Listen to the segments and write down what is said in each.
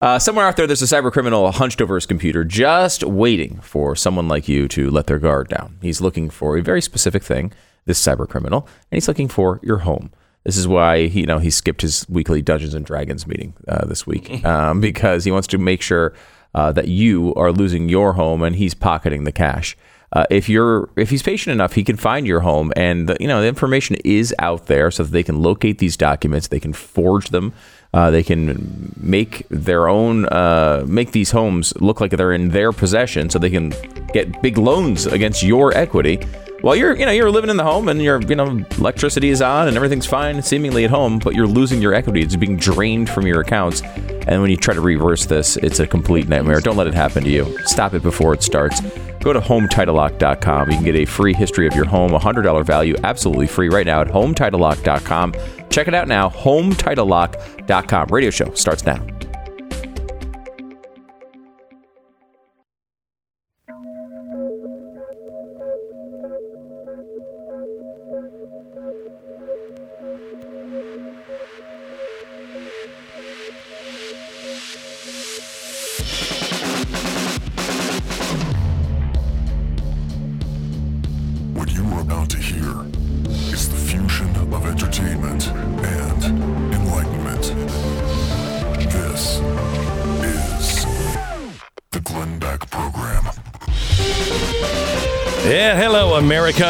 Uh, somewhere out there, there's a cyber criminal hunched over his computer, just waiting for someone like you to let their guard down. He's looking for a very specific thing, this cyber criminal, and he's looking for your home. This is why he, you know, he skipped his weekly Dungeons and Dragons meeting uh, this week um, because he wants to make sure uh, that you are losing your home and he's pocketing the cash. Uh, if you're if he's patient enough, he can find your home, and the, you know the information is out there, so that they can locate these documents, they can forge them, uh, they can make their own uh, make these homes look like they're in their possession, so they can get big loans against your equity. While you're you know you're living in the home and your you know electricity is on and everything's fine seemingly at home, but you're losing your equity. It's being drained from your accounts, and when you try to reverse this, it's a complete nightmare. Don't let it happen to you. Stop it before it starts. Go to HomeTitleLock.com. You can get a free history of your home, a $100 value, absolutely free right now at HomeTitleLock.com. Check it out now, HomeTitleLock.com. Radio show starts now.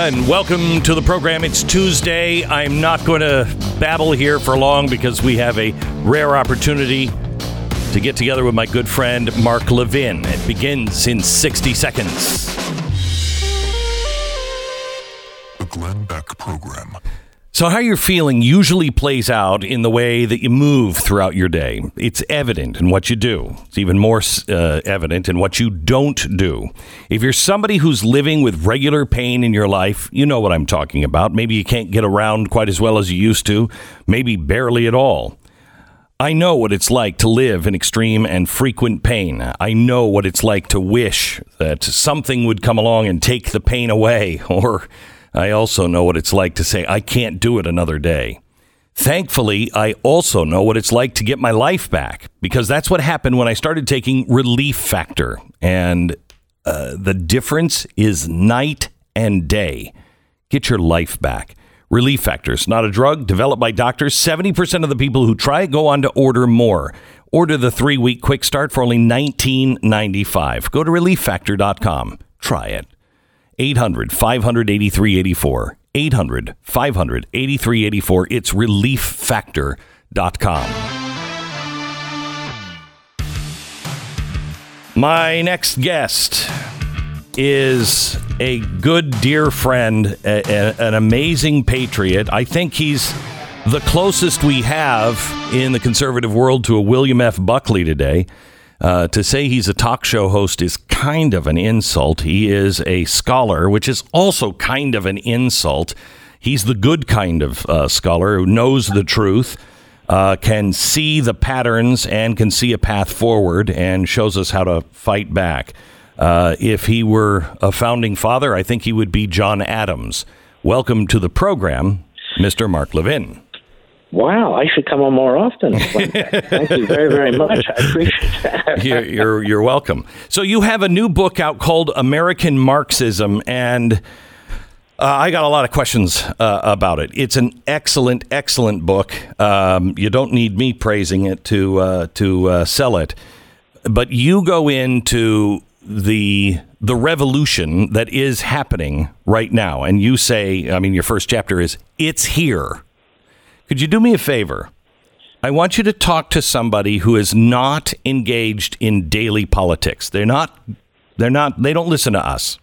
And welcome to the program. It's Tuesday. I'm not going to babble here for long because we have a rare opportunity to get together with my good friend Mark Levin. It begins in 60 seconds. So, how you're feeling usually plays out in the way that you move throughout your day. It's evident in what you do. It's even more uh, evident in what you don't do. If you're somebody who's living with regular pain in your life, you know what I'm talking about. Maybe you can't get around quite as well as you used to, maybe barely at all. I know what it's like to live in extreme and frequent pain. I know what it's like to wish that something would come along and take the pain away, or I also know what it's like to say, I can't do it another day. Thankfully, I also know what it's like to get my life back because that's what happened when I started taking Relief Factor. And uh, the difference is night and day. Get your life back. Relief Factor is not a drug developed by doctors. 70% of the people who try it go on to order more. Order the three week quick start for only $19.95. Go to relieffactor.com. Try it. 800 583 84. 800 583 84. It's relieffactor.com. My next guest is a good, dear friend, a, a- an amazing patriot. I think he's the closest we have in the conservative world to a William F. Buckley today. Uh, to say he's a talk show host is kind of an insult. He is a scholar, which is also kind of an insult. He's the good kind of uh, scholar who knows the truth, uh, can see the patterns, and can see a path forward, and shows us how to fight back. Uh, if he were a founding father, I think he would be John Adams. Welcome to the program, Mr. Mark Levin. Wow, I should come on more often. Thank you very, very much. I appreciate that. you're, you're you're welcome. So you have a new book out called American Marxism, and uh, I got a lot of questions uh, about it. It's an excellent, excellent book. Um, you don't need me praising it to uh, to uh, sell it, but you go into the the revolution that is happening right now, and you say, I mean, your first chapter is "It's here." Could you do me a favor? I want you to talk to somebody who is not engaged in daily politics. They're not they're not they don't listen to us.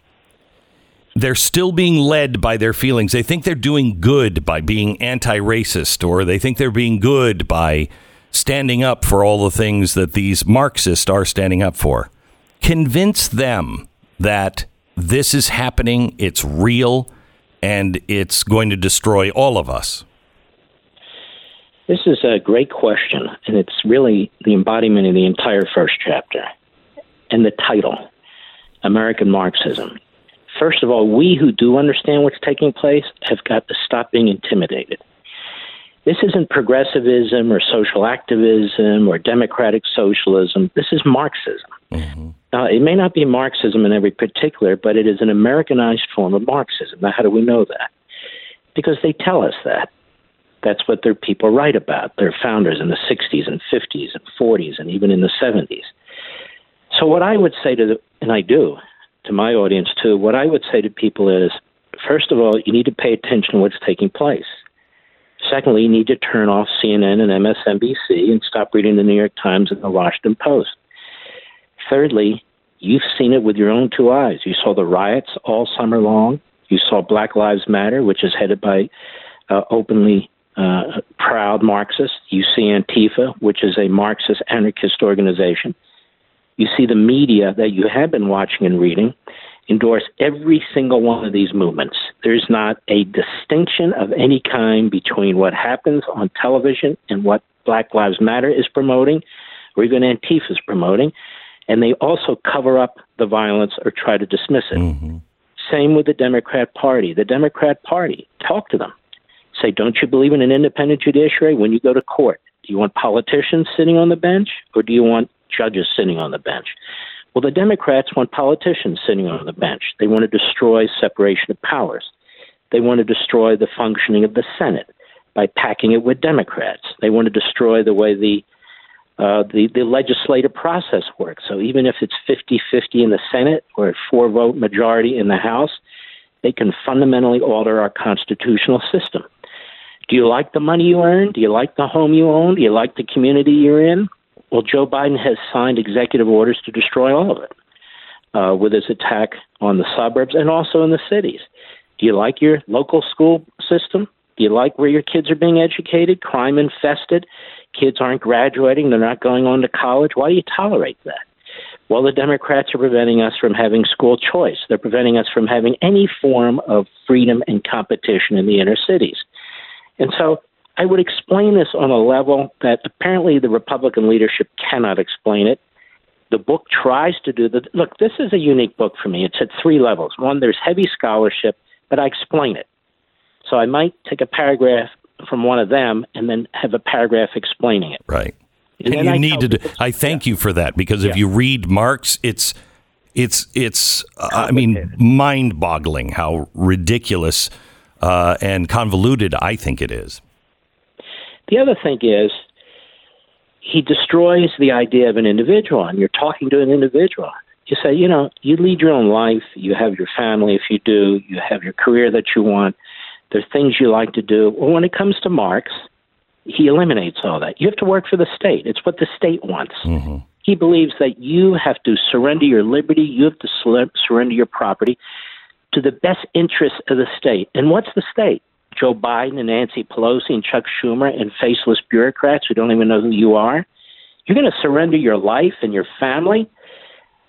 They're still being led by their feelings. They think they're doing good by being anti-racist or they think they're being good by standing up for all the things that these Marxists are standing up for. Convince them that this is happening, it's real, and it's going to destroy all of us. This is a great question, and it's really the embodiment of the entire first chapter. And the title, American Marxism. First of all, we who do understand what's taking place have got to stop being intimidated. This isn't progressivism or social activism or democratic socialism. This is Marxism. Mm-hmm. Now, it may not be Marxism in every particular, but it is an Americanized form of Marxism. Now, how do we know that? Because they tell us that. That's what their people write about, their founders in the 60s and 50s and 40s and even in the 70s. So, what I would say to, the, and I do to my audience too, what I would say to people is first of all, you need to pay attention to what's taking place. Secondly, you need to turn off CNN and MSNBC and stop reading the New York Times and the Washington Post. Thirdly, you've seen it with your own two eyes. You saw the riots all summer long. You saw Black Lives Matter, which is headed by uh, openly uh, proud Marxists. You see Antifa, which is a Marxist anarchist organization. You see the media that you have been watching and reading endorse every single one of these movements. There's not a distinction of any kind between what happens on television and what Black Lives Matter is promoting, or even Antifa is promoting. And they also cover up the violence or try to dismiss it. Mm-hmm. Same with the Democrat Party. The Democrat Party, talk to them. Say, don't you believe in an independent judiciary when you go to court? Do you want politicians sitting on the bench or do you want judges sitting on the bench? Well, the Democrats want politicians sitting on the bench. They want to destroy separation of powers. They want to destroy the functioning of the Senate by packing it with Democrats. They want to destroy the way the uh, the, the legislative process works. So even if it's 50 50 in the Senate or a four vote majority in the House, they can fundamentally alter our constitutional system. Do you like the money you earn? Do you like the home you own? Do you like the community you're in? Well, Joe Biden has signed executive orders to destroy all of it uh, with his attack on the suburbs and also in the cities. Do you like your local school system? Do you like where your kids are being educated? Crime infested. Kids aren't graduating. They're not going on to college. Why do you tolerate that? Well, the Democrats are preventing us from having school choice. They're preventing us from having any form of freedom and competition in the inner cities. And so I would explain this on a level that apparently the Republican leadership cannot explain it. The book tries to do that. Look, this is a unique book for me. It's at three levels. One, there's heavy scholarship, but I explain it. So I might take a paragraph from one of them and then have a paragraph explaining it. Right. And, and you I needed. To, I thank yeah. you for that because if yeah. you read Marx, it's it's it's uh, I mean mind-boggling how ridiculous uh, and convoluted I think it is. The other thing is, he destroys the idea of an individual, and you're talking to an individual. You say, you know, you lead your own life, you have your family if you do, you have your career that you want, there's things you like to do. Well, when it comes to Marx, he eliminates all that. You have to work for the state, it's what the state wants. Mm-hmm. He believes that you have to surrender your liberty, you have to surrender your property to the best interests of the state. And what's the state? Joe Biden and Nancy Pelosi and Chuck Schumer and faceless bureaucrats who don't even know who you are? You're going to surrender your life and your family?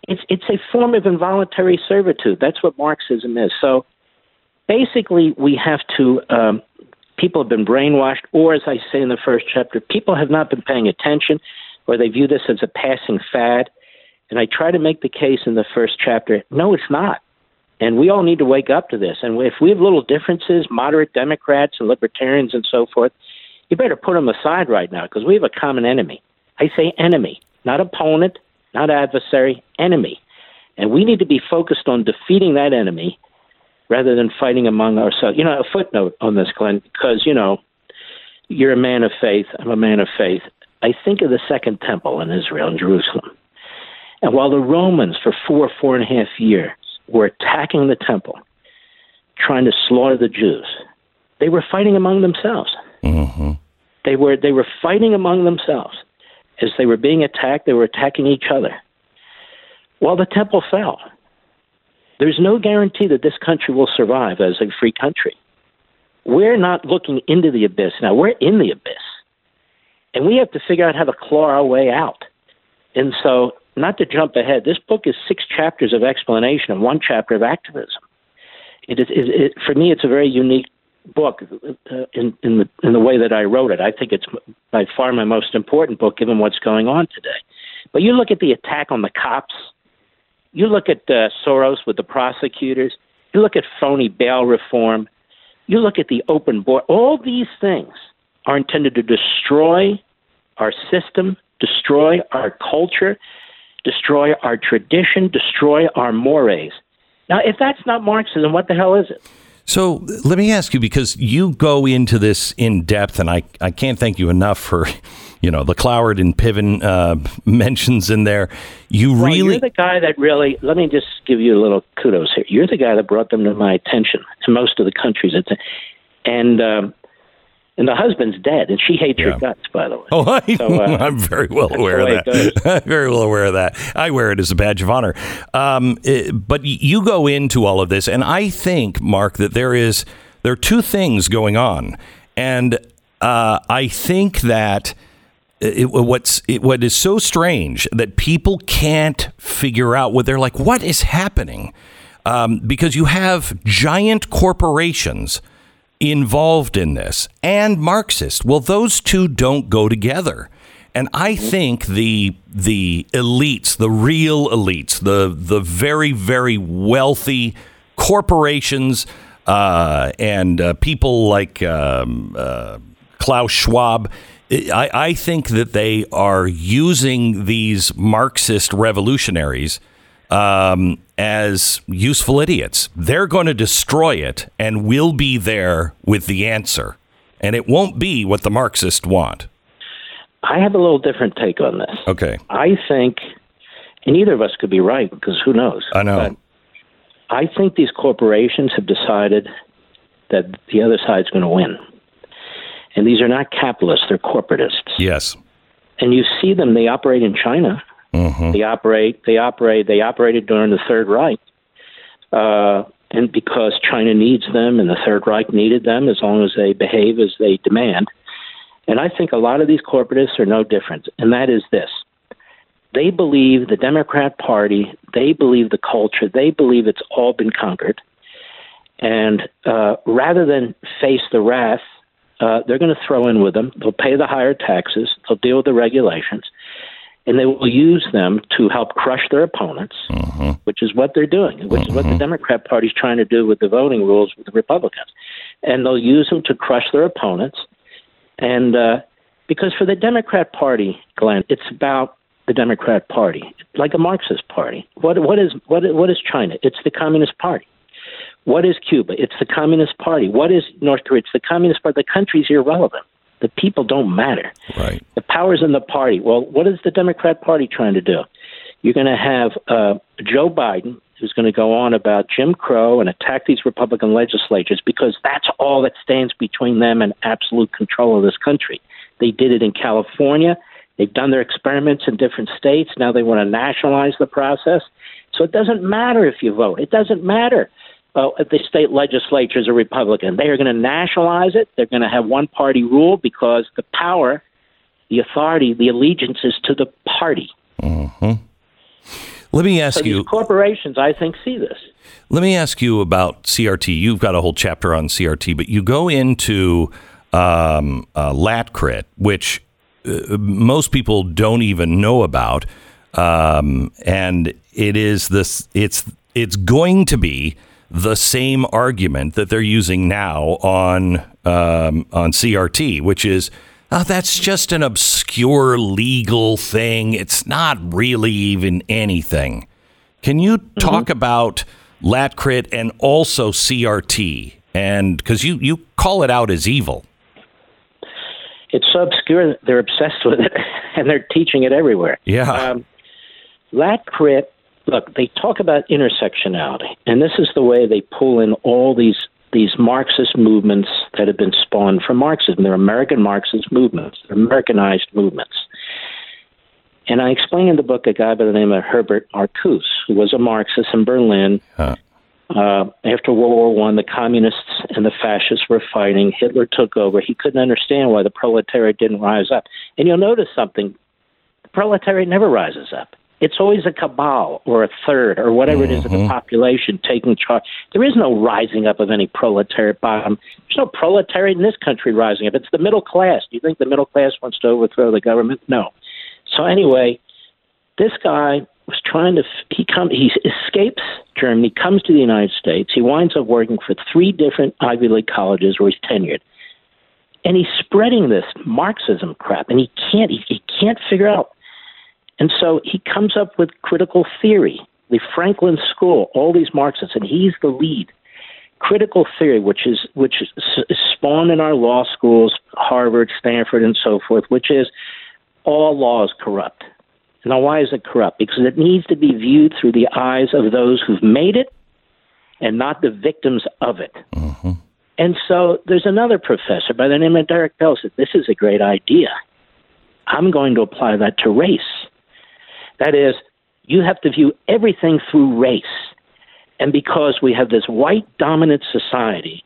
It's it's a form of involuntary servitude. That's what Marxism is. So basically, we have to. Um, people have been brainwashed, or as I say in the first chapter, people have not been paying attention, or they view this as a passing fad. And I try to make the case in the first chapter. No, it's not. And we all need to wake up to this. And if we have little differences, moderate Democrats and libertarians and so forth, you better put them aside right now because we have a common enemy. I say enemy, not opponent, not adversary, enemy. And we need to be focused on defeating that enemy rather than fighting among ourselves. You know, a footnote on this, Glenn, because, you know, you're a man of faith, I'm a man of faith. I think of the Second Temple in Israel, in Jerusalem. And while the Romans, for four, four and a half years, were attacking the temple, trying to slaughter the Jews. They were fighting among themselves. Mm-hmm. They were they were fighting among themselves as they were being attacked. They were attacking each other. While the temple fell, there's no guarantee that this country will survive as a free country. We're not looking into the abyss now. We're in the abyss, and we have to figure out how to claw our way out. And so not to jump ahead, this book is six chapters of explanation and one chapter of activism. It is, it, it, for me, it's a very unique book uh, in, in, the, in the way that I wrote it. I think it's by far my most important book given what's going on today. But you look at the attack on the cops, you look at uh, Soros with the prosecutors, you look at phony bail reform, you look at the open board, all these things are intended to destroy our system, destroy our culture, destroy our tradition, destroy our mores. Now, if that's not Marxism, what the hell is it? So let me ask you because you go into this in depth, and I, I can't thank you enough for, you know, the Cloward and Piven uh, mentions in there. You Well, really, you're the guy that really. Let me just give you a little kudos here. You're the guy that brought them to my attention. Most of the countries, and um, and the husband's dead, and she hates Yeah. your guts, by the way. Oh, I, So, uh, I'm very well aware of that. I'm very well aware of that. I wear it as a badge of honor. Um, eh, but you go into all of this, and I think, Mark, that there is there are two things going on, and uh, I think that it, what's it, what is so strange that people can't figure out what they're like. What is happening? Um, because you have giant corporations involved in this and Marxist. Well, those two don't go together. And I think the the elites, the real elites, the the very very wealthy corporations uh, and uh, people like um, uh, Klaus Schwab, I, I think that they are using these Marxist revolutionaries um, as useful idiots. They're going to destroy it, and we'll be there with the answer. And it won't be what the Marxists want. I have a little different take on this. Okay. I think, and either of us could be right because who knows? I know. But I think these corporations have decided that the other side's going to win. And these are not capitalists, they're corporatists. Yes. And you see them, they operate in China. Mm-hmm. They operate, they operate, they operated during the Third Reich. Uh, and because China needs them and the Third Reich needed them as long as they behave as they demand. And I think a lot of these corporatists are no different. And that is this they believe the Democrat Party, they believe the culture, they believe it's all been conquered. And uh, rather than face the wrath, uh, they're going to throw in with them. They'll pay the higher taxes, they'll deal with the regulations, and they will use them to help crush their opponents, which is what they're doing, which is what the Democrat Party's trying to do with the voting rules with the Republicans. And they'll use them to crush their opponents. And uh, because for the Democrat Party, Glenn, it's about the Democrat Party, like a Marxist party. What what is what what is China? It's the Communist Party. What is Cuba? It's the Communist Party. What is North Korea? It's the Communist Party. The country's irrelevant. The people don't matter. Right. The power's in the party. Well, what is the Democrat Party trying to do? You're going to have uh, Joe Biden, who's going to go on about Jim Crow and attack these Republican legislatures because that's all that stands between them and absolute control of this country. They did it in California. They've done their experiments in different states. Now they want to nationalize the process. So it doesn't matter if you vote. It doesn't matter uh, the state legislature is a Republican. They are going to nationalize it. They're going to have one party rule because the power, the authority, the allegiance is to the party. Let me ask So you. corporations, I think, see this. Let me ask you about CRT. You've got a whole chapter on CRT, but you go into um, uh, LatCrit, which uh, most people don't even know about, um, and it is this. It's it's going to be the same argument that they're using now on um, on CRT, which is. Oh, that's just an obscure legal thing. It's not really even anything. Can you talk about LatCrit and also CRT? And because you, you call it out as evil. It's so obscure they're obsessed with it, and they're teaching it everywhere. Yeah. Um, LatCrit, look, they talk about intersectionality, and this is the way they pull in all these these Marxist movements that have been spawned from Marxism. They're American Marxist movements, they're Americanized movements. And I explain in the book a guy by the name of Herbert Marcuse, who was a Marxist in Berlin. Huh. Uh, after World War One, the communists and the fascists were fighting. Hitler took over. He couldn't understand why the proletariat didn't rise up. And you'll notice something: the proletariat never rises up. It's always a cabal or a third or whatever it is of the mm-hmm. population taking charge. There is no rising up of any proletariat bottom. There's no proletariat in this country rising up. It's the middle class. Do you think the middle class wants to overthrow the government? No. So anyway, this guy was trying to he come he escapes Germany, comes to the United States. He winds up working for three different Ivy League colleges where he's tenured. and he's spreading this Marxism crap, and he can't he, he can't figure out. And so he comes up with critical theory, the Frankfurt School, all these Marxists, and he's the lead. Critical theory, which is which is spawned in our law schools, Harvard, Stanford, and so forth, which is all law is corrupt. Now, why is it corrupt? Because it needs to be viewed through the eyes of those who've made it and not the victims of it. Mm-hmm. And so there's another professor by the name of Derek Bell said, This is a great idea. I'm going to apply that to race. That is, you have to view everything through race. And because we have this white dominant society,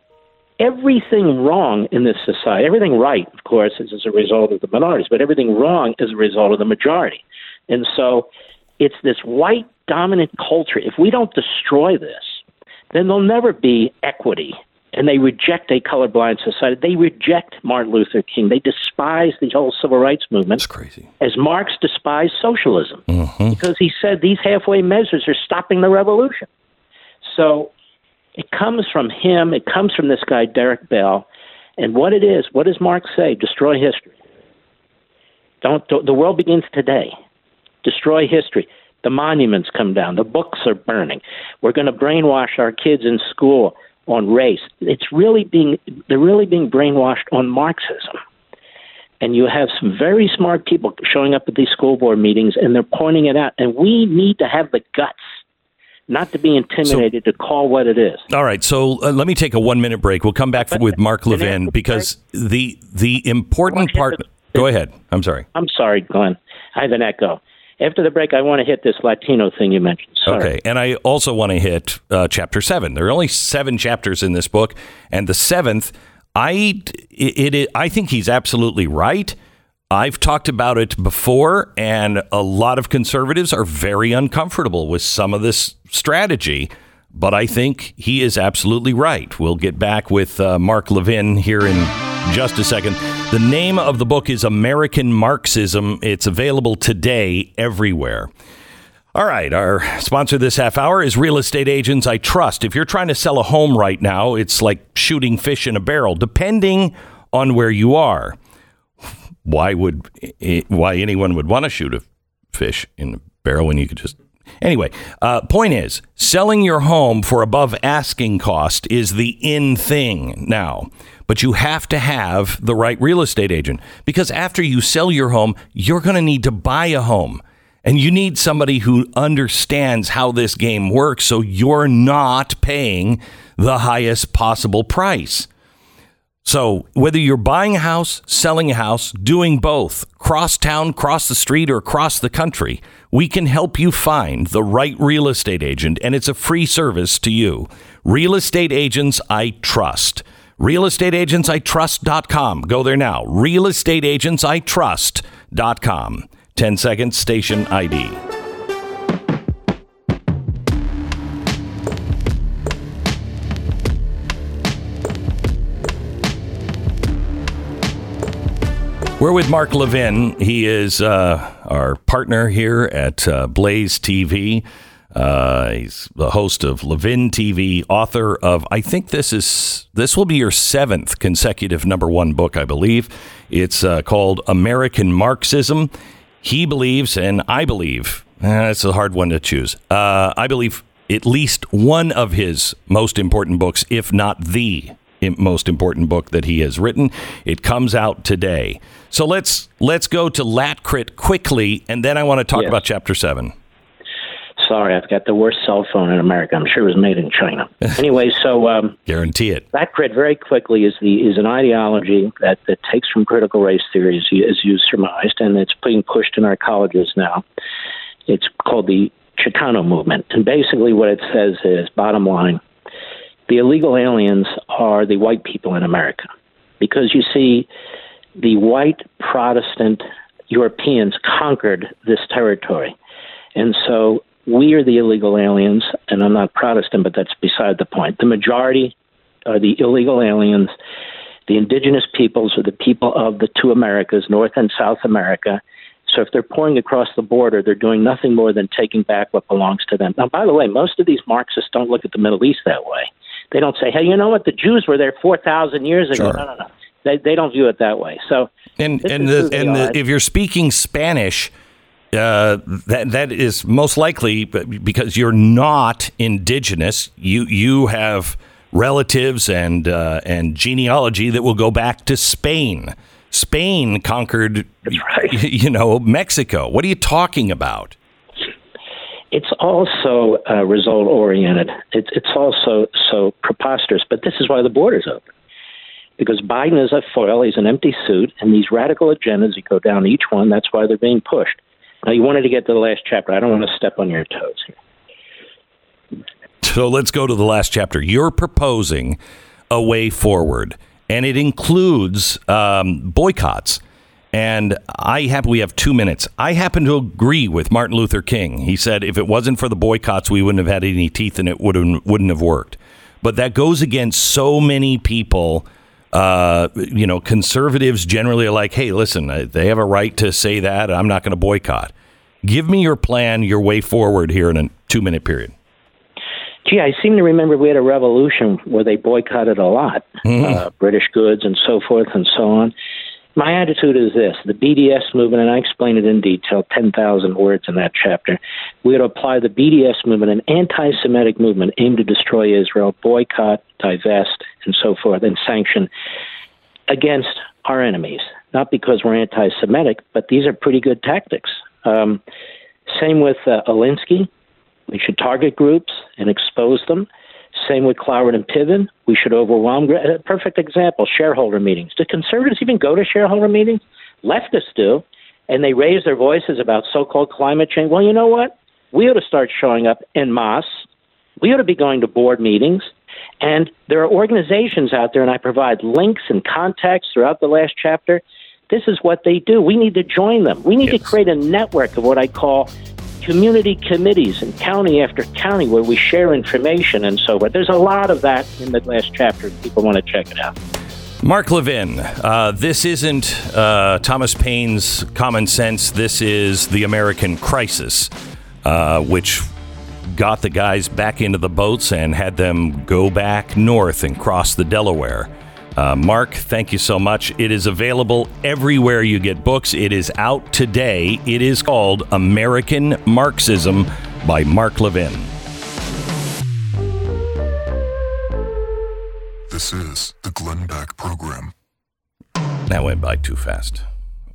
everything wrong in this society, everything right, of course, is as a result of the minorities, but everything wrong is a result of the majority. And so it's this white dominant culture. If we don't destroy this, then there'll never be equity. And they reject a colorblind society. They reject Martin Luther King. They despise the whole civil rights movement. That's crazy. As Marx despised socialism Mhm. because he said these halfway measures are stopping the revolution. So it comes from him. It comes from this guy, Derek Bell. And what it is, what does Marx say? Destroy history. Don't, don't the world begins today. Destroy history. The monuments come down. The books are burning. We're going to brainwash our kids in school on race. It's really being they're really being brainwashed on Marxism. And you have some very smart people showing up at these school board meetings and they're pointing it out. And we need to have the guts not to be intimidated to call what it is. All right, so uh, let me take a one minute break. We'll come back with Mark Levin because the the important part. Go ahead. I'm sorry. I'm sorry, Glenn. I have an echo. After the break, I want to hit this Latino thing you mentioned. Sorry. Okay, and I also want to hit uh, chapter seven. There are only seven chapters in this book, and the seventh, I it, it I think he's absolutely right. I've talked about it before, and a lot of conservatives are very uncomfortable with some of this strategy. But I think he is absolutely right. We'll get back with uh, Mark Levin here in just a second. The name of the book is American Marxism. It's available today everywhere. All right, our sponsor this half hour is Real Estate Agents I Trust. If you're trying to sell a home right now, it's like shooting fish in a barrel, depending on where you are. Why would why anyone would want to shoot a fish in a barrel when you could just Anyway, uh, point is, selling your home for above asking cost is the in thing now. But you have to have the right real estate agent because after you sell your home, you're going to need to buy a home. And you need somebody who understands how this game works so you're not paying the highest possible price. So, whether you're buying a house, selling a house, doing both, cross town, cross the street, or across the country, we can help you find the right real estate agent, and it's a free service to you. Real Estate Agents I Trust. RealestateAgentsITrust.com. Go there now. RealestateAgentsITrust.com. 10 seconds, station ID. We're with Mark Levin. He is uh, our partner here at uh, Blaze TV. Uh, he's the host of Levin TV, author of I think this is this will be your seventh consecutive number one book, I believe. It's uh, called American Marxism. He believes, and I believe, eh, it's a hard one to choose. Uh, I believe at least one of his most important books, if not the most important book that he has written. It comes out today. So let's let's go to Latcrit quickly, and then I want to talk Yes. about chapter seven. Sorry, I've got the worst cell phone in America. I'm sure it was made in China. anyway, so um, Guarantee it. LatCrit very quickly is the is an ideology that, that takes from critical race theory, as you, as you surmised, and it's being pushed in our colleges now. It's called the Chicano movement, and basically what it says is, bottom line, the illegal aliens are the white people in America, because you see, the white Protestant Europeans conquered this territory, and so we are the illegal aliens, and I'm not Protestant, but that's beside the point. The majority are the illegal aliens. The indigenous peoples are the people of the two Americas, North and South America. So if they're pouring across the border, they're doing nothing more than taking back what belongs to them. Now, by the way, most of these Marxists don't look at the Middle East that way. They don't say, hey, you know what? The Jews were there 4,000 years ago. Sure. No, no, no. They they don't view it that way. So And and the, and the, if you're speaking Spanish, uh, that that is most likely because you're not indigenous. You you have relatives and uh, and genealogy that will go back to Spain. Spain conquered, right. you know, Mexico. What are you talking about? it's also uh, result oriented. It's it's also so preposterous. But this is why the border's open. Because Biden is a foil, he's an empty suit, and these radical agendas, you go down each one, that's why they're being pushed. Now, you wanted to get to the last chapter. I don't want to step on your toes here. So let's go to the last chapter. You're proposing a way forward, and it includes um, boycotts. And I have we have two minutes. I happen to agree with Martin Luther King. He said if it wasn't for the boycotts, we wouldn't have had any teeth, and it wouldn't wouldn't have worked. But that goes against so many people. Uh, you know, conservatives generally are like, "Hey, listen, uh, they have a right to say that. I'm not going to boycott." Give me your plan, your way forward here in a two minute period. Gee, I seem to remember we had a revolution where they boycotted a lot, uh, British goods and so forth and so on. My attitude is this the BDS movement, and I explain it in detail, 10,000 words in that chapter. We would apply the BDS movement, an anti Semitic movement aimed to destroy Israel, boycott, divest, and so forth, and sanction against our enemies. Not because we're anti Semitic, but these are pretty good tactics. Um, same with uh, Alinsky. We should target groups and expose them. Same with Cloward and Piven. We should overwhelm. A perfect example shareholder meetings. Do conservatives even go to shareholder meetings? Leftists do. And they raise their voices about so called climate change. Well, you know what? We ought to start showing up en masse. We ought to be going to board meetings. And there are organizations out there, and I provide links and contacts throughout the last chapter. This is what they do. We need to join them. We need to create a network of what I call community committees in county after county where we share information and so forth. There's a lot of that in the last chapter. if People want to check it out. Mark Levin, uh, this isn't uh, Thomas Paine's common sense. This is the American crisis, uh, which got the guys back into the boats and had them go back north and cross the Delaware. Uh, Mark, thank you so much. It is available everywhere you get books. It is out today. It is called American Marxism by Mark Levin. This is the Glenn Beck Program. That went by too fast.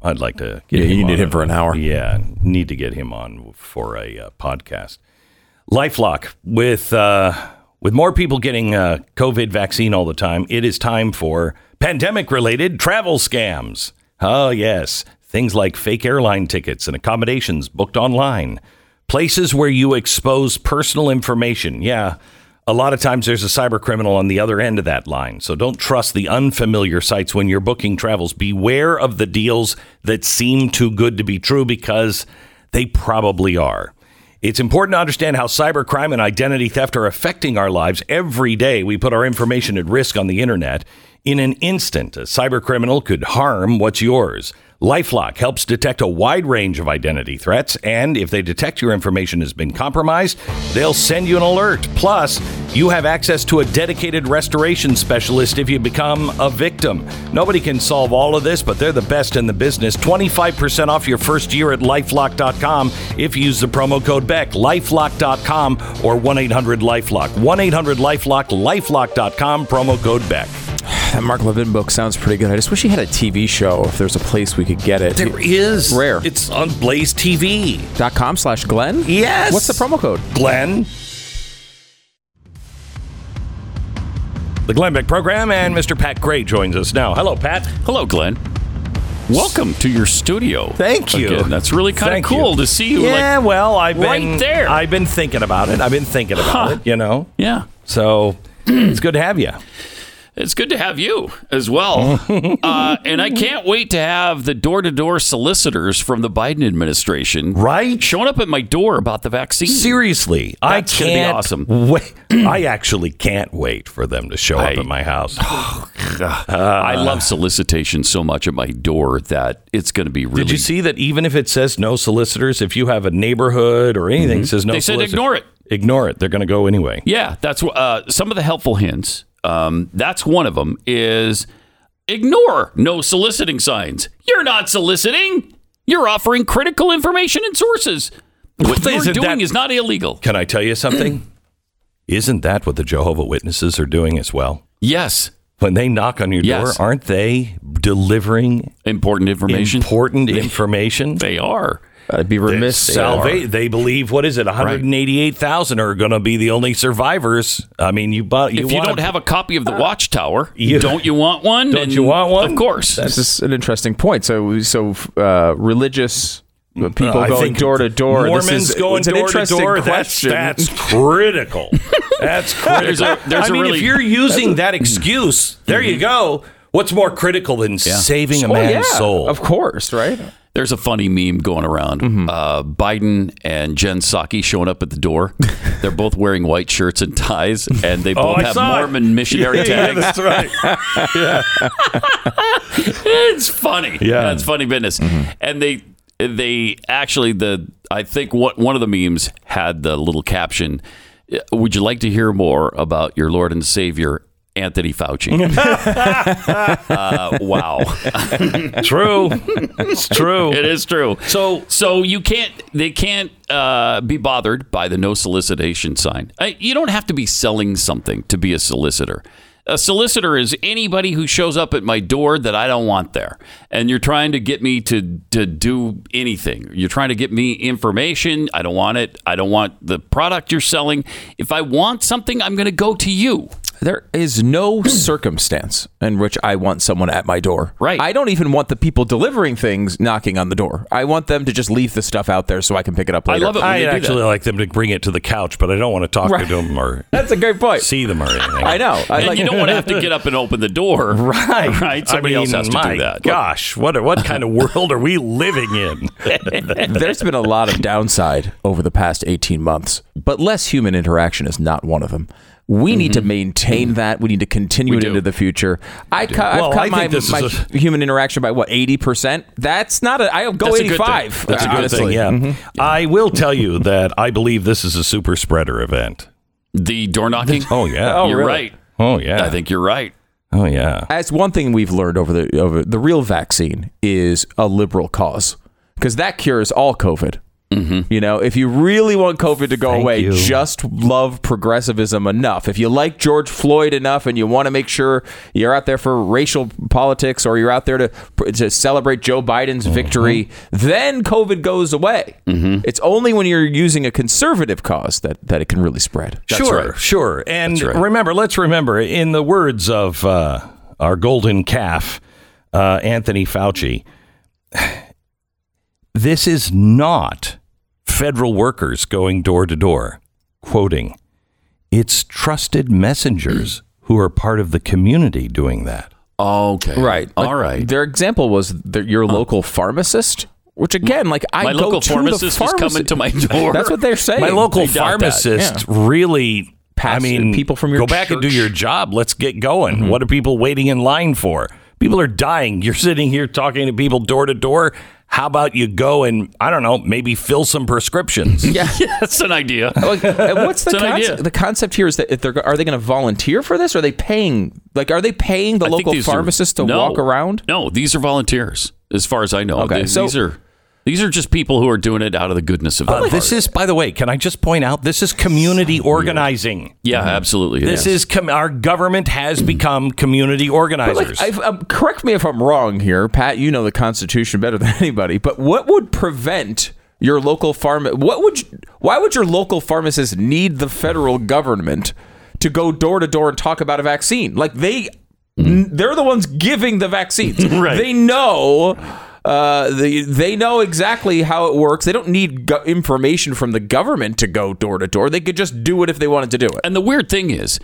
I'd like to get Yeah, you need on him for an hour. Yeah, need to get him on for a uh, podcast. LifeLock with uh, with more people getting uh, COVID vaccine all the time. It is time for pandemic related travel scams. Oh yes, things like fake airline tickets and accommodations booked online, places where you expose personal information. Yeah. A lot of times there's a cyber criminal on the other end of that line. So don't trust the unfamiliar sites when you're booking travels. Beware of the deals that seem too good to be true because they probably are. It's important to understand how cybercrime and identity theft are affecting our lives every day. We put our information at risk on the internet. In an instant, a cybercriminal could harm what's yours. Lifelock helps detect a wide range of identity threats, and if they detect your information has been compromised, they'll send you an alert. Plus, you have access to a dedicated restoration specialist if you become a victim. Nobody can solve all of this, but they're the best in the business. 25% off your first year at lifelock.com if you use the promo code BECK. Lifelock.com or 1 800 Lifelock. 1 800 Lifelock, lifelock.com, promo code BECK. That Mark Levin book sounds pretty good. I just wish he had a TV show. If there's a place we could get it. There is. Rare. It's on Blaze TV. dot com slash Glenn. Yes. What's the promo code? Glenn. The Glenn Beck program, and Mr. Pat Gray joins us now. Hello, Pat. Hello, Glenn. Welcome to your studio. Thank you. Again. That's really kind of Thank cool you. to see you. Yeah, like, well, I've been right there. I've been thinking about it. I've been thinking about Huh. it. You know, yeah, so it's good to have you. It's good to have you as well. uh, and I can't wait to have the door-to-door solicitors from the Biden administration Right? showing up at my door about the vaccine. Seriously, That's I gonna be awesome. Wait. I actually can't wait for them to show up at my house. I love solicitation so much at my door that it's going to be really. Did you see that? Even if it says no solicitors, if you have a neighborhood or anything that says no, Mm-hmm. They said ignore it. Ignore it. They're going to go anyway. Yeah, that's uh, some of the helpful hints. Um, that's one of them. Is ignore no soliciting signs. You're not soliciting. You're offering critical information and sources. What you're doing that- is not illegal. Can I tell you something? Isn't that what the Jehovah Witnesses are doing as well? Yes, When they knock on your Yes. door, aren't they delivering important information. important information? they are. I'd be remiss. they. Salva- they believe what is it? One hundred eighty-eight thousand are going to be the only survivors. I mean, you bought. You if you don't have a copy of the Watchtower, You- don't you want one? Don't you want one? Of course. This is an interesting point. So, so uh, religious mm, uh, people I going door to door. this Mormons is, going it's an door to door. That's that's critical. That's critical. There's a- there's I a mean, really- if you're using that mm-hmm. excuse, there you mm-hmm. go. What's more critical than saving a Oh, man's yeah, soul? Of course, right? There's a funny meme going around. Mm-hmm. Uh, Biden and Jen Psaki showing up at the door. They're both wearing white shirts and ties, and they both Oh, have saw it. Mormon missionary Yeah, tags. that's right. it's funny. Yeah. Mm-hmm. it's funny business. And they they actually the I think what one of the memes had the little caption. Would you like to hear more about your Lord and Savior Anthony Fauci? uh, wow, True. It's true. it is true. So So you can't, they can't uh, be bothered by the no solicitation sign. Uh, you don't have to be selling something to be a solicitor. A solicitor is anybody who shows up at my door that I don't want there, and you're trying to get me to to do anything. You're trying to get me information. I don't want it. I don't want the product you're selling. If I want something, I'm going to go to you. There is no circumstance in which I want someone at my door. Right. I don't even want the people delivering things knocking on the door. I want them to just leave the stuff out there so I can pick it up I later. love it when I they do actually that. like them to bring it to the couch, but I don't want to talk Right. to them or That's a great point. see them or anything. I know. I And like you don't want to have to get up and open the door, Right. Right. Somebody I else has to my do that. Gosh, what what kind of world are we living in? There's been a lot of downside over the past 18 months, but less human interaction is not one of them. We need to mm-hmm. maintain mm-hmm. that. We need to continue We it do. into the future. I cut, I've Well, cut I my, think this is my a- human interaction by what 80%. That's not a. I'll go That's a good thing. 85. That's a good honestly. thing, yeah. Mm-hmm. I will tell you that I believe this is a super spreader event. The door knocking. Oh yeah. Oh, you're really? right. Oh yeah. I think you're right. Oh yeah. As one thing we've learned over the over the real vaccine is a liberal cause because that cures all COVID. You know, if you really want COVID to go Thank away, you. just love progressivism enough. If you like George Floyd enough, and you want to make sure you're out there for racial politics, or you're out there to to celebrate Joe Biden's victory, then COVID goes away. It's only when you're using a conservative cause that that it can really spread. sure, right. sure. And right. remember, let's remember, in the words of uh, our golden calf, uh, Anthony Fauci, this is not federal workers going door to door. Quoting, it's trusted messengers who are part of the community doing that. Okay. Right. All Like, right. Their example was the, your local pharmacist, which again, like I My go local to the pharmacist was coming to my door. That's what they're saying. My local I doubt that. pharmacist really. Pass- I mean, people from your go back and do your job. Let's get going. Mm-hmm. What are people waiting in line for? People are dying. You're sitting here talking to people door to door. How about you go and I don't know, maybe fill some prescriptions? Yeah. That's an idea. Like, what's the It's an idea. concept? The concept here is that if they're are they going to volunteer for this? Or are they paying? Like, are they paying the I local these are- pharmacist to No. walk around? No, these are volunteers, as far as I know. Okay, These, so- these are these are just people who are doing it out of the goodness of their Uh, heart. this is, by the way, can I just point out this is community organizing. yeah, absolutely. it This is com- our government has become community But organizers. like, I've, um, correct me if I'm wrong here, Pat. You know the Constitution better than anybody. But what would prevent your local farm? What would? You, why would your local pharmacist need the federal government to go door to door and talk about a vaccine? Like they, n- they're the ones giving the vaccines. Right. They know. Uh, they they know exactly how it works. They don't need go- information from the government to go door to door. They could just do it if they wanted to do it. And the weird thing is,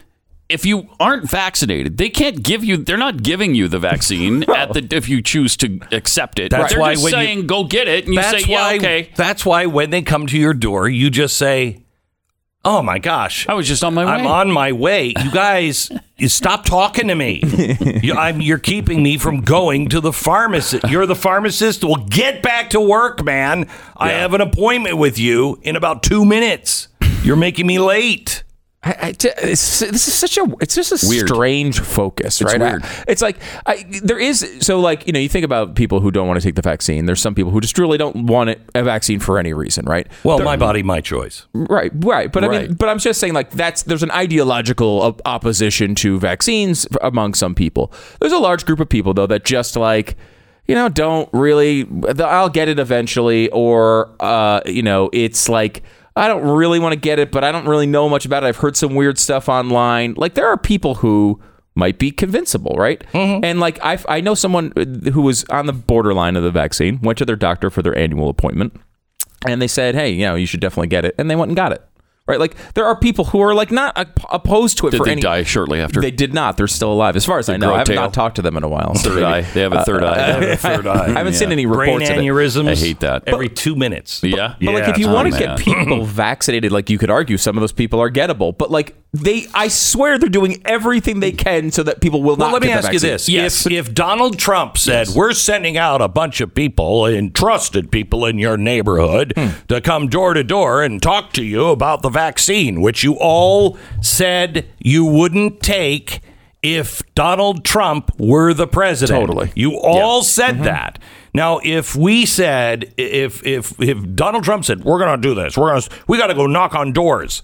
if you aren't vaccinated, they can't give you. They're not giving you the vaccine at the if you choose to accept it. That's they're why just when you- saying go get it, and you say why. yeah, okay. That's why when they come to your door, you just say, "Oh my gosh, I was just on my way. I'm on my way. You guys, you stop talking to me. You, I'm, you're keeping me from going to the pharmacist. You're the pharmacist. Well, get back to work, man. I Yeah. have an appointment with you in about two minutes. You're making me late. I, I, it's, this is such a it's just a Weird. strange focus, right? weird. I- it's like I, there is so like you know you think about people who don't want to take the vaccine. There's some people who just really don't want it, a vaccine for any reason, right? Well, my body, my choice. Right, right. But I mean, but I'm just saying, like that's there's an ideological opposition to vaccines among some people. There's a large group of people though that just like, you know, don't really. I'll get it eventually, or uh, you know, it's like I don't really want to get it, but I don't really know much about it. I've heard some weird stuff online. Like there are people who might be convincible, right? Mm-hmm. And like I I know someone uh, who was on the borderline of the vaccine, went to their doctor for their annual appointment and they said, "Hey, you know, you should definitely get it," and they went and got it. Right? Like there are people who are like not op- opposed to it Did for they any. die shortly after? They did not. They're still alive, as far as I know. I have not talked to them in a while. so third maybe- eye. They have a third eye. third eye. I haven't seen any Brain reports of it. aneurysms. I hate that. Every two minutes. Yeah. But like, if you Yeah, want to oh, get people vaccinated, like you could argue some of those people are gettable. But like they, I swear they're doing everything they can so that people will Well, not. let me the ask you this: Yes. if if Donald Trump said we're sending out a bunch of people and trusted people in your neighborhood Hmm. to come door to door and talk to you about the vaccine, which you all said you wouldn't take if Donald Trump were the president, Totally. you all Mm-hmm. said that. Now, if we said if if if Donald Trump said we're going to do this, we're going to we got to go knock on doors.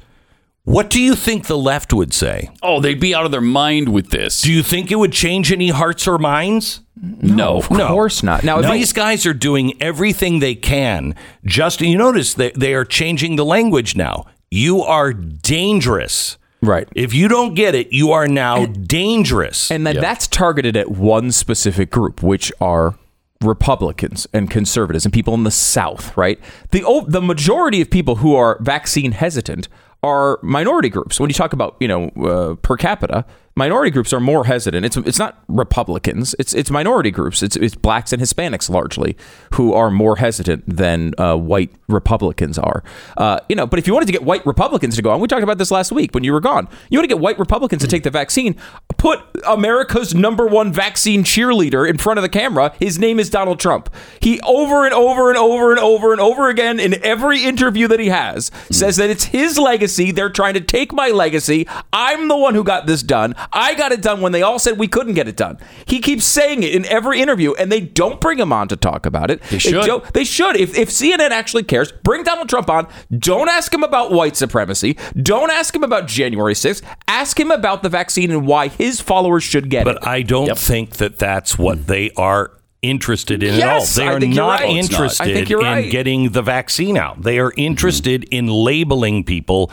What do you think the left would say? oh, they'd be out of their mind with this. Do you think it would change any hearts or minds? no. Of course not. Now, if Now, they- these guys are doing everything they can. Just you notice that they are changing the language now. You are dangerous. Right. If you don't get it, you are now dangerous. And then that's targeted at one specific group, which are Republicans and conservatives and people in the South, right? The o- the majority of people who are vaccine hesitant are minority groups. When you talk about you know uh, per capita, minority groups are more hesitant. It's it's not Republicans. It's it's minority groups. It's it's blacks and Hispanics largely who are more hesitant than uh, white Republicans are. Uh, you know, but if you wanted to get white Republicans to go on, we talked about this last week when you were gone. You want to get white Republicans to take the vaccine. Put America's number one vaccine cheerleader in front of the camera. His name is Donald Trump. He over and over and over and over and over again in every interview that he has says that it's his legacy. They're trying to take my legacy. I'm the one who got this done. I got it done when they all said we couldn't get it done. He keeps saying it in every interview, and they don't bring him on to talk about it. They should. don't- they should. If, if CNN actually cares, bring Donald Trump on. Don't ask him about white supremacy. Don't ask him about January 6th. Ask him about the vaccine and why his followers should get it. but I don't think that that's what they are interested in Yes, at all. They are not right. It's not. Interested in right. getting the vaccine out. They are mm-hmm. interested in labeling people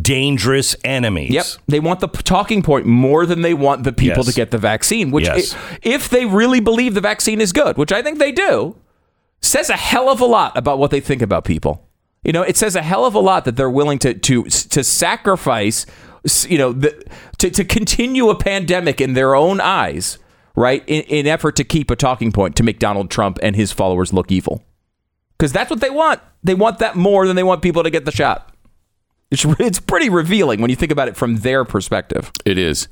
dangerous enemies. Yep. They want the talking point more than they want the people Yes. to get the vaccine, which, Yes. if they really believe the vaccine is good, which I think they do, says a hell of a lot about what they think about people. You know, it says a hell of a lot that they're willing to to to sacrifice, you know, the, to to continue a pandemic in their own eyes, right? In, in effort to keep a talking point to make Donald Trump and his followers look evil, because that's what they want. They want that more than they want people to get the shot. It's, it's pretty revealing when you think about it from their perspective. It is.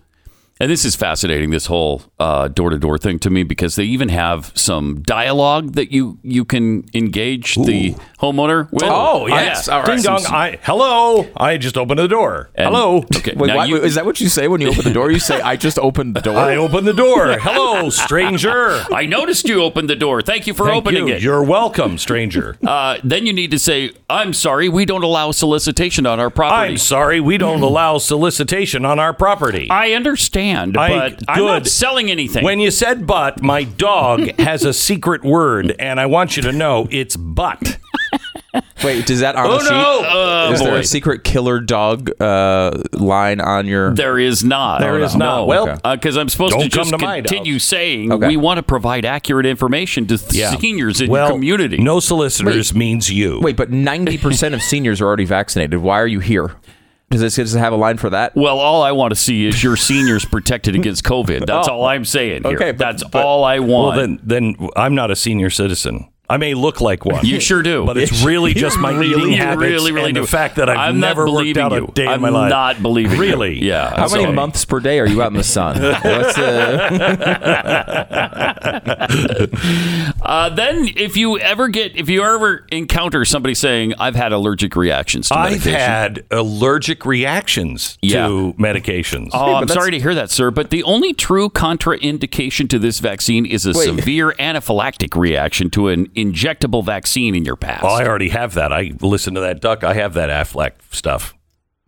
And this is fascinating, this whole door to door thing to me, because they even have some dialogue that you you can engage the homeowner with. Oh, yes. Yeah. All right. Ding dong. I, hello. I just opened the door. And- hello. Okay. Wait, why- you- is that what you say when you open the door? You say, "I just opened the door." I opened the door. Hello, stranger. I noticed you opened the door. Thank you for Thank opening you. it. You're welcome, stranger. Uh, then you need to say, "I'm sorry, we don't allow solicitation on our property." I'm sorry, we don't allow solicitation on our property. I understand, I- but I'm not good. selling anything. When you said but, my dog has a secret word, and I want you to know it's but. Wait, does that on Oh, the sheet? no. Oh, is there boy. a secret killer dog uh, line on your? There is not. There is not. No. Well, because I'm supposed don't to just to my continue saying Okay. we want to provide accurate information to Yeah. seniors in well, your community. No solicitors means you. Wait, but ninety percent of seniors are already vaccinated. Why are you here? Does this does it have a line for that? Well, all I want to see is your seniors protected against COVID. That's Oh. all I'm saying here. Okay, but- That's but- all I Well, want. then, then I'm not a senior citizen. I may look like one. You sure do. But it's really just my really, eating you habits really, really and do. the fact that I've I'm never worked believing out a day I'm in my life. I'm not believing you. Really? Yeah. How many so- months per day are you out in the sun? What's the, Uh, then, if you ever get, if you ever encounter somebody saying, "I've had allergic reactions to I've medication," had allergic reactions Yeah. to medications. Oh, I'm that's- sorry to hear that, sir. But the only true contraindication to this vaccine is a Wait. severe anaphylactic reaction to an injectable vaccine in your past. Oh, I already have that. I listen to that duck. I have that Aflac stuff.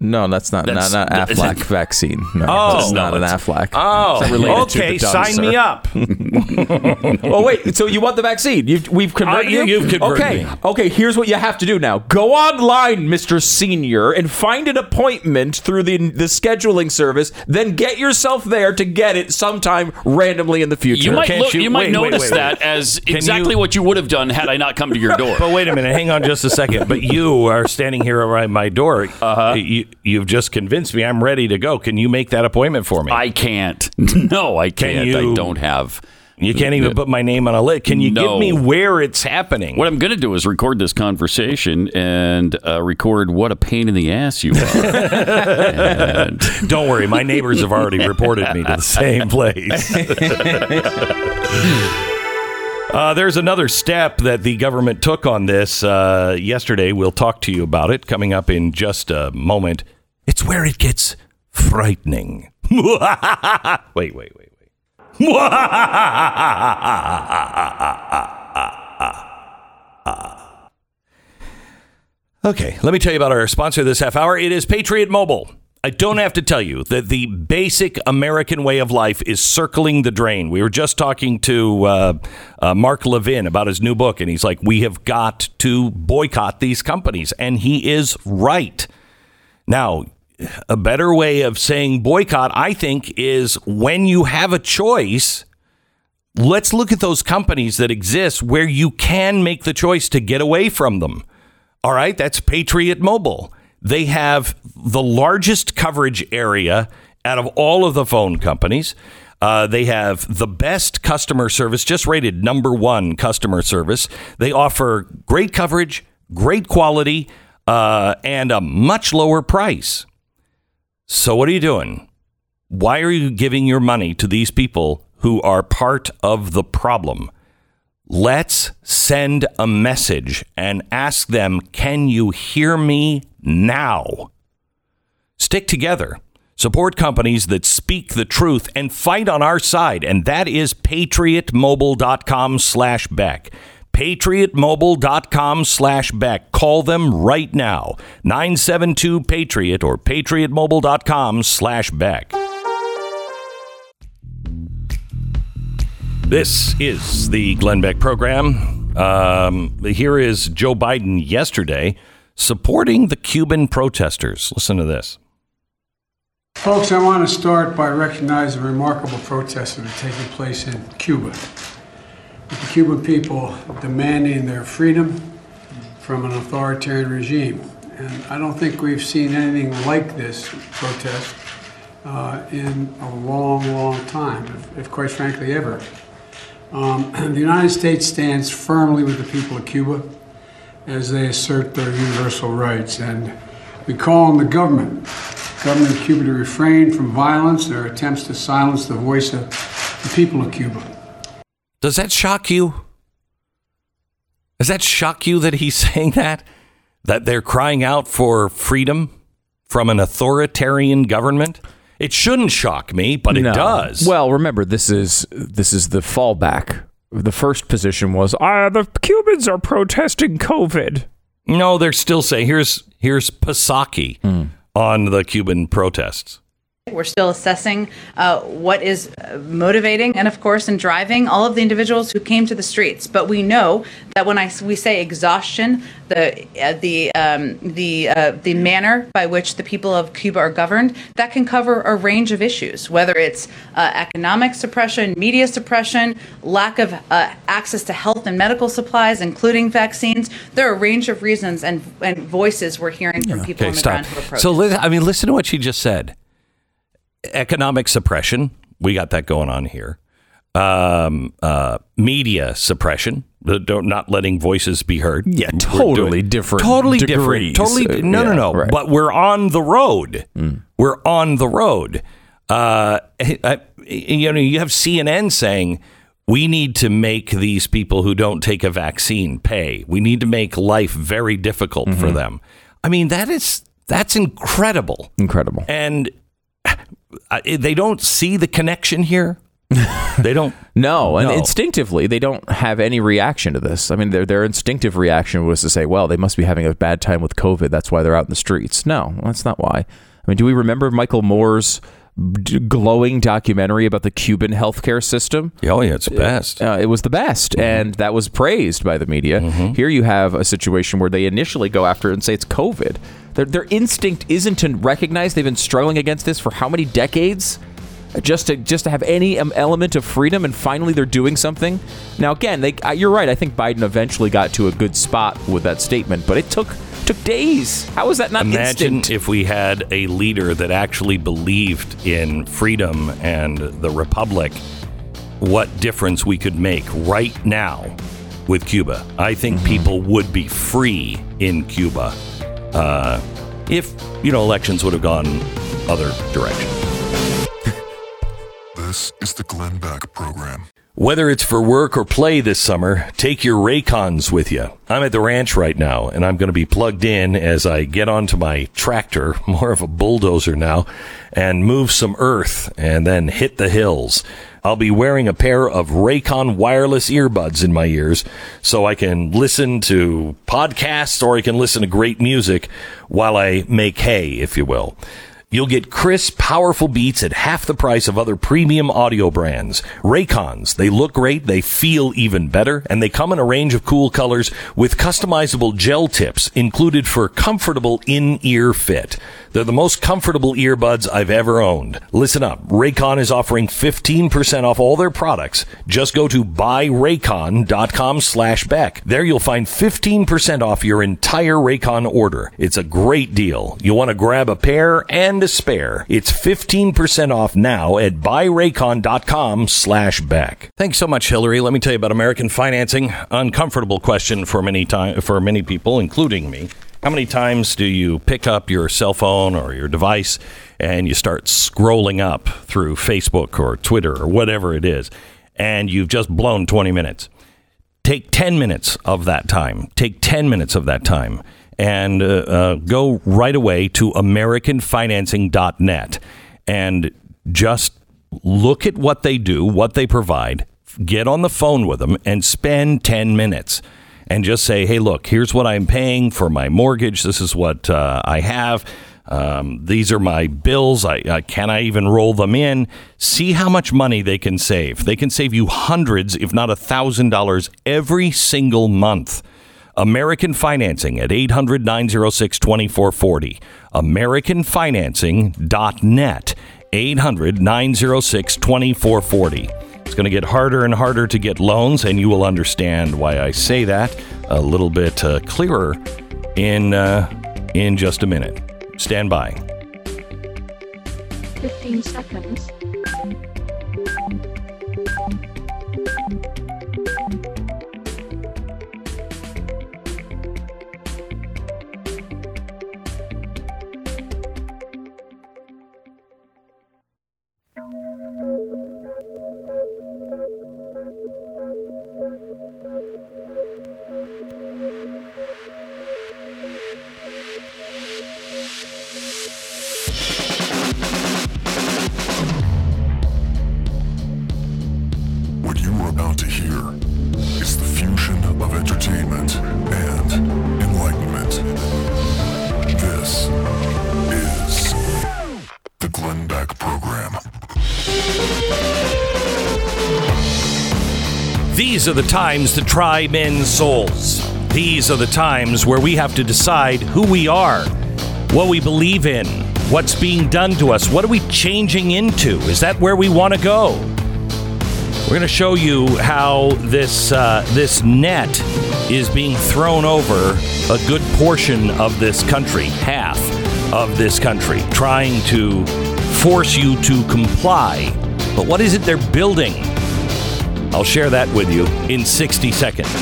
no, that's not That's- not, not Aflac vaccine. No, Oh. that's not No, an it's- Aflac. Oh, It's not related to okay. the dumb, sign sir. me up. Oh wait, so you want the vaccine? You've, we've converted Uh, you- you. you've converted okay, me. okay. Here's what you have to do now: go online, Mister Senior, and find an appointment through the the scheduling service. Then get yourself there to get it sometime randomly in the future. you might Can't look, you- you, might wait, wait, notice wait, wait. that as exactly you- what you would have done had I not come to your door. But wait a minute. Hang on just a second. But you are standing here around my door. Uh-huh. You, you've just convinced me I'm ready to go. Can you make that appointment for me? I can't. No, I can't. you- I don't have. You can't even put my name on a list. Can you No. give me where it's happening? What I'm going to do is record this conversation and uh, record what a pain in the ass you are. and Don't worry. My neighbors have already reported me to the same place. Uh, there's another step that the government took on this uh, yesterday. We'll talk to you about it coming up in just a moment. It's where it gets frightening. wait, wait, wait, wait. okay, let me tell you about our sponsor this half hour. It is Patriot Mobile. I don't have to tell you that the basic American way of life is circling the drain. We were just talking to uh, uh, Mark Levin about his new book, and he's like, We have got to boycott these companies. And he is right. Now, a better way of saying boycott, I think, is when you have a choice, let's look at those companies that exist where you can make the choice to get away from them. All right, that's Patriot Mobile. They have the largest coverage area out of all of the phone companies. Uh, they have the best customer service, just rated number one customer service. They offer great coverage, great quality, uh, and a much lower price. So, what are you doing? Why are you giving your money to these people who are part of the problem? Let's send a message and ask them, can you hear me now? Stick together. Support companies that speak the truth and fight on our side. And that is patriotmobile.com slash Beck. Patriotmobile.com slash Beck. Call them right now. 972 Patriot or patriotmobile.com slash Beck. This is the Glenn Beck program. Um, here is Joe Biden yesterday supporting the Cuban protesters. Listen to this. Folks, I want to start by recognizing the remarkable protests that are taking place in Cuba. The Cuban people demanding their freedom from an authoritarian regime. And I don't think we've seen anything like this protest uh, in a long, long time, if, if quite frankly ever. Um, the United States stands firmly with the people of Cuba as they assert their universal rights. And we call on the government, government of Cuba, to refrain from violence or attempts to silence the voice of the people of Cuba. Does that shock you? Does that shock you that he's saying that? That they're crying out for freedom from an authoritarian government? It shouldn't shock me, but it No. does. Well, remember this is this is the fallback. The first position was ah, the Cubans are protesting COVID. no, they're still saying here's here's Psaki on the Cuban protests. We're still assessing uh, what is uh, motivating and, of course, and driving all of the individuals who came to the streets. But we know that when I s- we say exhaustion, the uh, the um, the uh, the manner by which the people of Cuba are governed, that can cover a range of issues, whether it's uh, economic suppression, media suppression, lack of uh, access to health and medical supplies, including vaccines. There are a range of reasons and and voices we're hearing from people on Okay, the stop. ground who approach. So, li- I mean, listen to what she just said. Economic suppression, we got that going on here. um, uh, media suppression, the, don't, not letting voices be heard. Yeah, totally different Totally degrees. different. Totally. Uh, no, no, yeah, no. right. But we're on the road. We're on the road. Uh, I, you know, you have CNN saying we need to make these people who don't take a vaccine pay. We need to make life very difficult for them. I mean, that is that's incredible. Incredible. And they don't see the connection here. they don't. No, and No. instinctively they don't have any reaction to this. I mean, their their instinctive reaction was to say, "Well, they must be having a bad time with COVID. That's why they're out in the streets." No, that's not why. I mean, do we remember Michael Moore's d- glowing documentary about the Cuban healthcare system? Oh yeah, it's the best. Uh, it was the best, and that was praised by the media. Here you have a situation where they initially go after it and say it's COVID. Their, their instinct isn't to recognize they've been struggling against this for how many decades, just to just to have any um, element of freedom, and finally they're doing something. Now again, they, you're right. I think Biden eventually got to a good spot with that statement, but it took took days. How is that not Imagine instant? if we had a leader that actually believed in freedom and the republic, what difference we could make right now with Cuba. I think Mm-hmm. people would be free in Cuba uh, if, you know, elections would have gone other direction. This is the Glenn Beck Program. Whether it's for work or play this summer, take your Raycons with you. I'm at the ranch right now, and I'm going to be plugged in as I get onto my tractor, more of a bulldozer now, and move some earth and then hit the hills. I'll be wearing a pair of Raycon wireless earbuds in my ears so I can listen to podcasts or I can listen to great music while I make hay, if you will. You'll get crisp, powerful beats at half the price of other premium audio brands. Raycons, they look great, they feel even better, and they come in a range of cool colors with customizable gel tips included for comfortable in-ear fit. They're the most comfortable earbuds I've ever owned. Listen up. Raycon is offering 15% off all their products. Just go to buyraycon.com slash Beck. There you'll find 15% off your entire Raycon order. It's a great deal. You'll want to grab a pair and a spare. It's 15% off now at buyraycon.com slash Beck. Thanks so much, Hillary. Let me tell you about American financing. Uncomfortable question for many time, for many people, including me. How many times do you pick up your cell phone or your device and you start scrolling up through Facebook or Twitter or whatever it is, and you've just blown 20 minutes? Take 10 minutes of that time. Take 10 minutes of that time and uh, uh, go right away to AmericanFinancing.net and just look at what they do, what they provide, get on the phone with them, and spend 10 minutes and just say, hey, look, here's what I'm paying for my mortgage. This is what uh, I have. Um, these are my bills. I, uh, can I even roll them in? See how much money they can save. They can save you hundreds, if not a thousand dollars every single month. American Financing at 800 906 2440. AmericanFinancing.net. 800 906 2440. It's going to get harder and harder to get loans, and you will understand why I say that a little bit uh, clearer in, uh, in just a minute. Stand by. 15 seconds. These are the times to try men's souls. These are the times where we have to decide who we are, what we believe in, what's being done to us, what are we changing into? Is that where we want to go? We're going to show you how this uh, this net is being thrown over a good portion of this country, half of this country, trying to force you to comply. But what is it they're building? I'll share that with you in 60 seconds.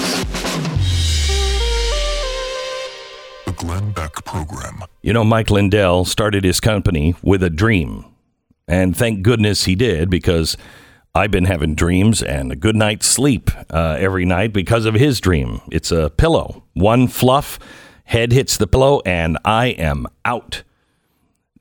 The Glenn Beck Program. You know, Mike Lindell started his company with a dream. And thank goodness he did because I've been having dreams and a good night's sleep uh, every night because of his dream. It's a pillow, one fluff, head hits the pillow, and I am out.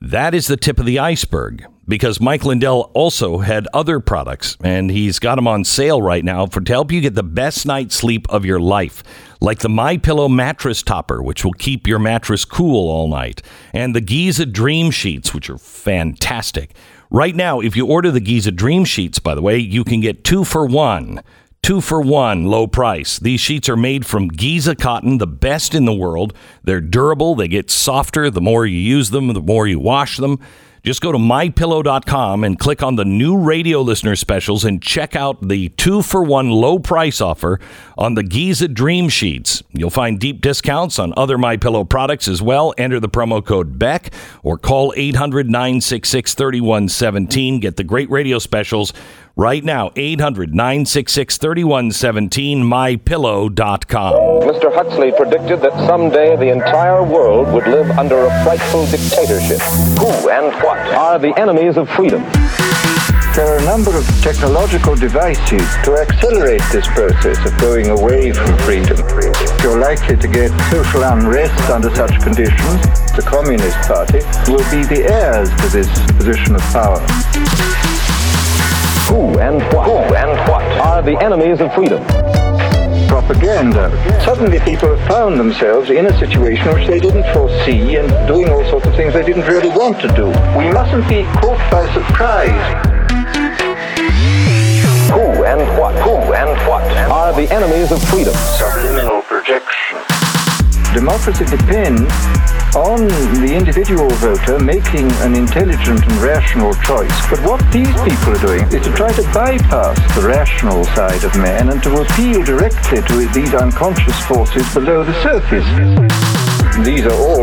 That is the tip of the iceberg because Mike Lindell also had other products and he's got them on sale right now for to help you get the best night's sleep of your life. Like the My Pillow mattress topper, which will keep your mattress cool all night, and the Giza Dream Sheets, which are fantastic. Right now, if you order the Giza Dream Sheets, by the way, you can get two for one. Two for one, low price. These sheets are made from Giza cotton, the best in the world. They're durable, they get softer the more you use them, the more you wash them. Just go to mypillow.com and click on the new radio listener specials and check out the two for one low price offer on the Giza Dream Sheets. You'll find deep discounts on other My Pillow products as well. Enter the promo code BECK or call 800 966 3117. Get the great radio specials right now. 800 966 3117, mypillow.com. Mr. Huxley predicted that someday the entire world would live under a frightful dictatorship. Who and what are the enemies of freedom? There are a number of technological devices to accelerate this process of going away from freedom. You're likely to get social unrest under such conditions. The Communist Party will be the heirs to this position of power. Who and what? Who and what are the enemies of freedom? Propaganda. Suddenly people have found themselves in a situation which they didn't foresee and doing all sorts of things they didn't really want to do. We mustn't be caught by surprise. And what? Who and what are the enemies of freedom? Subliminal projection. Democracy depends on the individual voter making an intelligent and rational choice. But what these people are doing is to try to bypass the rational side of man and to appeal directly to these unconscious forces below the surface.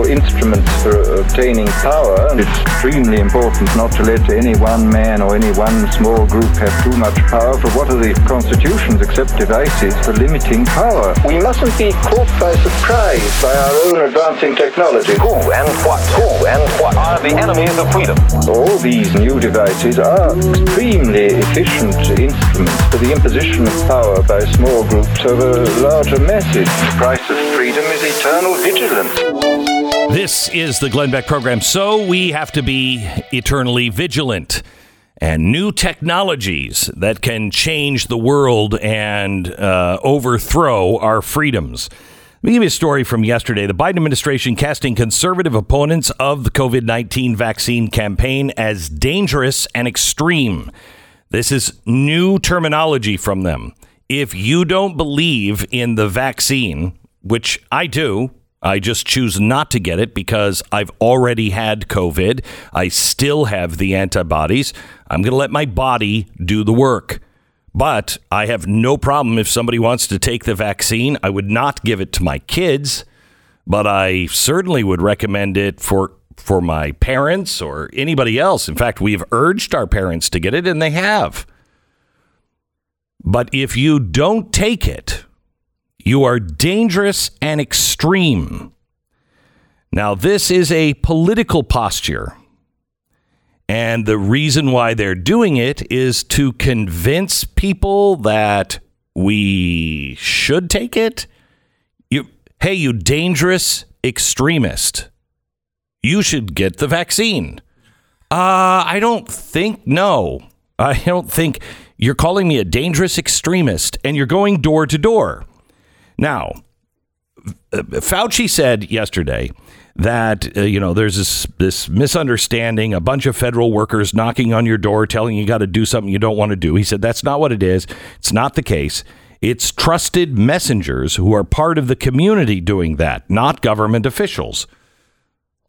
These are all instruments for uh, obtaining power, and it's extremely important not to let any one man or any one small group have too much power, for what are the constitutions except devices for limiting power? We mustn't be caught by surprise by our own advancing technology. Who and what? Who and what are the enemies of freedom? All these new devices are extremely efficient instruments for the imposition of power by small groups over larger masses. The price of freedom is eternal vigilance. This is the Glenn Beck program, so we have to be eternally vigilant. And new technologies that can change the world and uh, overthrow our freedoms. Let me give you a story from yesterday. The Biden administration casting conservative opponents of the COVID 19 vaccine campaign as dangerous and extreme. This is new terminology from them. If you don't believe in the vaccine, which I do, I just choose not to get it because I've already had COVID. I still have the antibodies. I'm going to let my body do the work. But I have no problem if somebody wants to take the vaccine. I would not give it to my kids, but I certainly would recommend it for for my parents or anybody else. In fact, we've urged our parents to get it and they have. But if you don't take it, you are dangerous and extreme. Now, this is a political posture. And the reason why they're doing it is to convince people that we should take it. You, hey, you dangerous extremist, you should get the vaccine. Uh, I don't think, no. I don't think you're calling me a dangerous extremist and you're going door to door. Now, Fauci said yesterday that uh, you know there's this this misunderstanding, a bunch of federal workers knocking on your door telling you got to do something you don't want to do. He said that's not what it is. It's not the case. It's trusted messengers who are part of the community doing that, not government officials.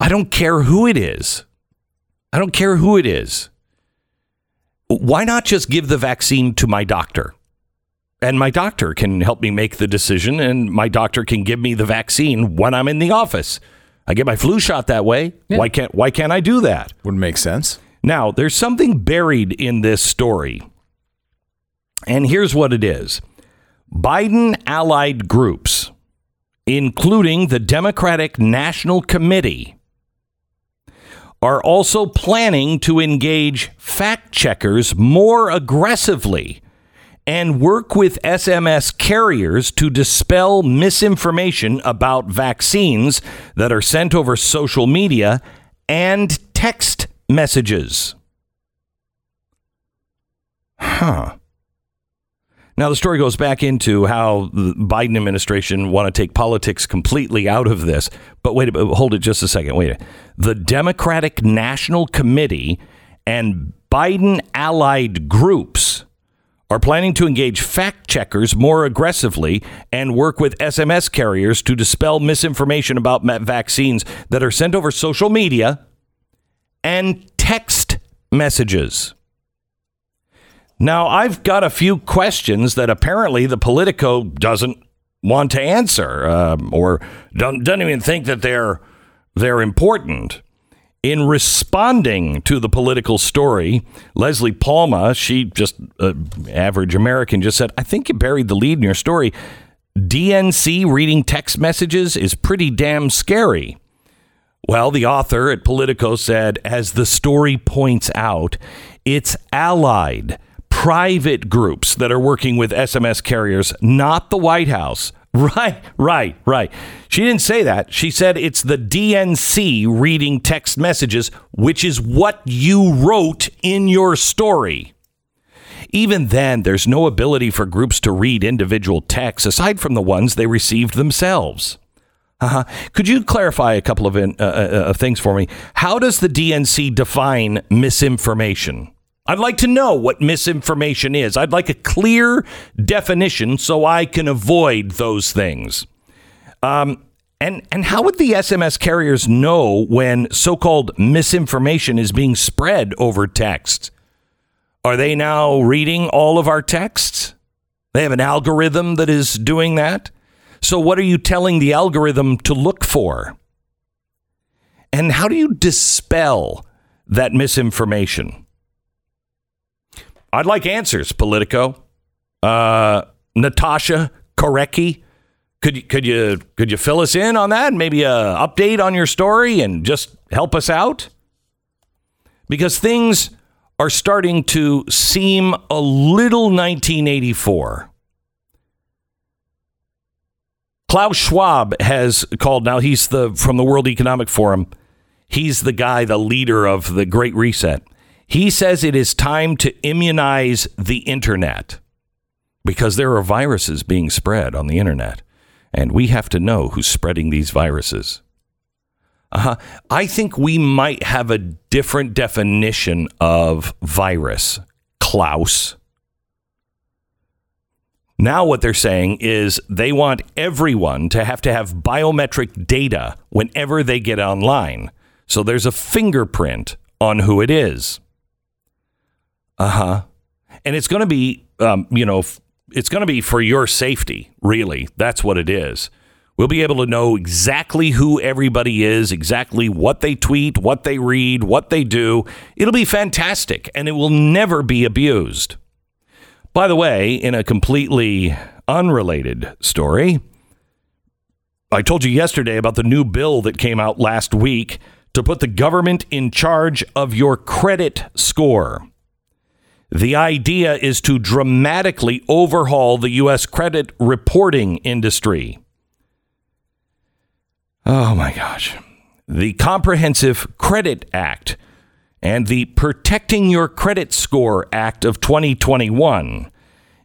I don't care who it is. I don't care who it is. Why not just give the vaccine to my doctor? And my doctor can help me make the decision, and my doctor can give me the vaccine when I'm in the office. I get my flu shot that way. Yeah. Why can't Why can't I do that? Wouldn't make sense. Now, there's something buried in this story. And here's what it is Biden allied groups, including the Democratic National Committee, are also planning to engage fact checkers more aggressively and work with SMS carriers to dispel misinformation about vaccines that are sent over social media and text messages. Huh. Now the story goes back into how the Biden administration want to take politics completely out of this. But wait, hold it just a second. Wait, the Democratic National Committee and Biden allied groups are planning to engage fact checkers more aggressively and work with SMS carriers to dispel misinformation about vaccines that are sent over social media and text messages. Now, I've got a few questions that apparently the Politico doesn't want to answer um, or don't, doesn't even think that they're, they're important. In responding to the Politico story, Leslie Palma, she just, uh, average American, just said, I think you buried the lead in your story. DNC reading text messages is pretty damn scary. Well, the author at Politico said, as the story points out, it's allied private groups that are working with SMS carriers, not the White House. Right, right, right. She didn't say that. She said it's the DNC reading text messages, which is what you wrote in your story. Even then, there's no ability for groups to read individual texts aside from the ones they received themselves. Uh-huh. Could you clarify a couple of uh, uh, uh, things for me? How does the DNC define misinformation? I'd like to know what misinformation is. I'd like a clear definition so I can avoid those things. Um, and and how would the SMS carriers know when so-called misinformation is being spread over text? Are they now reading all of our texts? They have an algorithm that is doing that. So what are you telling the algorithm to look for? And how do you dispel that misinformation? I'd like answers, Politico. Uh, Natasha Korecki, could you could you could you fill us in on that? Maybe a update on your story and just help us out because things are starting to seem a little 1984. Klaus Schwab has called now. He's the from the World Economic Forum. He's the guy, the leader of the Great Reset. He says it is time to immunize the internet because there are viruses being spread on the internet, and we have to know who's spreading these viruses. Uh-huh. I think we might have a different definition of virus, Klaus. Now, what they're saying is they want everyone to have to have biometric data whenever they get online. So there's a fingerprint on who it is. Uh huh. And it's going to be, um, you know, it's going to be for your safety, really. That's what it is. We'll be able to know exactly who everybody is, exactly what they tweet, what they read, what they do. It'll be fantastic and it will never be abused. By the way, in a completely unrelated story, I told you yesterday about the new bill that came out last week to put the government in charge of your credit score. The idea is to dramatically overhaul the U.S. credit reporting industry. Oh my gosh. The Comprehensive Credit Act and the Protecting Your Credit Score Act of 2021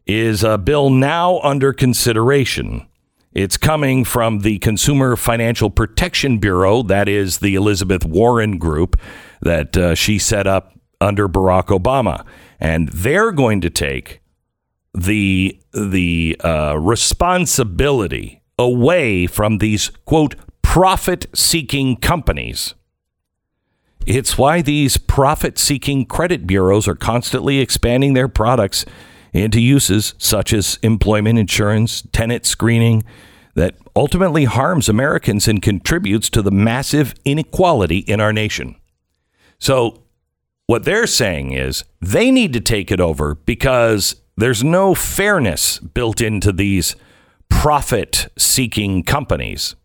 is a bill now under consideration. It's coming from the Consumer Financial Protection Bureau, that is the Elizabeth Warren group that uh, she set up under Barack Obama and they're going to take the the uh, responsibility away from these quote profit seeking companies. It's why these profit seeking credit bureaus are constantly expanding their products into uses such as employment insurance, tenant screening, that ultimately harms Americans and contributes to the massive inequality in our nation. So what they're saying is they need to take it over because There's no fairness built into these profit seeking companies.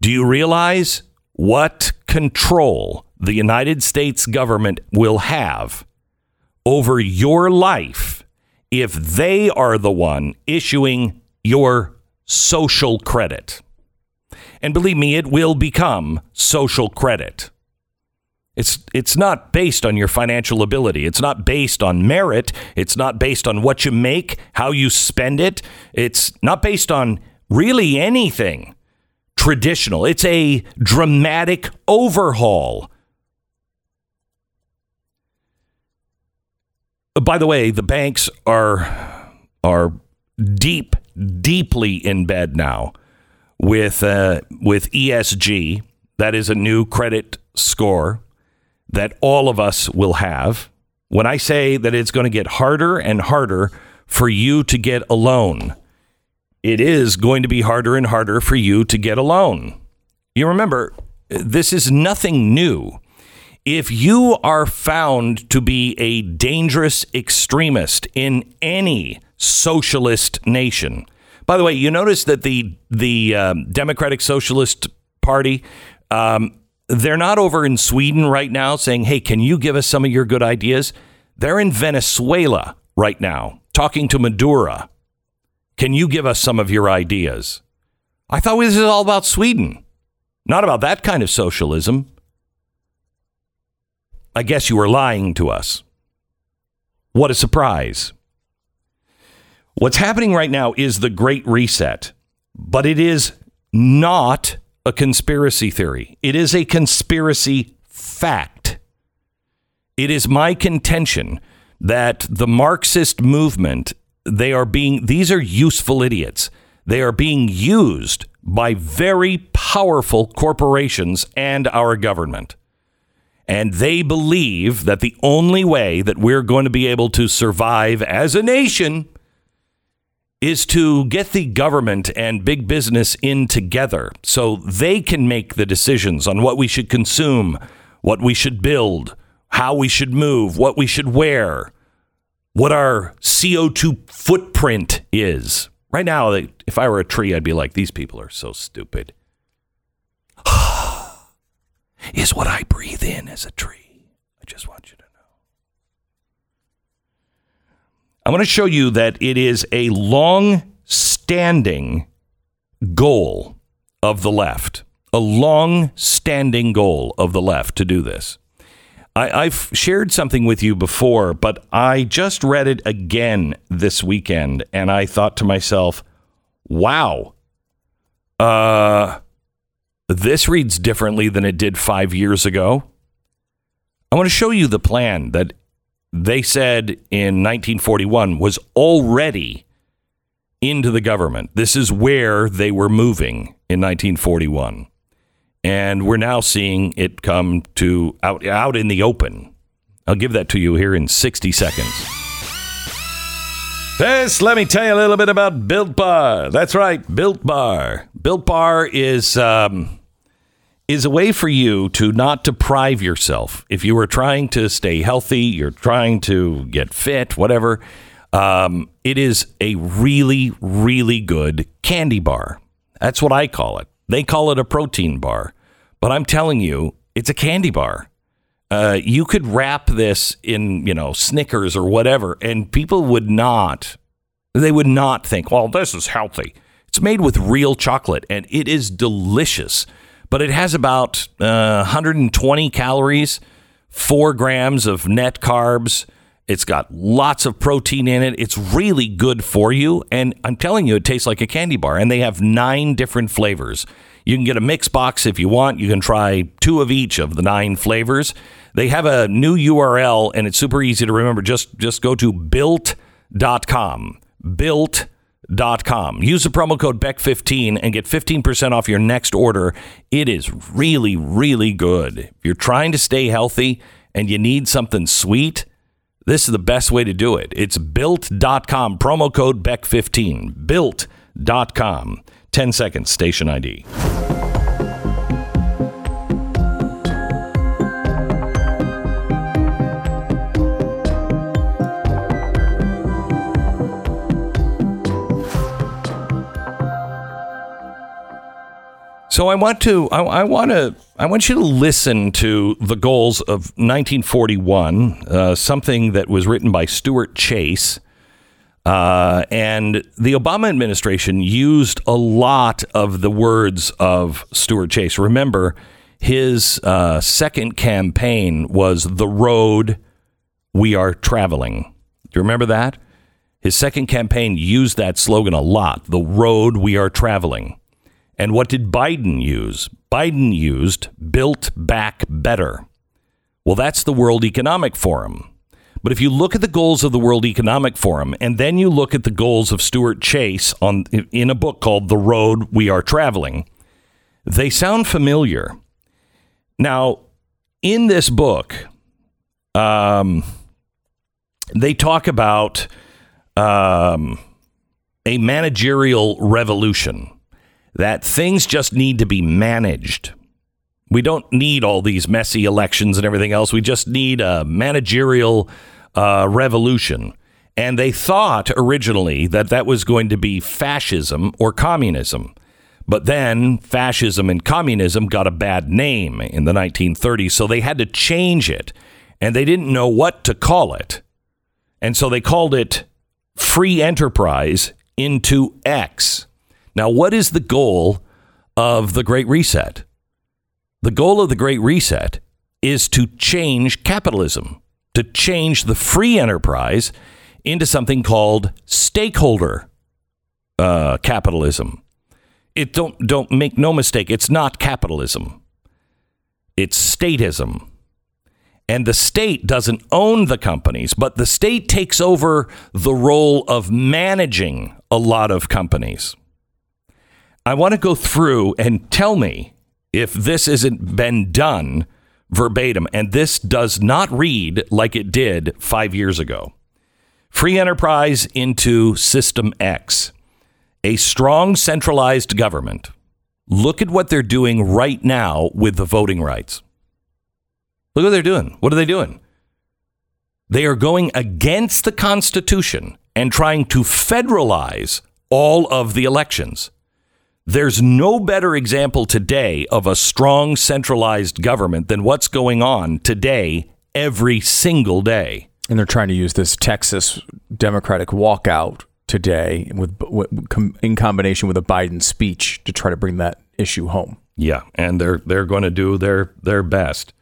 Do you realize what control the United States government will have over your life if they are the one issuing your social credit? And believe me, it will become social credit. It's it's not based on your financial ability. It's not based on merit. It's not based on what you make, how you spend it. It's not based on really anything traditional. It's a dramatic overhaul. By the way, the banks are are deep deeply in bed now with uh, with ESG. That is a new credit score that all of us will have. When I say that it's going to get harder and harder for you to get a loan, it is going to be harder and harder for you to get a loan. You remember, this is nothing new. If you are found to be a dangerous extremist in any socialist nation, by the way, you notice that the the um, Democratic Socialist Party um, they're not over in Sweden right now saying, "Hey, can you give us some of your good ideas?" They're in Venezuela right now talking to Maduro. Can you give us some of your ideas? I thought this was all about Sweden, not about that kind of socialism. I guess you were lying to us. What a surprise. What's happening right now is the Great Reset, but it is not a conspiracy theory. It is a conspiracy fact. It is my contention that the Marxist movement, they are being, these are useful idiots. They are being used by very powerful corporations and our government. And they believe that the only way that we're going to be able to survive as a nation is to get the government and big business in together so they can make the decisions on what we should consume, what we should build, how we should move, what we should wear, what our CO2 footprint is. Right now, if I were a tree, I'd be like, these people are so stupid. is what I breathe in as a tree. I just want you to know. I'm going to show you that it is a long standing goal of the left, a long standing goal of the left to do this. I, have shared something with you before, but I just read it again this weekend and I thought to myself, wow, uh, this reads differently than it did five years ago. I want to show you the plan that they said in 1941 was already into the government. This is where they were moving in 1941. And we're now seeing it come to out out in the open. I'll give that to you here in 60 seconds. First, let me tell you a little bit about Built Bar. That's right, Built Bar. Built Bar is um, is a way for you to not deprive yourself. If you are trying to stay healthy, you're trying to get fit, whatever, um, it is a really, really good candy bar. That's what I call it. They call it a protein bar, but I'm telling you, it's a candy bar. Uh, you could wrap this in, you know, Snickers or whatever, and people would not, they would not think, well, this is healthy. It's made with real chocolate, and it is delicious but it has about uh, 120 calories, four grams of net carbs. It's got lots of protein in it. It's really good for you. And I'm telling you, it tastes like a candy bar. And they have nine different flavors. You can get a mix box if you want. You can try two of each of the nine flavors. They have a new URL and it's super easy to remember. Just just go to built.com. Built com. Use the promo code BECK15 and get 15% off your next order. It is really, really good. If you're trying to stay healthy and you need something sweet, this is the best way to do it. It's built.com, promo code BECK15. Built.com. 10 seconds, station ID. So I want to, I, I want to, I want you to listen to the goals of 1941, uh, something that was written by Stuart Chase. Uh, and the Obama administration used a lot of the words of Stuart Chase. Remember, his uh, second campaign was The Road We Are Traveling. Do you remember that? His second campaign used that slogan a lot The Road We Are Traveling. And what did Biden use? Biden used Build Back Better. Well, that's the World Economic Forum. But if you look at the goals of the World Economic Forum and then you look at the goals of Stuart Chase on in a book called The Road We Are Traveling, they sound familiar. Now, in this book, um, they talk about um, a managerial revolution that things just need to be managed. We don't need all these messy elections and everything else. We just need a managerial uh, revolution. And they thought originally that that was going to be fascism or communism. But then fascism and communism got a bad name in the 1930s, so they had to change it. And they didn't know what to call it. And so they called it free enterprise into X. Now, what is the goal of the Great Reset? The goal of the Great Reset is to change capitalism, to change the free enterprise into something called stakeholder uh, capitalism. It don't don't make no mistake. It's not capitalism. It's statism. And the state doesn't own the companies, but the state takes over the role of managing a lot of companies. I want to go through and tell me if this hasn't been done verbatim. And this does not read like it did five years ago. Free enterprise into System X, a strong centralized government. Look at what they're doing right now with the voting rights. Look what they're doing. What are they doing? They are going against the Constitution and trying to federalize all of the elections. There's no better example today of a strong centralized government than what's going on today every single day. And they're trying to use this Texas Democratic walkout today with, in combination with a Biden speech to try to bring that issue home. Yeah, and they're they're going to do their their best.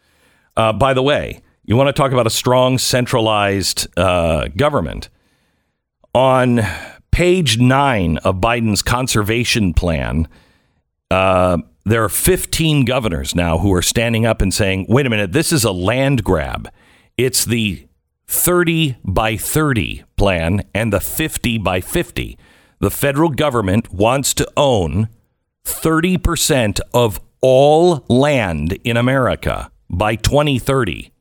Uh, by the way, you want to talk about a strong centralized uh, government on page nine of Biden's conservation plan, uh, there are 15 governors now who are standing up and saying, wait a minute, this is a land grab. It's the 30 by 30 plan and the 50 by 50. The federal government wants to own 30% of all land in America by 2030.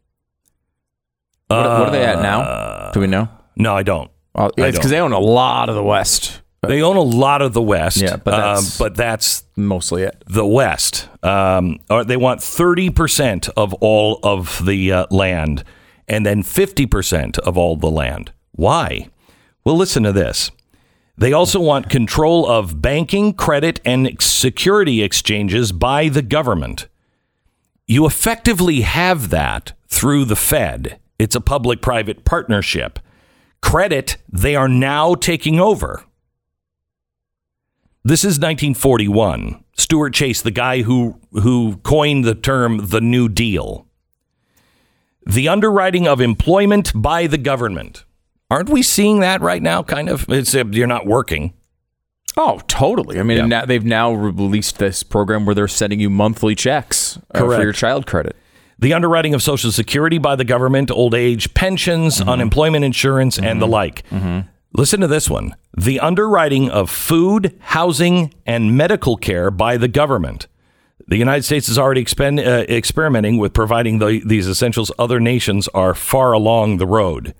What, what are they at now? Do we know? No, I don't. Well, it's because they own a lot of the West. They own a lot of the West. Yeah, but that's, um, but that's mostly it. The West. Um, or they want 30% of all of the uh, land and then 50% of all the land. Why? Well, listen to this. They also want control of banking, credit, and security exchanges by the government. You effectively have that through the Fed. It's a public private partnership credit they are now taking over. This is 1941. Stuart Chase, the guy who, who coined the term the New Deal. The underwriting of employment by the government. Aren't we seeing that right now? Kind of. It's, uh, you're not working. Oh, totally. I mean, yeah. now, they've now released this program where they're sending you monthly checks uh, for your child credit the underwriting of Social Security by the government, old age pensions, mm-hmm. unemployment insurance, mm-hmm. and the mm-hmm. like. Mm-hmm. Listen to this one the underwriting of food, housing, and medical care by the government. The United States is already expend, uh, experimenting with providing the, these essentials. Other nations are far along the road.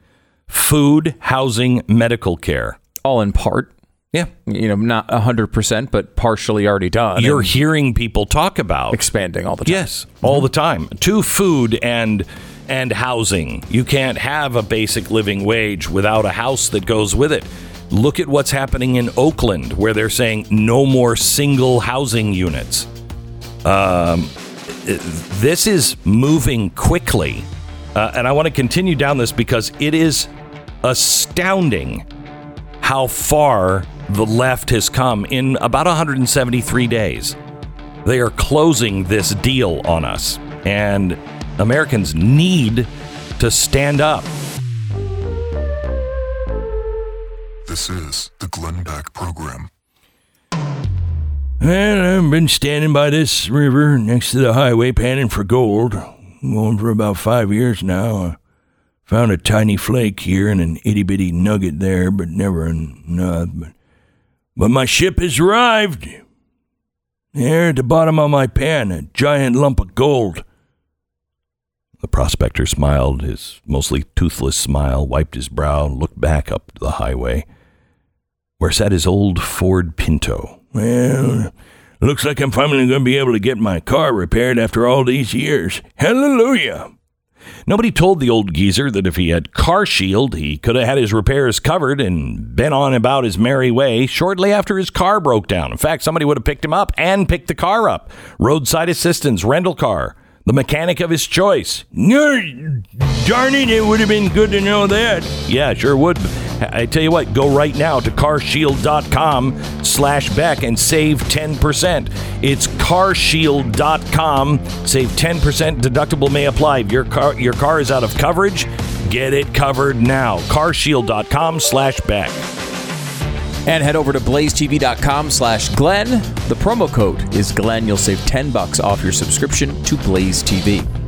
Food, housing, medical care. All in part yeah. You know, not 100%, but partially already done. You're hearing people talk about expanding all the time. Yes, all the time. To food and and housing. You can't have a basic living wage without a house that goes with it. Look at what's happening in Oakland where they're saying no more single housing units. Um, this is moving quickly. Uh, and I want to continue down this because it is astounding how far the left has come in about 173 days. They are closing this deal on us, and Americans need to stand up. This is the Glenn Beck Program. Well, I've been standing by this river next to the highway panning for gold. Going for about five years now. I found a tiny flake here and an itty bitty nugget there, but never enough. But, but my ship has arrived. There at the bottom of my pan, a giant lump of gold. The prospector smiled, his mostly toothless smile, wiped his brow, and looked back up the highway, where sat his old Ford Pinto. Well, looks like I'm finally going to be able to get my car repaired after all these years. Hallelujah! Nobody told the old geezer that if he had CarShield, he could have had his repairs covered and been on about his merry way shortly after his car broke down. In fact, somebody would have picked him up and picked the car up. Roadside assistance, rental car, the mechanic of his choice. Darn it, it would have been good to know that. Yeah, sure would. I tell you what, go right now to carshield.com slash Beck and save 10%. It's carshield.com. Save 10%. Deductible may apply. If your car, your car is out of coverage, get it covered now. carshield.com slash Beck. And head over to blazetv.com slash Glenn. The promo code is Glenn. You'll save 10 bucks off your subscription to Blaze TV.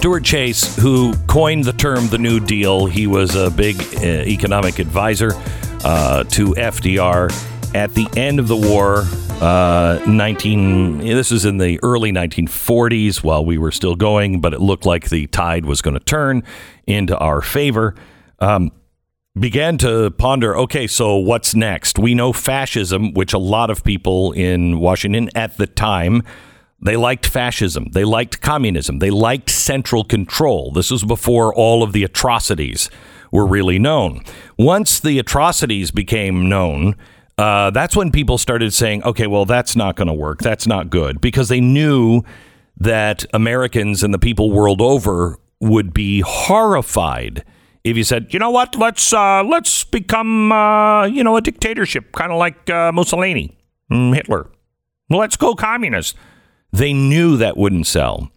Stuart Chase, who coined the term the New Deal, he was a big uh, economic advisor uh, to FDR at the end of the war. Uh, 19. This was in the early 1940s while we were still going, but it looked like the tide was going to turn into our favor. Um, began to ponder okay, so what's next? We know fascism, which a lot of people in Washington at the time they liked fascism. They liked communism. They liked central control. This was before all of the atrocities were really known. Once the atrocities became known, uh, that's when people started saying, okay, well, that's not going to work. That's not good because they knew that Americans and the people world over would be horrified if you said, you know what, let's uh, let's become uh, you know a dictatorship, kind of like uh, Mussolini, mm, Hitler. Let's go communist. They knew that wouldn't sell.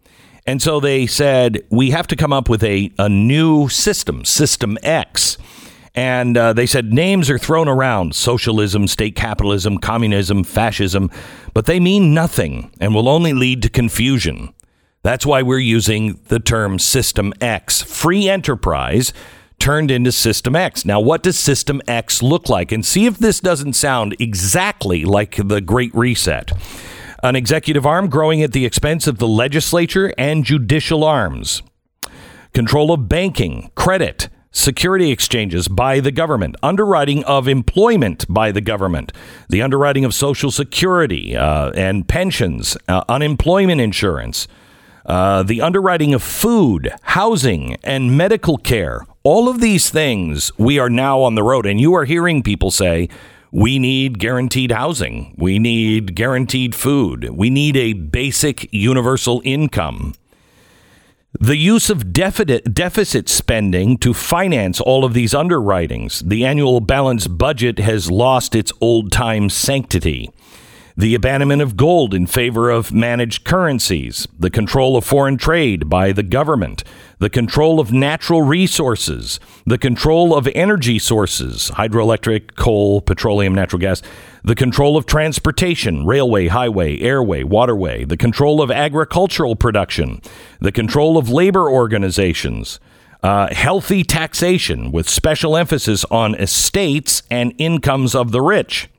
And so they said, we have to come up with a, a new system, System X. And uh, they said names are thrown around socialism, state capitalism, communism, fascism, but they mean nothing and will only lead to confusion. That's why we're using the term System X. Free enterprise turned into System X. Now, what does System X look like? And see if this doesn't sound exactly like the Great Reset an executive arm growing at the expense of the legislature and judicial arms, control of banking, credit, security exchanges by the government, underwriting of employment by the government, the underwriting of Social Security uh, and pensions, uh, unemployment insurance. Uh, the underwriting of food, housing, and medical care. All of these things we are now on the road. And you are hearing people say, we need guaranteed housing. We need guaranteed food. We need a basic universal income. The use of deficit, spending to finance all of these underwritings. The annual balanced budget has lost its old time sanctity. The abandonment of gold in favor of managed currencies. The control of foreign trade by the government. The control of natural resources. The control of energy sources hydroelectric, coal, petroleum, natural gas. The control of transportation, railway, highway, airway, waterway. The control of agricultural production. The control of labor organizations. Uh, healthy taxation with special emphasis on estates and incomes of the rich.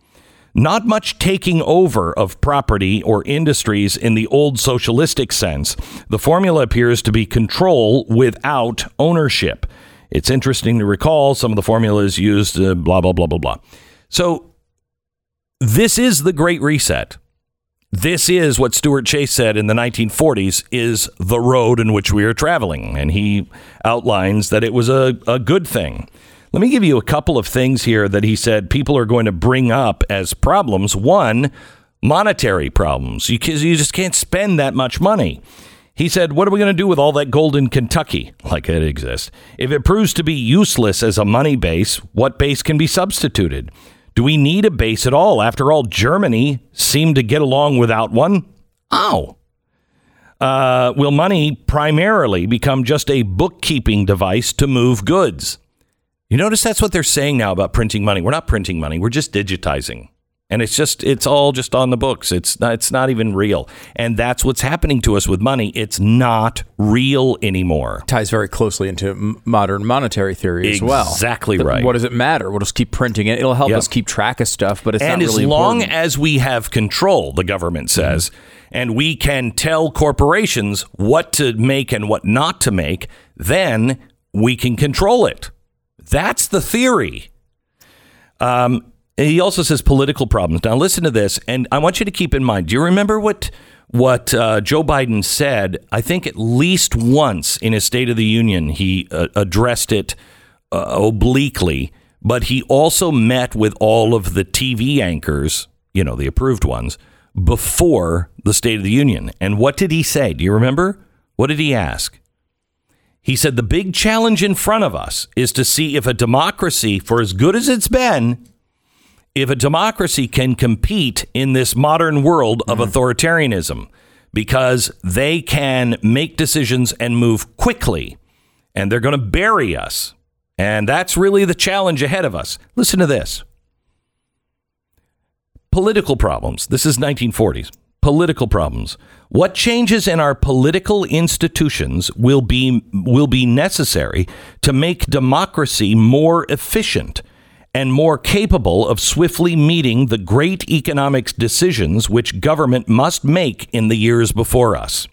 Not much taking over of property or industries in the old socialistic sense. The formula appears to be control without ownership. It's interesting to recall some of the formulas used, uh, blah, blah, blah, blah, blah. So, this is the Great Reset. This is what Stuart Chase said in the 1940s is the road in which we are traveling. And he outlines that it was a, a good thing. Let me give you a couple of things here that he said people are going to bring up as problems. One, monetary problems, because you just can't spend that much money. He said, What are we going to do with all that gold in Kentucky? Like it exists. If it proves to be useless as a money base, what base can be substituted? Do we need a base at all? After all, Germany seemed to get along without one. Oh. Uh, will money primarily become just a bookkeeping device to move goods? You notice that's what they're saying now about printing money. We're not printing money, we're just digitizing. And it's just it's all just on the books. It's not it's not even real. And that's what's happening to us with money. It's not real anymore. Ties very closely into modern monetary theory as well. Exactly right. What does it matter? We'll just keep printing it. It'll help Yep. us keep track of stuff, but it's and not as long important. as we have control, the government mm-hmm. says, and we can tell corporations what to make and what not to make, then we can control it. That's the theory. Um, he also says political problems. Now, listen to this, and I want you to keep in mind. Do you remember what what uh, Joe Biden said? I think at least once in his State of the Union, he uh, addressed it uh, obliquely, but he also met with all of the TV anchors, you know, the approved ones, before the State of the Union. And what did he say? Do you remember? What did he ask? He said the big challenge in front of us is to see if a democracy, for as good as it's been, if a democracy can compete in this modern world of mm. authoritarianism because they can make decisions and move quickly and they're going to bury us. And that's really the challenge ahead of us. Listen to this political problems. This is 1940s. Political problems. What changes in our political institutions will be will be necessary to make democracy more efficient and more capable of swiftly meeting the great economic decisions which government must make in the years before us.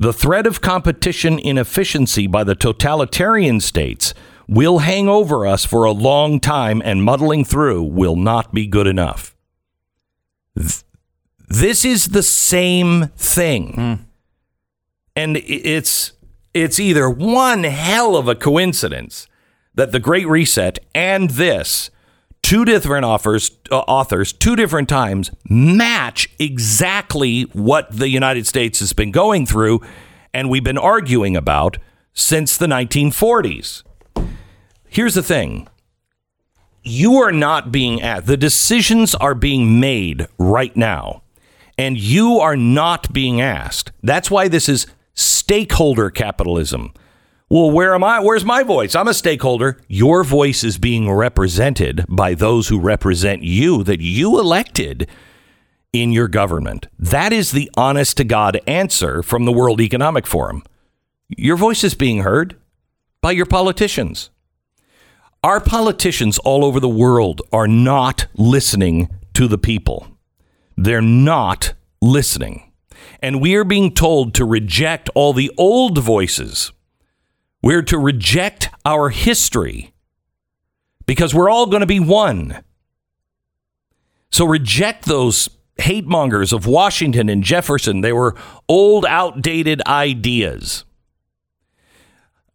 The threat of competition inefficiency by the totalitarian states will hang over us for a long time, and muddling through will not be good enough. Th- This is the same thing. And it's it's either one hell of a coincidence that the Great Reset and this two different offers uh, authors two different times match exactly what the United States has been going through and we've been arguing about since the 1940s. Here's the thing. You are not being asked. The decisions are being made right now, and you are not being asked. That's why this is stakeholder capitalism. Well, where am I? Where's my voice? I'm a stakeholder. Your voice is being represented by those who represent you that you elected in your government. That is the honest to God answer from the World Economic Forum. Your voice is being heard by your politicians. Our politicians all over the world are not listening to the people. They're not listening. And we are being told to reject all the old voices. We're to reject our history because we're all going to be one. So reject those hate mongers of Washington and Jefferson. They were old, outdated ideas.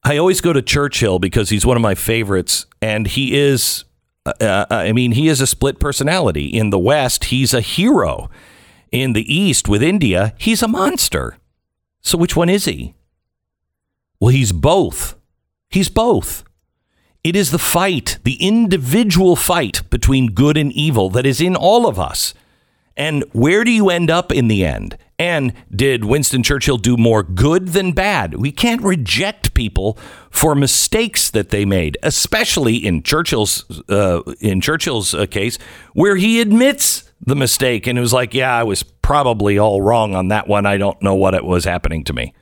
I always go to Churchill because he's one of my favorites, and he is. Uh, I mean, he is a split personality. In the West, he's a hero. In the East, with India, he's a monster. So, which one is he? Well, he's both. He's both. It is the fight, the individual fight between good and evil that is in all of us. And where do you end up in the end? And did Winston Churchill do more good than bad? We can't reject people for mistakes that they made, especially in Churchill's uh, in Churchill's uh, case, where he admits the mistake and it was like, "Yeah, I was probably all wrong on that one. I don't know what it was happening to me."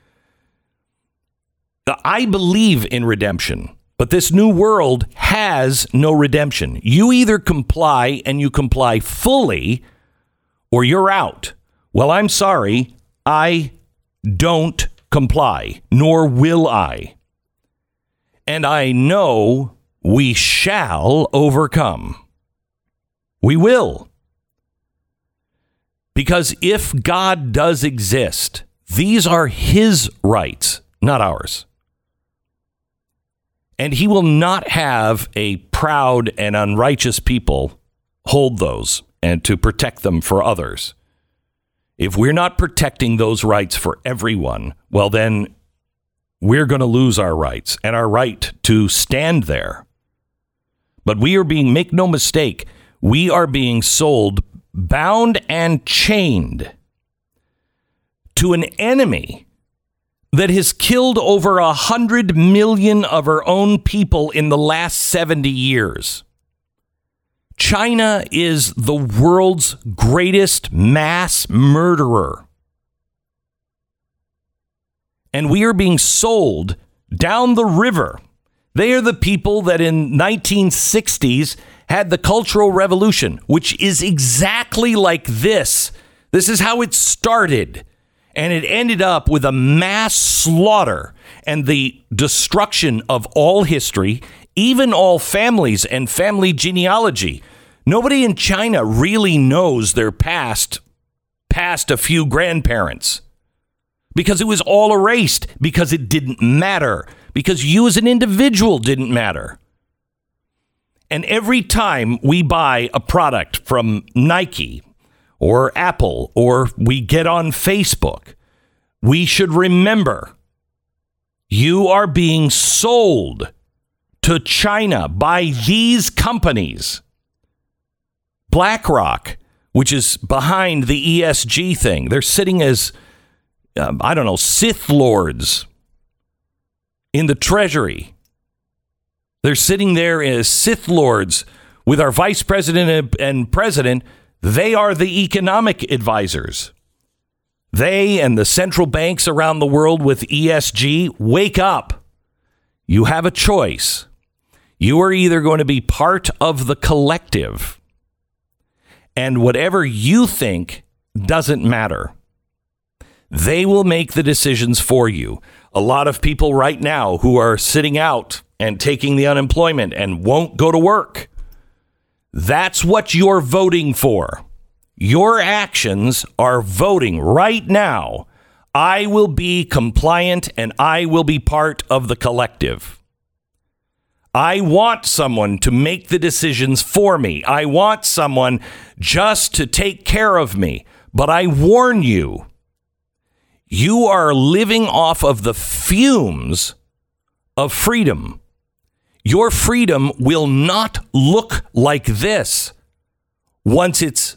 I believe in redemption, but this new world has no redemption. You either comply and you comply fully or you're out. Well, I'm sorry, I don't comply, nor will I. And I know we shall overcome. We will. Because if God does exist, these are his rights, not ours. And he will not have a proud and unrighteous people hold those and to protect them for others. If we're not protecting those rights for everyone, well, then we're going to lose our rights and our right to stand there. But we are being, make no mistake, we are being sold bound and chained to an enemy that has killed over a hundred million of our own people in the last 70 years. China is the world's greatest mass murderer. And we are being sold down the river. They are the people that in 1960s had the Cultural Revolution, which is exactly like this. This is how it started. And it ended up with a mass slaughter and the destruction of all history, even all families and family genealogy. Nobody in China really knows their past, past a few grandparents because it was all erased, because it didn't matter, because you as an individual didn't matter. And every time we buy a product from Nike or Apple or we get on Facebook, we should remember you are being sold to China by these companies. BlackRock, which is behind the ESG thing, they're sitting as, um, I don't know, Sith lords in the Treasury. They're sitting there as Sith lords with our vice president and president. They are the economic advisors. They and the central banks around the world with ESG wake up. You have a choice. You are either going to be part of the collective, and whatever you think doesn't matter. They will make the decisions for you. A lot of people right now who are sitting out and taking the unemployment and won't go to work. That's what you're voting for. Your actions are voting right now. I will be compliant and I will be part of the collective. I want someone to make the decisions for me. I want someone just to take care of me. But I warn you, you are living off of the fumes of freedom. Your freedom will not look like this once it's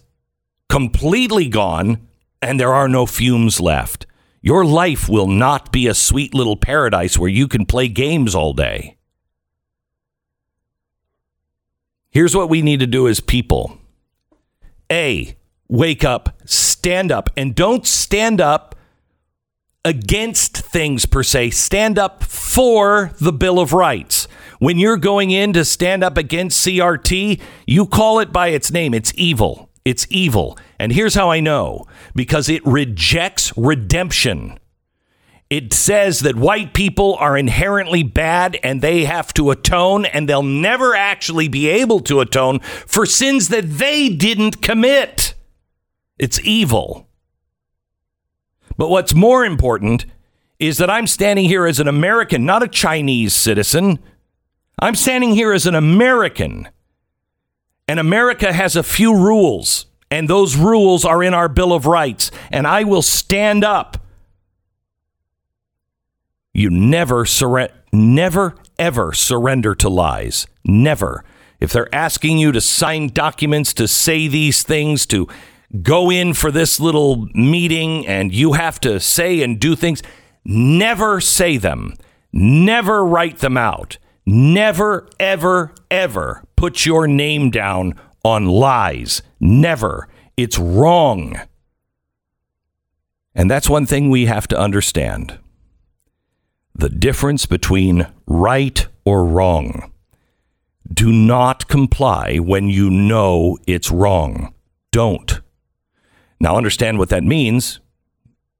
completely gone and there are no fumes left. Your life will not be a sweet little paradise where you can play games all day. Here's what we need to do as people A, wake up, stand up, and don't stand up against things per se. Stand up for the Bill of Rights. When you're going in to stand up against CRT, you call it by its name. It's evil. It's evil. And here's how I know because it rejects redemption. It says that white people are inherently bad and they have to atone, and they'll never actually be able to atone for sins that they didn't commit. It's evil. But what's more important is that I'm standing here as an American, not a Chinese citizen. I'm standing here as an American. And America has a few rules, and those rules are in our Bill of Rights. And I will stand up. You never surrender, never, ever surrender to lies. Never. If they're asking you to sign documents to say these things, to go in for this little meeting, and you have to say and do things, never say them. Never write them out. Never, ever, ever put your name down on lies. Never. It's wrong. And that's one thing we have to understand the difference between right or wrong. Do not comply when you know it's wrong. Don't. Now, understand what that means.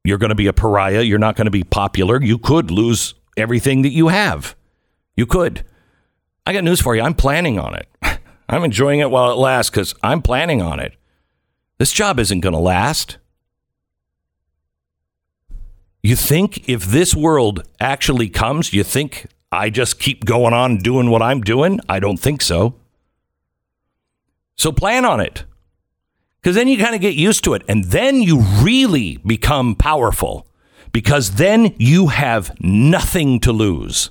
You're going to be a pariah. You're not going to be popular. You could lose everything that you have. You could. I got news for you. I'm planning on it. I'm enjoying it while it lasts because I'm planning on it. This job isn't going to last. You think if this world actually comes, you think I just keep going on doing what I'm doing? I don't think so. So plan on it. Because then you kind of get used to it. And then you really become powerful because then you have nothing to lose.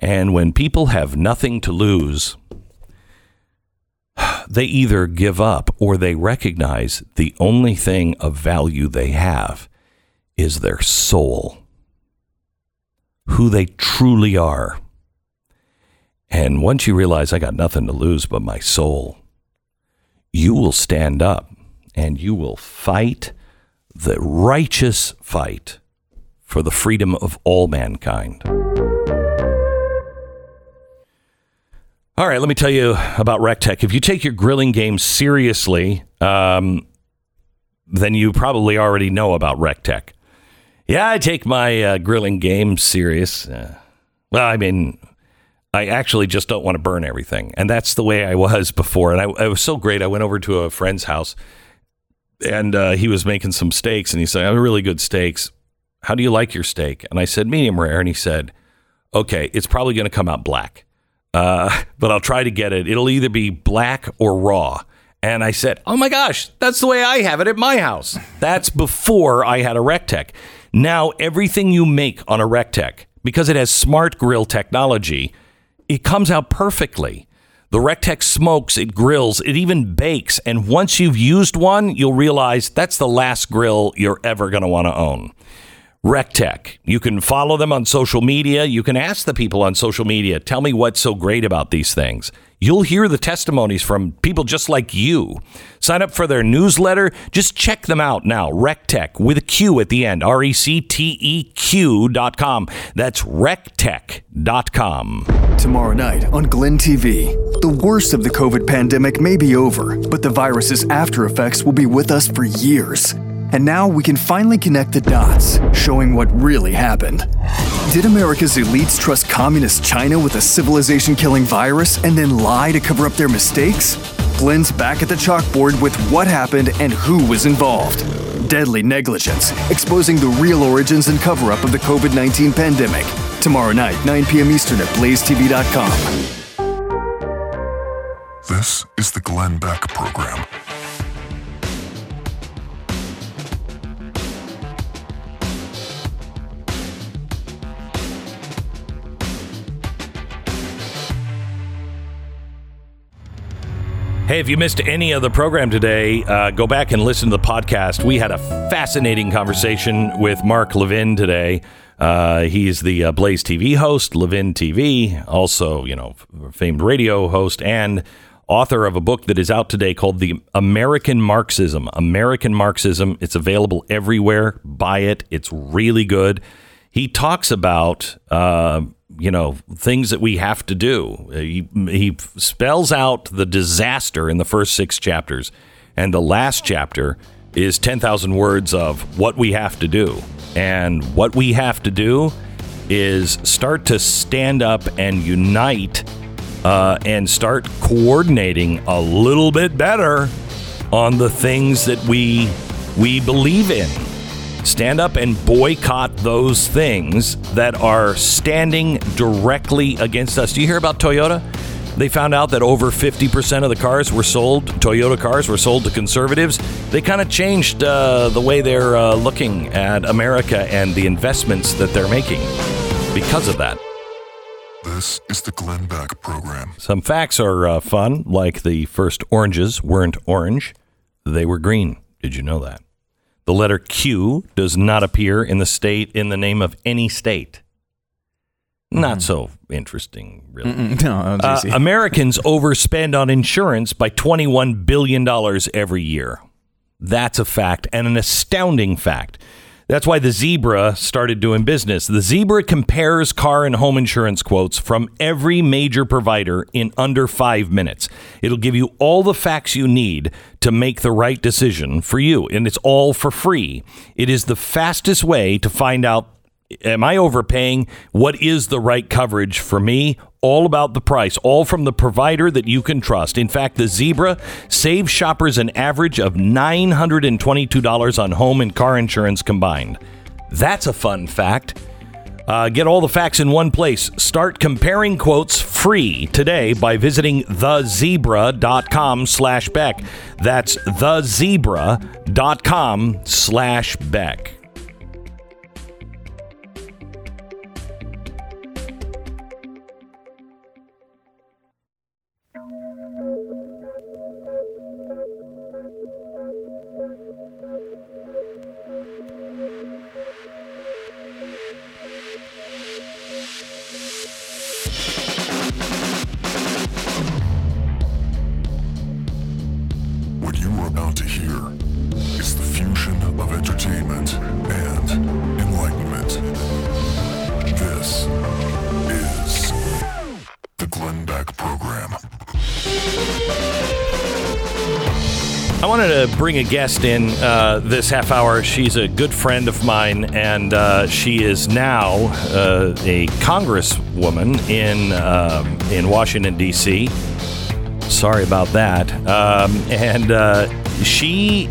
And when people have nothing to lose, they either give up or they recognize the only thing of value they have is their soul, who they truly are. And once you realize I got nothing to lose but my soul, you will stand up and you will fight the righteous fight for the freedom of all mankind. All right, let me tell you about recteq. If you take your grilling game seriously, um, then you probably already know about recteq. Yeah, I take my uh, grilling game serious. Uh, well, I mean, I actually just don't want to burn everything. And that's the way I was before. And I, it was so great. I went over to a friend's house and uh, he was making some steaks and he said, I have really good steaks. How do you like your steak? And I said, medium rare. And he said, okay, it's probably going to come out black uh, but I'll try to get it. It'll either be black or raw. And I said, Oh my gosh, that's the way I have it at my house. That's before I had a recteq. Now, everything you make on a recteq, because it has smart grill technology, it comes out perfectly. The recteq smokes, it grills, it even bakes. And once you've used one, you'll realize that's the last grill you're ever going to want to own. RecTech. You can follow them on social media. You can ask the people on social media, tell me what's so great about these things. You'll hear the testimonies from people just like you. Sign up for their newsletter. Just check them out now. recteq with a Q at the end. R E C T E Q dot com. That's recteq dot com. Tomorrow night on Glenn TV, the worst of the COVID pandemic may be over, but the virus's after effects will be with us for years. And now we can finally connect the dots, showing what really happened. Did America's elites trust communist China with a civilization killing virus and then lie to cover up their mistakes? Glenn's back at the chalkboard with what happened and who was involved. Deadly negligence, exposing the real origins and cover up of the COVID 19 pandemic. Tomorrow night, 9 p.m. Eastern at blazetv.com. This is the Glenn Beck Program. Hey, if you missed any of the program today, uh, go back and listen to the podcast. We had a fascinating conversation with Mark Levin today. Uh, he's the uh, Blaze TV host, Levin TV, also, you know, famed radio host and author of a book that is out today called The American Marxism. American Marxism. It's available everywhere. Buy it. It's really good. He talks about uh, you know things that we have to do. He, he spells out the disaster in the first six chapters, and the last chapter is ten thousand words of what we have to do. And what we have to do is start to stand up and unite uh, and start coordinating a little bit better on the things that we we believe in stand up and boycott those things that are standing directly against us. Do you hear about Toyota? They found out that over 50% of the cars were sold, Toyota cars were sold to conservatives. They kind of changed uh, the way they're uh, looking at America and the investments that they're making because of that. This is the Glenn Beck Program. Some facts are uh, fun, like the first oranges weren't orange, they were green. Did you know that? The letter Q does not appear in the state in the name of any state. Not so interesting, really. Mm-mm, no, Uh. Americans overspend on insurance by $21 billion every year. That's a fact and an astounding fact. That's why the Zebra started doing business. The Zebra compares car and home insurance quotes from every major provider in under five minutes. It'll give you all the facts you need to make the right decision for you, and it's all for free. It is the fastest way to find out am I overpaying? What is the right coverage for me? All about the price, all from the provider that you can trust. In fact, the Zebra saves shoppers an average of $922 on home and car insurance combined. That's a fun fact. Uh, get all the facts in one place. Start comparing quotes free today by visiting thezebra.com slash Beck. That's thezebra.com slash Beck. Bring a guest in uh, this half hour. She's a good friend of mine, and uh, she is now uh, a congresswoman in um, in Washington D.C. Sorry about that. Um, and uh, she,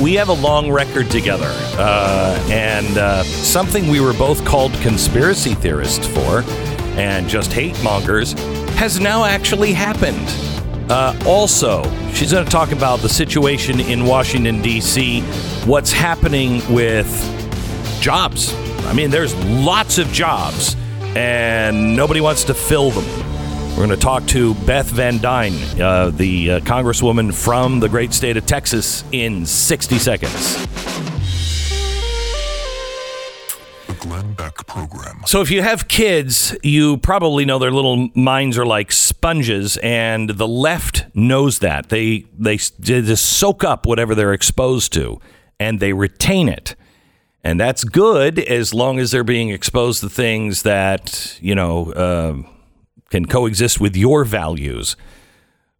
we have a long record together, uh, and uh, something we were both called conspiracy theorists for, and just hate mongers, has now actually happened. Uh, also, she's going to talk about the situation in Washington, D.C., what's happening with jobs. I mean, there's lots of jobs, and nobody wants to fill them. We're going to talk to Beth Van Duyne, uh, the uh, congresswoman from the great state of Texas, in 60 seconds. Glenn Beck Program. So, if you have kids, you probably know their little minds are like sponges, and the left knows that. They, they, they just soak up whatever they're exposed to, and they retain it. And that's good as long as they're being exposed to things that, you know, uh, can coexist with your values.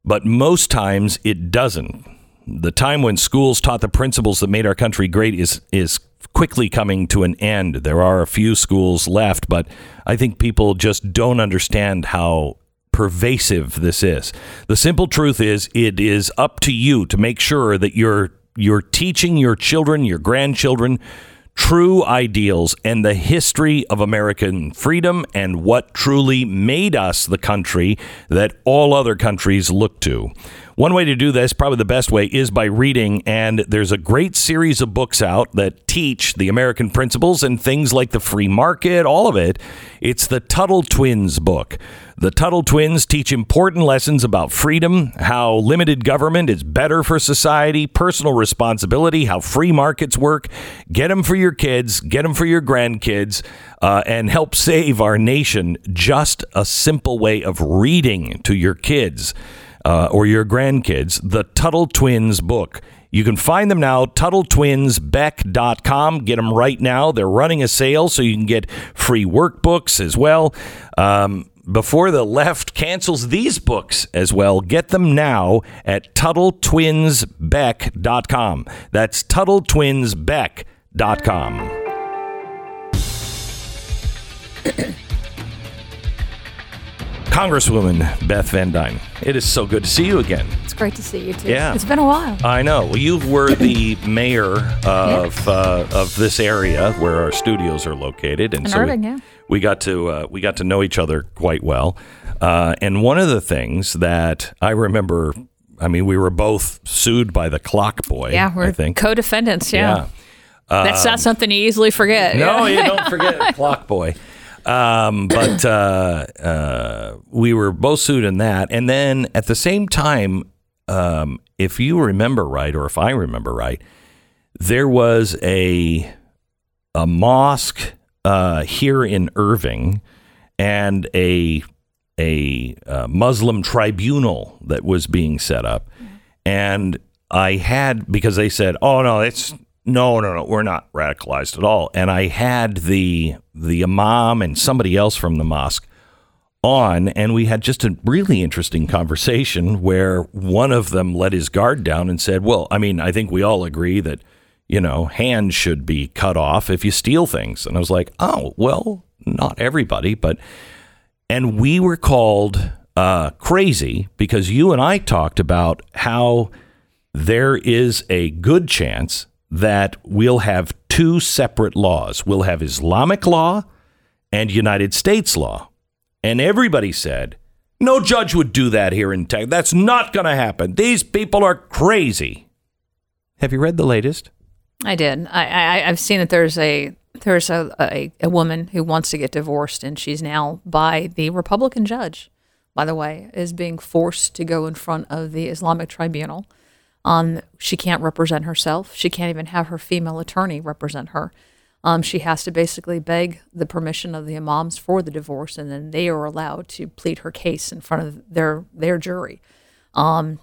But most times it doesn't. The time when schools taught the principles that made our country great is is quickly coming to an end. There are a few schools left, but I think people just don't understand how pervasive this is. The simple truth is it is up to you to make sure that you're you're teaching your children, your grandchildren true ideals and the history of American freedom and what truly made us the country that all other countries look to. One way to do this, probably the best way, is by reading. And there's a great series of books out that teach the American principles and things like the free market, all of it. It's the Tuttle Twins book. The Tuttle Twins teach important lessons about freedom, how limited government is better for society, personal responsibility, how free markets work. Get them for your kids, get them for your grandkids, uh, and help save our nation. Just a simple way of reading to your kids uh, or your grandkids the Tuttle Twins book. You can find them now, TuttleTwinsBeck.com. Get them right now. They're running a sale, so you can get free workbooks as well. Um, before the left cancels these books as well, get them now at TuttleTwinsBeck.com. That's TuttleTwinsBeck.com. Congresswoman Beth Van Duyne, it is so good to see you again. It's great to see you too. Yeah. It's been a while. I know. Well, you were the mayor of uh, of this area where our studios are located, and In so Irving, we, yeah. we got to uh, we got to know each other quite well. Uh, and one of the things that I remember, I mean, we were both sued by the Clock Boy. yeah, we're I think. co-defendants. Yeah. Yeah. That's not something you easily forget. No, yeah. you don't forget Clock Boy. Um, but uh, uh, we were both sued in that, and then at the same time, um, if you remember right, or if I remember right, there was a a mosque uh, here in Irving, and a a uh, Muslim tribunal that was being set up, and I had because they said, "Oh no, it's no, no, no, we're not radicalized at all." And I had the the imam and somebody else from the mosque on, and we had just a really interesting conversation where one of them let his guard down and said, "Well, I mean, I think we all agree that." You know, hands should be cut off if you steal things. And I was like, oh, well, not everybody, but and we were called uh, crazy because you and I talked about how there is a good chance that we'll have two separate laws. We'll have Islamic law and United States law. And everybody said, no judge would do that here in Texas. That's not going to happen. These people are crazy. Have you read the latest? I did. I, I I've seen that there's a there's a, a a woman who wants to get divorced, and she's now by the Republican judge, by the way, is being forced to go in front of the Islamic tribunal. Um, she can't represent herself. She can't even have her female attorney represent her. Um, she has to basically beg the permission of the imams for the divorce, and then they are allowed to plead her case in front of their their jury. Um,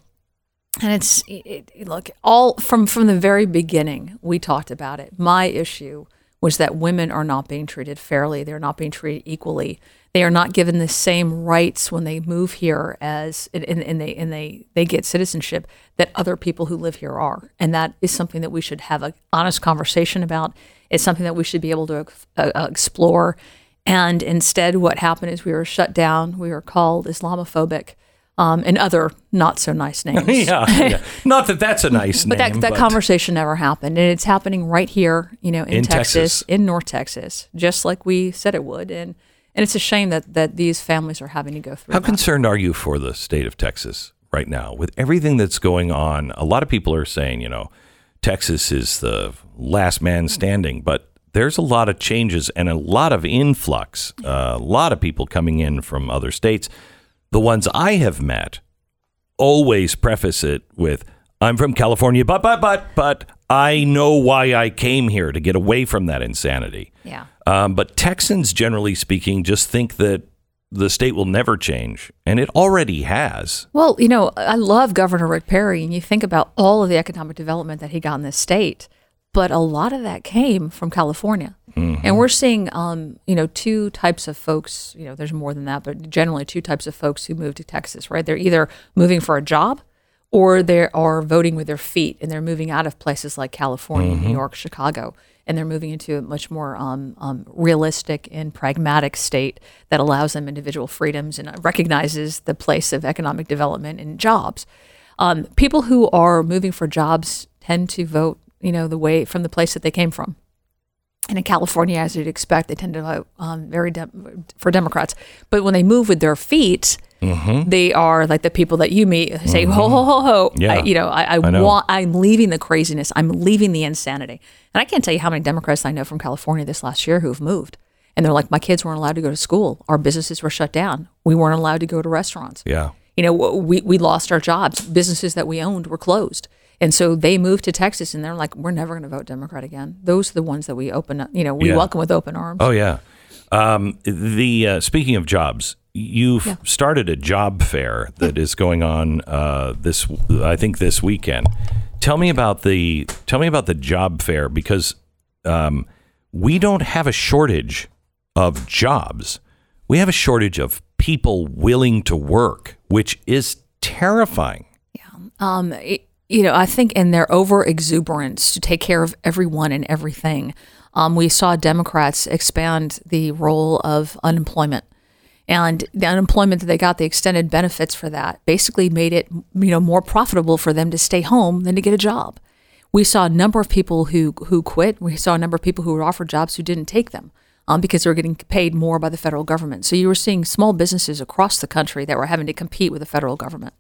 and it's it, it- look all from from the very beginning we talked about it. My issue was that women are not being treated fairly. They're not being treated equally. They are not given the same rights when they move here as and, and, they and they they get citizenship that other people who live here are. And that is something that we should have an honest conversation about. It's something that we should be able to uh, uh, explore. And instead, what happened is we were shut down. We were called Islamophobic. Um, and other not so nice names. yeah, yeah. Not that that's a nice name. But name. that, that conversation never happened. And it's happening right here, you know, in, In Texas, Texas. in North Texas, just like we said it would. And and it's a shame that, that these families are having to go through How that. concerned are you for the state of Texas right now with everything that's going on? A lot of people are saying, you know, Texas is the last man standing, but there's a lot of changes and a lot of influx, uh, a lot of people coming in from other states. The ones I have met always preface it with, I'm from California, but, but, but, but I know why I came here to get away from that insanity. Yeah. Um, but Texans, generally speaking, just think that the state will never change, and it already has. Well, you know, I love Governor Rick Perry, and you think about all of the economic development that he got in this state, but a lot of that came from California. And we're seeing, um, you know, two types of folks. You know, there's more than that, but generally two types of folks who move to Texas. Right? They're either moving for a job, or they are voting with their feet, and they're moving out of places like California, New York, Chicago, and they're moving into a much more um, um, realistic and pragmatic state that allows them individual freedoms and recognizes the place of economic development and jobs. Um, people who are moving for jobs tend to vote, you know, the way from the place that they came from. And in California, as you'd expect, they tend to vote um, very dem- for Democrats. But when they move with their feet, they are like the people that you meet say, "Ho ho ho ho!" Yeah. I, you know, I, I, I know. want. I'm leaving the craziness. I'm leaving the insanity. And I can't tell you how many Democrats I know from California this last year who have moved. And they're like, "My kids weren't allowed to go to school. Our businesses were shut down. We weren't allowed to go to restaurants." Yeah. you know, we, we lost our jobs. Businesses that we owned were closed. And so they moved to Texas and they're like, we're never going to vote Democrat again. Those are the ones that we open up, you know, we Yeah. welcome with open arms. Oh yeah. Um, the uh, speaking of jobs, you've started a job fair that is going on uh, this, I think, this weekend. Tell me about the tell me about the job fair because um, we don't have a shortage of jobs. We have a shortage of people willing to work, which is terrifying. Yeah. Um, it- you know, I think in their over exuberance to take care of everyone and everything, um, we saw Democrats expand the role of unemployment. And the unemployment that they got, the extended benefits for that, basically made it you know more profitable for them to stay home than to get a job. We saw a number of people who who quit. We saw a number of people who were offered jobs who didn't take them um, because they were getting paid more by the federal government. So you were seeing small businesses across the country that were having to compete with the federal government.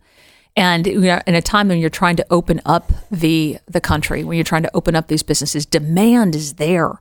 And you know, in a time when you're trying to open up the the country, when you're trying to open up these businesses, demand is there.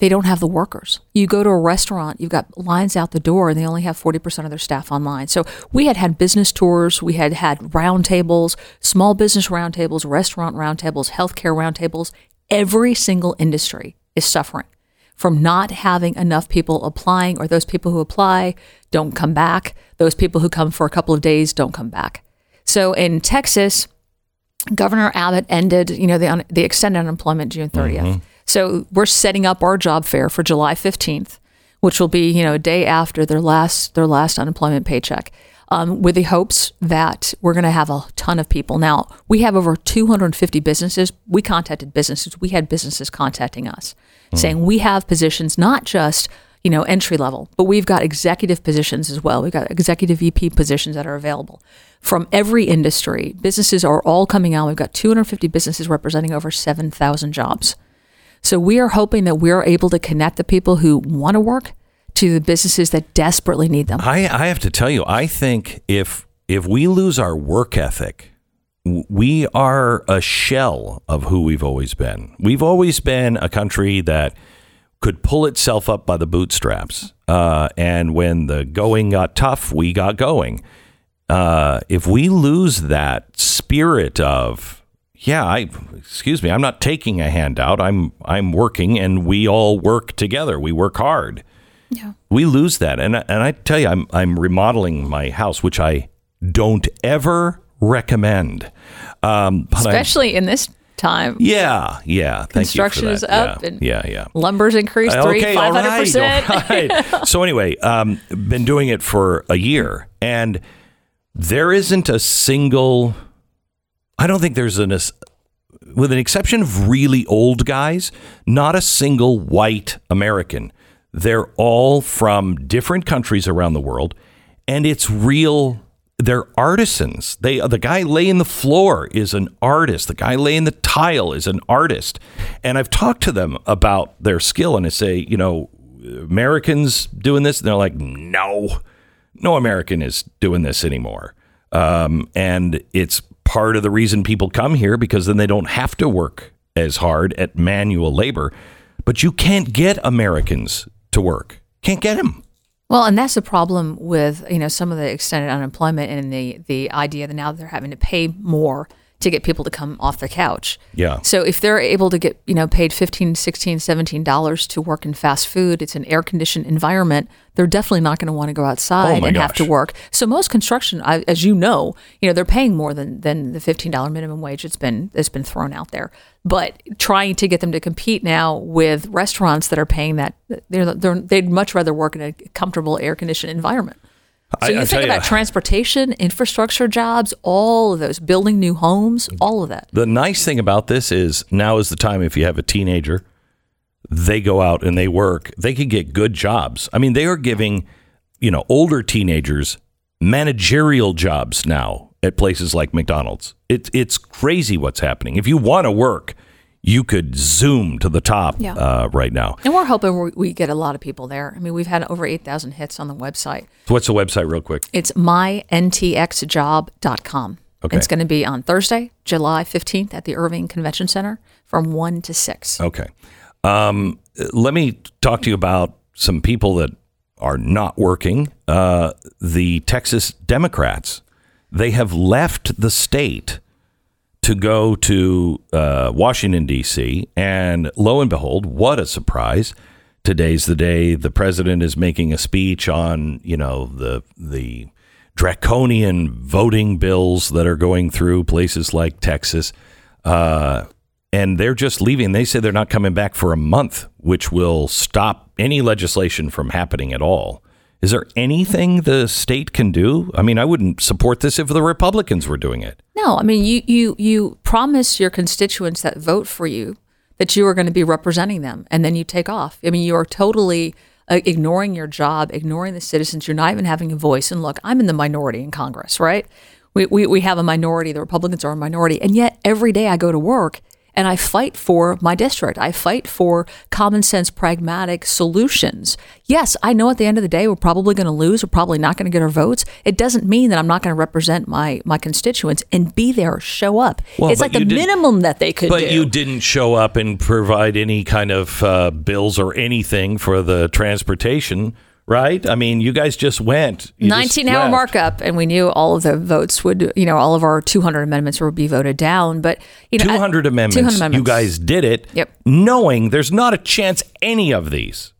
They don't have the workers. You go to a restaurant, you've got lines out the door, and they only have 40% of their staff online. So we had had business tours, we had had roundtables, small business roundtables, restaurant roundtables, healthcare roundtables. Every single industry is suffering from not having enough people applying, or those people who apply don't come back. Those people who come for a couple of days don't come back. So in Texas, Governor Abbott ended, you know, the un- the extended unemployment June 30th. So we're setting up our job fair for July 15th, which will be, you know, a day after their last their last unemployment paycheck. Um, with the hopes that we're going to have a ton of people. Now, we have over 250 businesses. We contacted businesses. We had businesses contacting us saying we have positions, not just, you know, entry level, but we've got executive positions as well. We've got executive VP positions that are available from every industry. Businesses are all coming out. We've got 250 businesses representing over 7,000 jobs. So we are hoping that we're able to connect the people who want to work to the businesses that desperately need them. I, I have to tell you, I think if if we lose our work ethic, we are a shell of who we've always been. We've always been a country that could pull itself up by the bootstraps. Uh, and when the going got tough, we got going. Uh, if we lose that spirit of, yeah, I excuse me, I'm not taking a handout. I'm I'm working, and we all work together. We work hard. Yeah. We lose that, and I- and I tell you, I'm I'm remodeling my house, which I don't ever recommend. Um, but I'm- Especially in this time. yeah, yeah. Thank Construction you for is up Yeah, and yeah, yeah. Lumber's increased three, Okay, five all hundred right, percent. So anyway, um, been doing it for a year, and there isn't a single. I don't think there's an, with an exception of really old guys, not a single white American. They're all from different countries around the world, and it's real. They're artisans. They the guy laying the floor is an artist. The guy laying the tile is an artist. And I've talked to them about their skill, and I say, you know, Americans doing this, and they're like, no, no American is doing this anymore. Um, and it's part of the reason people come here because then they don't have to work as hard at manual labor. But you can't get Americans to work. Can't get them. Well, and that's the problem with you know some of the extended unemployment and the the idea that now they're having to pay more to get people to come off the couch. Yeah. So if they're able to get, you know, paid 15, 16, 17 dollars to work in fast food, it's an air conditioned environment, they're definitely not going to want to go outside Oh and have to work. So most construction as you know, you know, they're paying more than than the $15 minimum wage that's been that's been thrown out there. But trying to get them to compete now with restaurants that are paying that they're, they're they'd much rather work in a comfortable air conditioned environment. So I- you I think about ya. transportation, infrastructure jobs, all of those, building new homes, all of that. The nice thing about this is now is the time if you have a teenager, they go out and they work, they can get good jobs. I mean, they are giving, you know, older teenagers managerial jobs now at places like McDonald's. It's it's crazy what's happening. If you want to work, you could zoom to the top Yeah. uh, right now. And we're hoping we- we get a lot of people there. I mean, we've had over 8,000 hits on the website. So what's the website, real quick? It's myntxjob.com. Okay. It's going to be on Thursday, July 15th at the Irving Convention Center from 1 to 6. Okay. Um, let me talk to you about some people that are not working. Uh, the Texas Democrats, they have left the state to go to uh, Washington, D.C. And lo and behold, what a surprise. Today's the day the president is making a speech on, you know, the, the draconian voting bills that are going through places like Texas. Uh, and they're just leaving. They say they're not coming back for a month, which will stop any legislation from happening at all. Is there anything the state can do? I mean, I wouldn't support this if the Republicans were doing it. No, I mean, you, you, you promise your constituents that vote for you that you are going to be representing them, and then you take off. I mean, you are totally uh, ignoring your job, ignoring the citizens. You're not even having a voice. And look, I'm in the minority in Congress, right? We, we, we have a minority, the Republicans are a minority. And yet, every day I go to work and I fight for my district. I fight for common sense, pragmatic solutions. Yes, I know at the end of the day we're probably going to lose. We're probably not going to get our votes. It doesn't mean that I'm not going to represent my my constituents and be there, show up. Well, it's like the minimum that they could But do. you didn't show up and provide any kind of uh, bills or anything for the transportation, right? I mean, you guys just went. You just 19 hour left. markup, and we knew all of the votes would, you know, all of our 200 amendments would be voted down. But, you know, 200 at- amendments. 200 You guys did it, Yep. knowing there's not a chance any of these.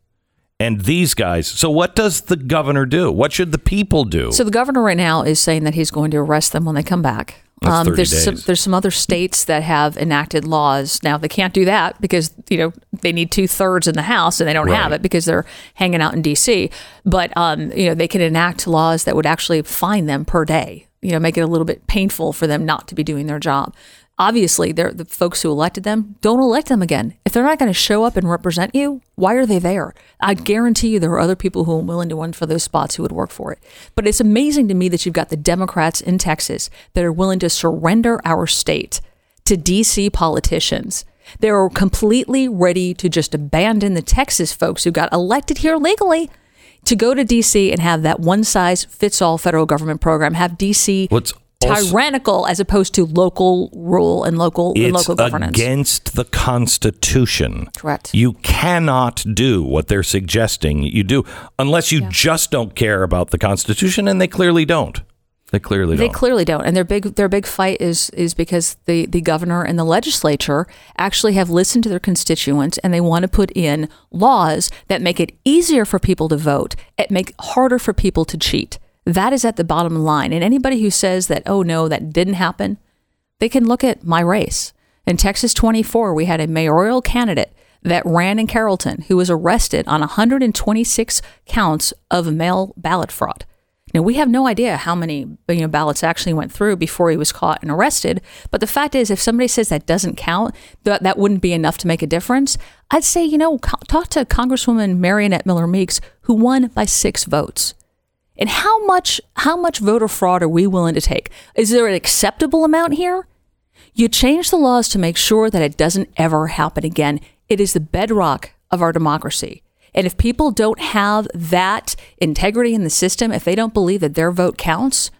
And these guys. So, what does the governor do? What should the people do? So the governor right now is saying that he's going to arrest them when they come back. 30 there's some there's some other states that have enacted laws now. They can't do that because you know they need two thirds in the House and they don't have it because they're hanging out in D.C. But um, you know they can enact laws that would actually fine them per day. You know, make it a little bit painful for them not to be doing their job. Obviously, the folks who elected them. Don't elect them again. If they're not going to show up and represent you, why are they there? I guarantee you there are other people who are willing to run for those spots who would work for it. But it's amazing to me that you've got the Democrats in Texas that are willing to surrender our state to DC politicians. They're completely ready to just abandon the Texas folks who got elected here legally To go to DC and have that one size fits all federal government program, have DC What's also- tyrannical as opposed to local rule and local and local governance. against the Constitution. Correct. You cannot do what they're suggesting you do unless you just don't care about the Constitution, and they clearly don't. They clearly don't. They clearly don't, and their big their big fight is is because the the governor and the legislature actually have listened to their constituents, and they want to put in laws that make it easier for people to vote, it make harder for people to cheat. That is at the bottom line. And anybody who says that oh no that didn't happen, they can look at my race in Texas 24. We had a mayoral candidate that ran in Carrollton who was arrested on 126 counts of mail ballot fraud. Now we have no idea how many you know, ballots actually went through before he was caught and arrested. But the fact is, if somebody says that doesn't count, that that wouldn't be enough to make a difference. I'd say you know co- talk to Congresswoman Mariannette Miller Meeks, who won by six votes. And how much how much voter fraud are we willing to take? Is there an acceptable amount here? You change the laws to make sure that it doesn't ever happen again. It is the bedrock of our democracy. And if people don't have that integrity in the system, if they don't believe that their vote counts,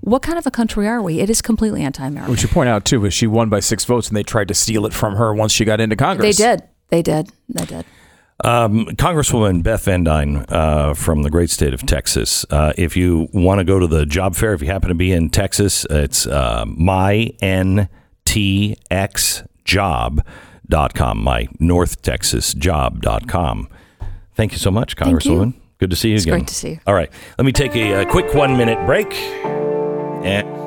what kind of a country are we? It is completely anti-American. What you point out too is she won by six votes, and they tried to steal it from her once she got into Congress. They did. They did. They did. Um, Congresswoman Beth Van Duyne uh, from the great state of Texas. Uh, if you want to go to the job fair, if you happen to be in Texas, it's uh, myntxjob.com, my North Texas job.com. Thank you so much. Congresswoman. Good to see you It's again. great to see you. All right. Let me take a, uh quick one minute break. And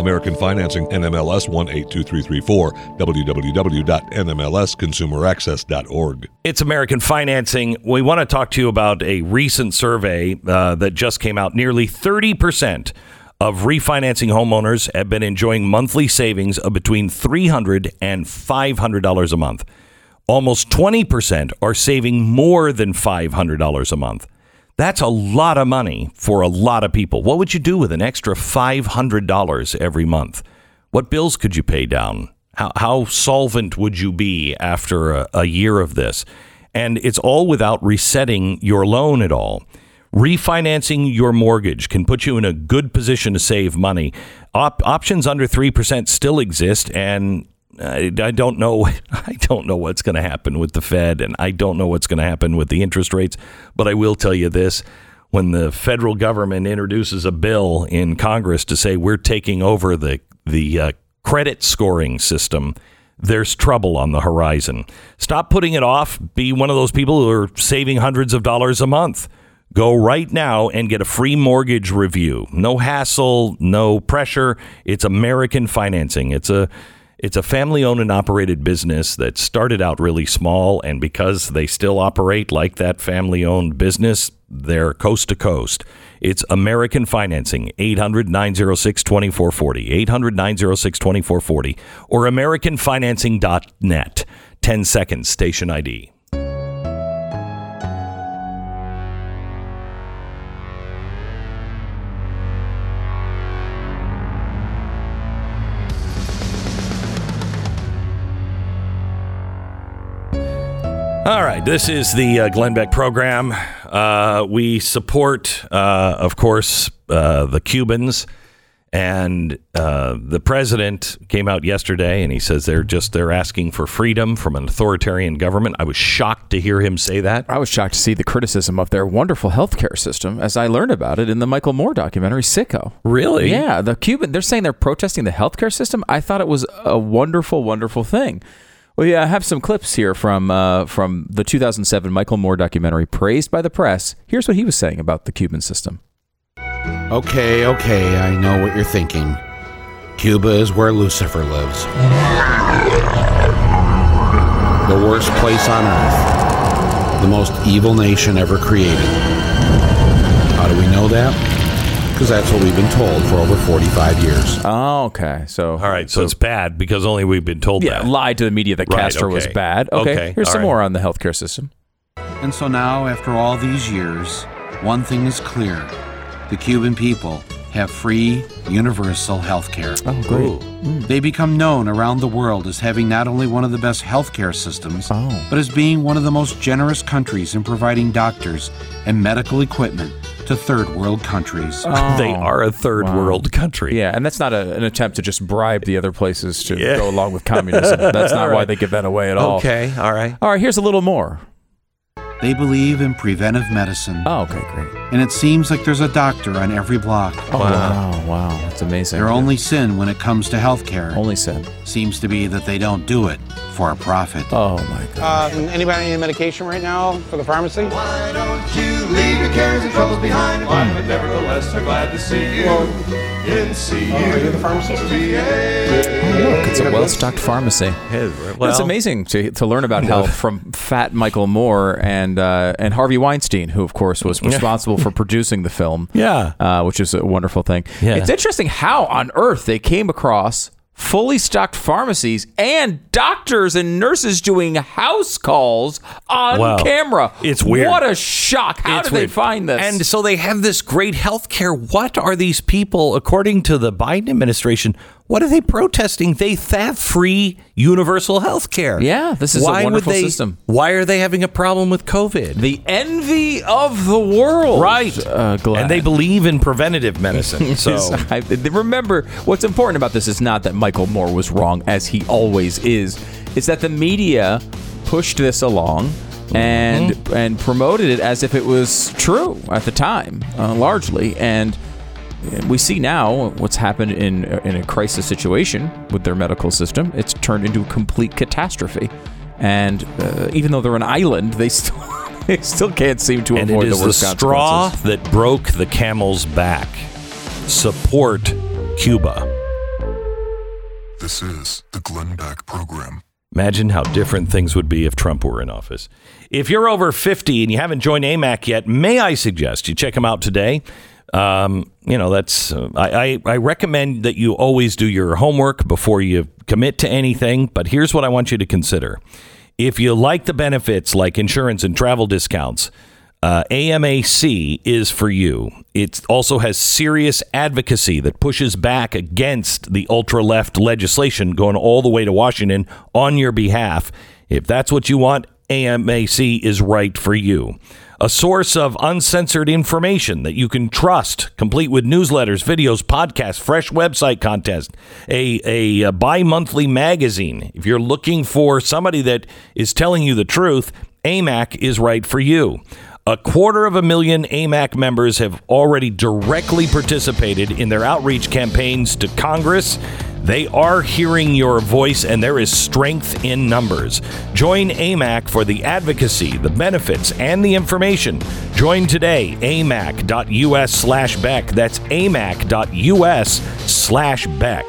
American Financing, NMLS 182334, www.nmlsconsumeraccess.org. It's American Financing. We want to talk to you about a recent survey uh, that just came out. Nearly 30% of refinancing homeowners have been enjoying monthly savings of between $300 and $500 a month. Almost 20% are saving more than $500 a month. That's a lot of money for a lot of people. What would you do with an extra $500 every month? What bills could you pay down? How, how solvent would you be after a, a year of this? And it's all without resetting your loan at all. Refinancing your mortgage can put you in a good position to save money. Op- options under 3% still exist and I, I don't know I don't know what's going to happen with the Fed and I don't know what's going to happen with the interest rates, but I will tell you this when the federal government introduces a bill in Congress to say we're taking over the the uh, credit scoring system, there's trouble on the horizon. Stop putting it off. Be one of those people who are saving hundreds of dollars a month. Go right now and get a free mortgage review. No hassle, no pressure. It's American financing. It's a it's a family owned and operated business that started out really small and because they still operate like that family owned business, they're coast to coast. It's American Financing, 800 906 2440, 800 906 2440, or AmericanFinancing.net. 10 seconds, station ID. All right, this is the uh, Glenn Beck program. Uh, we support, uh, of course, uh, the Cubans, and uh, the president came out yesterday and he says they're just they're asking for freedom from an authoritarian government. I was shocked to hear him say that. I was shocked to see the criticism of their wonderful healthcare system as I learned about it in the Michael Moore documentary Sicko. Really? Yeah, the Cuban they're saying they're protesting the healthcare system. I thought it was a wonderful, wonderful thing. Well, yeah, I have some clips here from uh, from the 2007 Michael Moore documentary, praised by the press. Here's what he was saying about the Cuban system. Okay, okay, I know what you're thinking. Cuba is where Lucifer lives. The worst place on earth. The most evil nation ever created. How do we know that? Because that's what we've been told for over 45 years. Oh, okay. So, all right, so, it's bad because only we've been told Yeah, that. lied to the media that Right, Castro was okay. bad. Okay, Okay, here's all some right. more on the healthcare system. And so now, after all these years, one thing is clear. The Cuban people have free, universal health care. Oh, great. Mm. They become known around the world as having not only one of the best healthcare systems, oh. but as being one of the most generous countries in providing doctors and medical equipment to third world countries. Oh, they are a third world country. Yeah, and that's not a, an attempt to just bribe the other places to Yeah. go along with communism. That's not why they give that away at all. Okay, all right. All right, here's a little more. They believe in preventive medicine. Oh, okay, great. And it seems like there's a doctor on every block. Oh, wow, wow, that's amazing. Their only sin when it comes to healthcare only sin seems to be that they don't do it for a profit. Oh my God. Uh, anybody need medication right now for the pharmacy? Why don't you leave your cares and troubles behind? Why, but nevertheless, are glad to see you in CU. are you the pharmacist? Look, it's a well-stocked pharmacy. well- it's amazing to, to learn about health from fat Michael Moore and uh, and Harvey Weinstein, who of course was responsible for producing the film. Yeah, uh, which is a wonderful thing. Yeah. It's interesting how on earth they came across fully stocked pharmacies and doctors and nurses doing house calls on Wow. camera. It's weird. What a shock! How It's did they find this? And so they have this great health care. What are these people, according to the Biden administration, what are they protesting? They have free universal health care. Yeah, this is why a wonderful they, system. Why are they having a problem with COVID? the envy of the world, Right. Uh. And they believe in preventative medicine. So I, remember, what's important about this is not that Michael Moore was wrong, as he always is. It's that the media pushed this along and Mm-hmm. and promoted it as if it was true at the time, uh, largely. And we see now what's happened in in a crisis situation with their medical system. It's turned into a complete catastrophe. And uh, even though they're an island, they still they still can't seem to and avoid it is the the worst straw that broke the camel's back. Support Cuba. This is the Glenn Beck Program. Imagine how different things would be if Trump were in office. If you're over 50 and you haven't joined AMAC yet, may I suggest you check them out today? Um, you know, that's uh, I, I, I recommend that you always do your homework before you commit to anything. But here's what I want you to consider: if you like the benefits like insurance and travel discounts, uh, AMAC is for you. It also has serious advocacy that pushes back against the ultra left legislation going all the way to Washington on your behalf. If that's what you want, AMAC is right for you. A source of uncensored information that you can trust, complete with newsletters, videos, podcasts, fresh website content, a, a, a bi monthly magazine. If you're looking for somebody that is telling you the truth, AMAC is right for you. A quarter of a million AMAC members have already directly participated in their outreach campaigns to Congress. They are hearing your voice, and there is strength in numbers. Join AMAC for the advocacy, the benefits, and the information. Join today, amac.us slash Beck. That's amac.us slash Beck.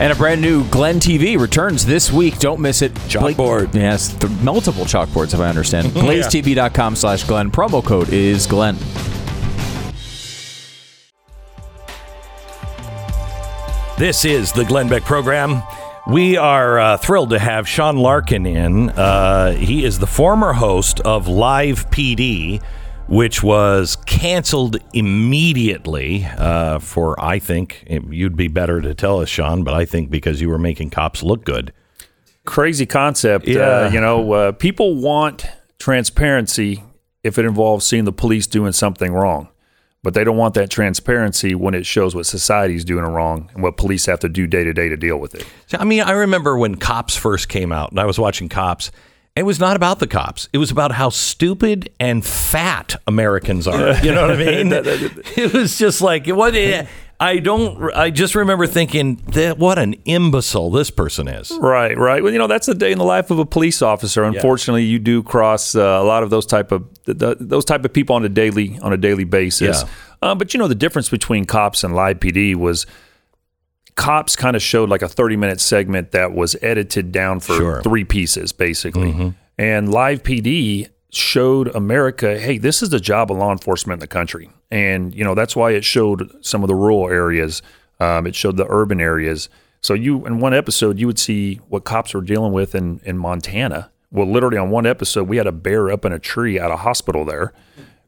And a brand new Glenn TV returns this week. Don't miss it. Chalkboard. yes, th- multiple chalkboards, if I understand. BlazeTV.com slash Glenn. Promo code is Glenn. This is the Glenn Beck program. We are uh, thrilled to have Sean Larkin in. Uh, he is the former host of Live PD, which was canceled immediately uh, for, I think, you'd be better to tell us, Sean, but I think because you were making cops look good. crazy concept. Yeah. Uh, you know, uh, people want transparency if it involves seeing the police doing something wrong, but they don't want that transparency when it shows what society's doing wrong and what police have to do day to day to deal with it. So, I mean, I remember when Cops first came out, and I was watching Cops. It was not about the cops. It was about how stupid and fat Americans are. You know what I mean? it was just like what. I don't. I just remember thinking that what an imbecile this person is. Right, right. Well, you know, that's the day in the life of a police officer. Unfortunately, you do cross uh, a lot of those type of th- th- those type of people on a daily on a daily basis. Yeah. Uh, but you know, the difference between cops and live PD was cops kind of showed like a 30 minute segment that was edited down for Sure. three pieces basically Mhm. and live pd showed america hey this is the job of law enforcement in the country and you know that's why it showed some of the rural areas um, it showed the urban areas so you in one episode you would see what cops were dealing with in, in montana well literally on one episode we had a bear up in a tree at a hospital there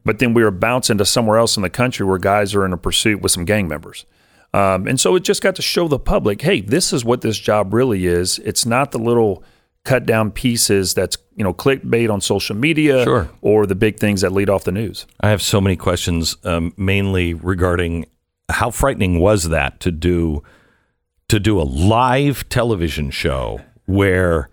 but then we were bouncing to somewhere else in the country where guys are in a pursuit with some gang members. Um, and so it just got to show the public, hey, this is what this job really is. It's not the little cut down pieces that's you know clickbait on social media Sure. or the big things that lead off the news. I have so many questions, um, mainly regarding how frightening was that to do to do a live television show where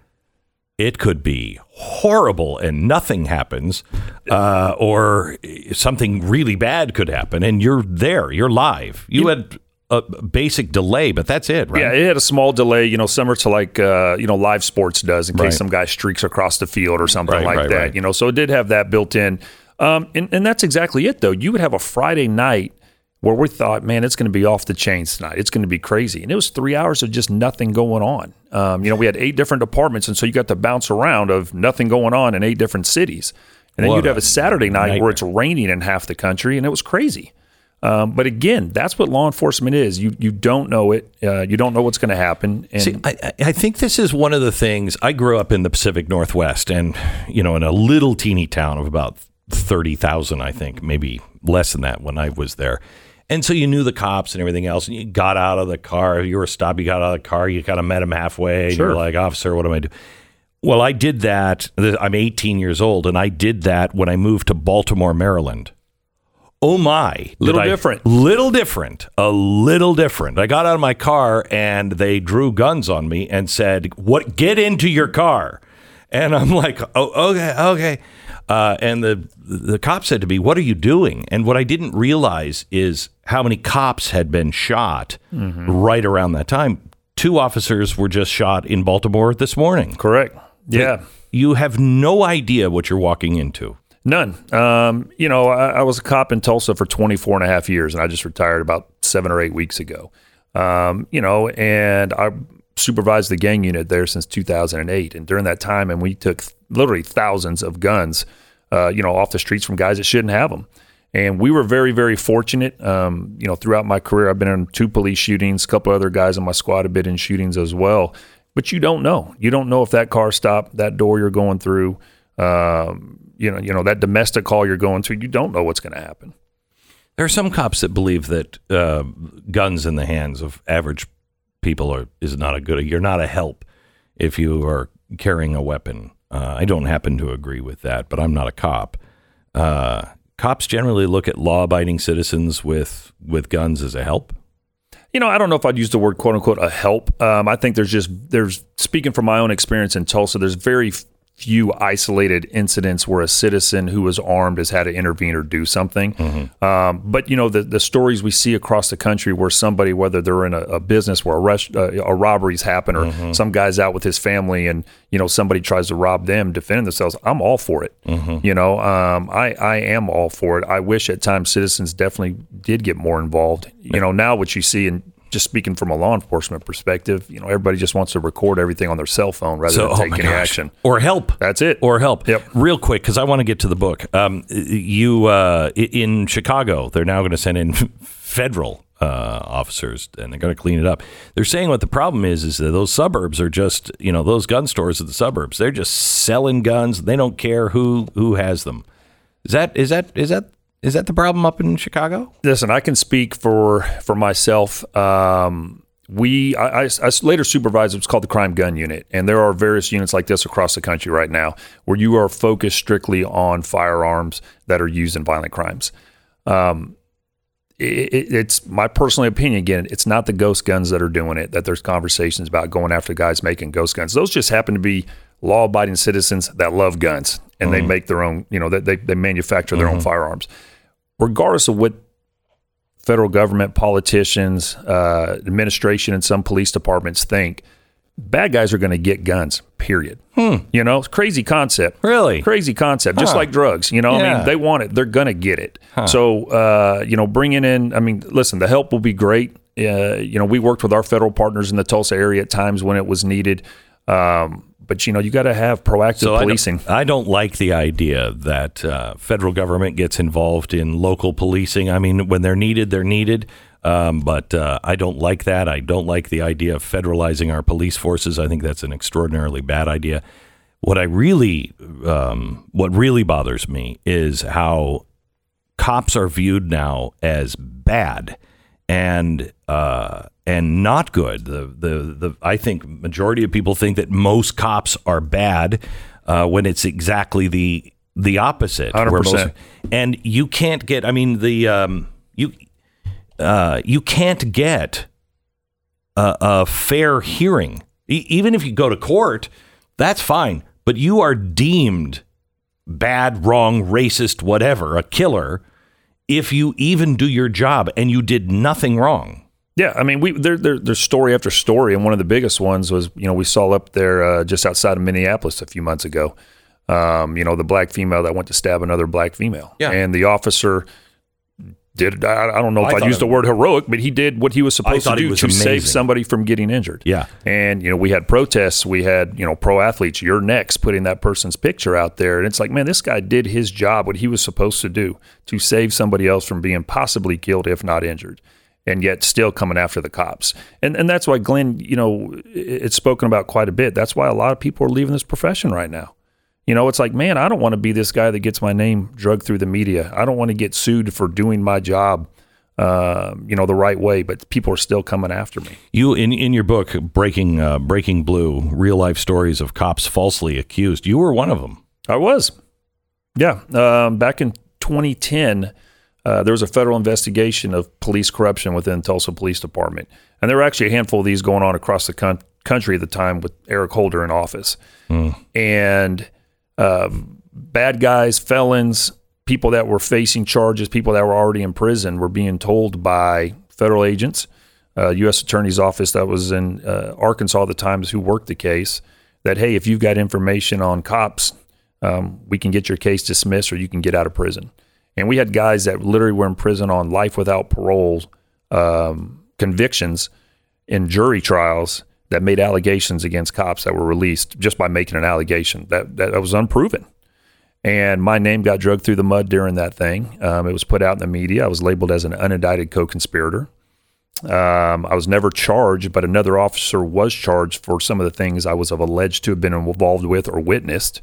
it could be horrible and nothing happens, uh, or something really bad could happen, and you're there, you're live. You had a basic delay, but that's it, right? Yeah, it had a small delay, you know, similar to like uh, you know live sports does in case Right. some guy streaks across the field or something Right, like right, that. You know, so it did have that built in, um, and and that's exactly it though. You would have a Friday night where we thought, man, it's going to be off the chains tonight. It's going to be crazy, and it was three hours of just nothing going on. Um, you know, we had eight different departments, and so you got to bounce around of nothing going on in eight different cities. And then What you'd have a a Saturday night where it's raining in half the country, and it was crazy. Um, but again, that's what law enforcement is. You you don't know it. Uh, you don't know what's going to happen. And See, I, I- think this is one of the things. I grew up in the Pacific Northwest, and you know, in a little teeny town of about thirty thousand, I think, maybe less than that when I was there. And so you knew the cops and everything else, and you got out of the car. You were stopped, you got out of the car. You kind of met him halfway. And Sure. you're like, officer, what am I doing? Well, I did that. I'm 18 years old, and I did that when I moved to Baltimore, Maryland. Oh my! Little I- different. Little different. A little different. I got out of my car and they drew guns on me and said, "What? Get into your car." And I'm like, "Oh, okay, okay." Uh, and the the cop said to me, "What are you doing?" And what I didn't realize is how many cops had been shot right around that time. Two officers were just shot in Baltimore this morning. Correct. Yeah. You have no idea what you're walking into. None. Um, you know, I, I was a cop in Tulsa for 24 and a half years, and I just retired about seven or eight weeks ago. Um, you know, and I supervised the gang unit there since 2008. And during that time, and we took literally thousands of guns, uh, you know, off the streets from guys that shouldn't have them. And we were very, very fortunate. Um, you know, throughout my career, I've been in two police shootings. A couple other guys in my squad have been in shootings as well. But you don't know. You don't know if that car stopped, that door you're going through, um, you know, you know that domestic call you're going to, You don't know what's going to happen. There are some cops that believe that uh, guns in the hands of average people are is not a good. You're not a help if you are carrying a weapon. Uh, I don't happen to agree with that, but I'm not a cop. Uh, cops generally look at law-abiding citizens with with guns as a help. You know, I don't know if I'd use the word "quote unquote" a help. Um, I think there's just there's speaking from my own experience in Tulsa. There's very few isolated incidents where a citizen who was armed has had to intervene or do something. Um, but you know, the the stories we see across the country where somebody, whether they're in a, a business where a, rush, uh, a robberies happen, or some guy's out with his family, and you know somebody tries to rob them, defending themselves. I'm all for it. You know, um, I I am all for it. I wish at times citizens definitely did get more involved. You know, now what you see and just speaking from a law enforcement perspective, you know, everybody just wants to record everything on their cell phone rather So- than oh take any gosh. action. or help That's it. or help. Yep. Real quick, because I want to get to the book. Um, you uh, in Chicago, they're now going to send in federal uh, officers, and they're going to clean it up. They're saying what the problem is is that those suburbs are just you know those gun stores at the suburbs. They're just selling guns. They don't care who who has them. Is that is that is that is that the problem up in Chicago? Listen, I can speak for for myself. Um, we I, I, I later supervised what's called the crime gun unit, and there are various units like this across the country right now where you are focused strictly on firearms that are used in violent crimes. Um, it, it, it's my personal opinion. Again, it's not the ghost guns that are doing it. That there's conversations about going after guys making ghost guns. Those just happen to be law-abiding citizens that love guns and they make their own. You know, that they they manufacture their own firearms, regardless of what federal government, politicians, uh, administration, and some police departments think. Bad guys are going to get guns. Period. You know, it's a crazy concept. Really? crazy concept. Just like drugs. You know, I mean, they want it. They're going to get it. So, uh, you know, bringing in. I mean, listen, the help will be great. Uh, you know, we worked with our federal partners in the Tulsa area at times when it was needed. Um, but you know, you got to have proactive I don't- policing. I don't, like the idea that uh, federal government gets involved in local policing. I mean, when they're needed, they're needed. Um, but uh, I don't like that. I don't like the idea of federalizing our police forces. I think that's an extraordinarily bad idea. What I really, um, what really bothers me is how cops are viewed now as bad and uh, and not good. The, the the I think majority of people think that most cops are bad uh, when it's exactly the the opposite. 100%. most- and you can't get. I mean the um, you uh, you can't get a, a fair hearing. E- even if you go to court, that's fine. But you are deemed bad, wrong, racist, whatever, a killer, if you even do your job and you did nothing wrong. Yeah, I mean, we there, there there's story after story, and one of the biggest ones was you know we saw up there uh, just outside of Minneapolis a few months ago. Um, you know, the black female that went to stab another black female. Yeah. and the officer did. I, I don't know if I thought used the word heroic, but he did what he was supposed to do to save somebody from getting injured. Yeah. And you know, we had protests. We had you know pro athletes. You're next, putting that person's picture out there, and it's like, man, this guy did his job, what he was supposed to do, to save somebody else from being possibly killed, if not injured, and yet still coming after the cops. And and that's why Glenn, you know, it's spoken about quite a bit. That's why a lot of people are leaving this profession right now. You know, it's like, man, I don't want to be this guy that gets my name drugged through the media. I don't want to get sued for doing my job, uh, you know, the right way. But people are still coming after me. You in in your book Breaking uh, Breaking Blue: Real Life Stories of Cops Falsely Accused. You were one of them. I was. Yeah. Um, back in 2010, uh, there was a federal investigation of police corruption within Tulsa Police Department. And there were actually a handful of these going on across the con- country at the time with Eric Holder in office. And um, bad guys, felons, people that were facing charges, people that were already in prison were being told by federal agents, uh, U.S. Attorney's Office that was in uh, Arkansas at the time who worked the case, that, hey, if you've got information on cops, um, we can get your case dismissed or you can get out of prison. And we had guys that literally were in prison on life without parole um, convictions in jury trials that made allegations against cops that were released just by making an allegation that that was unproven. And my name got dragged through the mud during that thing. Um, it was put out in the media. I was labeled as an unindicted co-conspirator. Um, I was never charged, but another officer was charged for some of the things I was alleged to have been involved with or witnessed.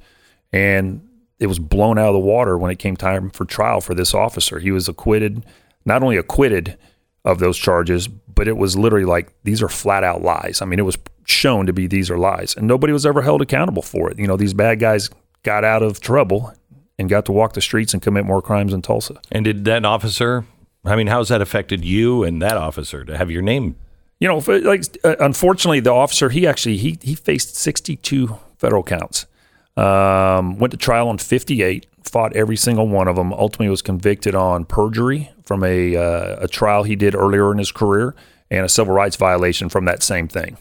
And it was blown out of the water when it came time for trial for this officer. He was acquitted, not only acquitted of those charges, but it was literally like these are flat out lies. I mean, it was shown to be these are lies, and nobody was ever held accountable for it. You know, these bad guys got out of trouble and got to walk the streets and commit more crimes in Tulsa. And did that officer? I mean, how's that affected you and that officer to have your name? You know, like uh, unfortunately, the officer he actually he he faced 62 federal counts. Um, went to trial on 58, fought every single one of them. Ultimately, was convicted on perjury from a uh, a trial he did earlier in his career and a civil rights violation from that same thing.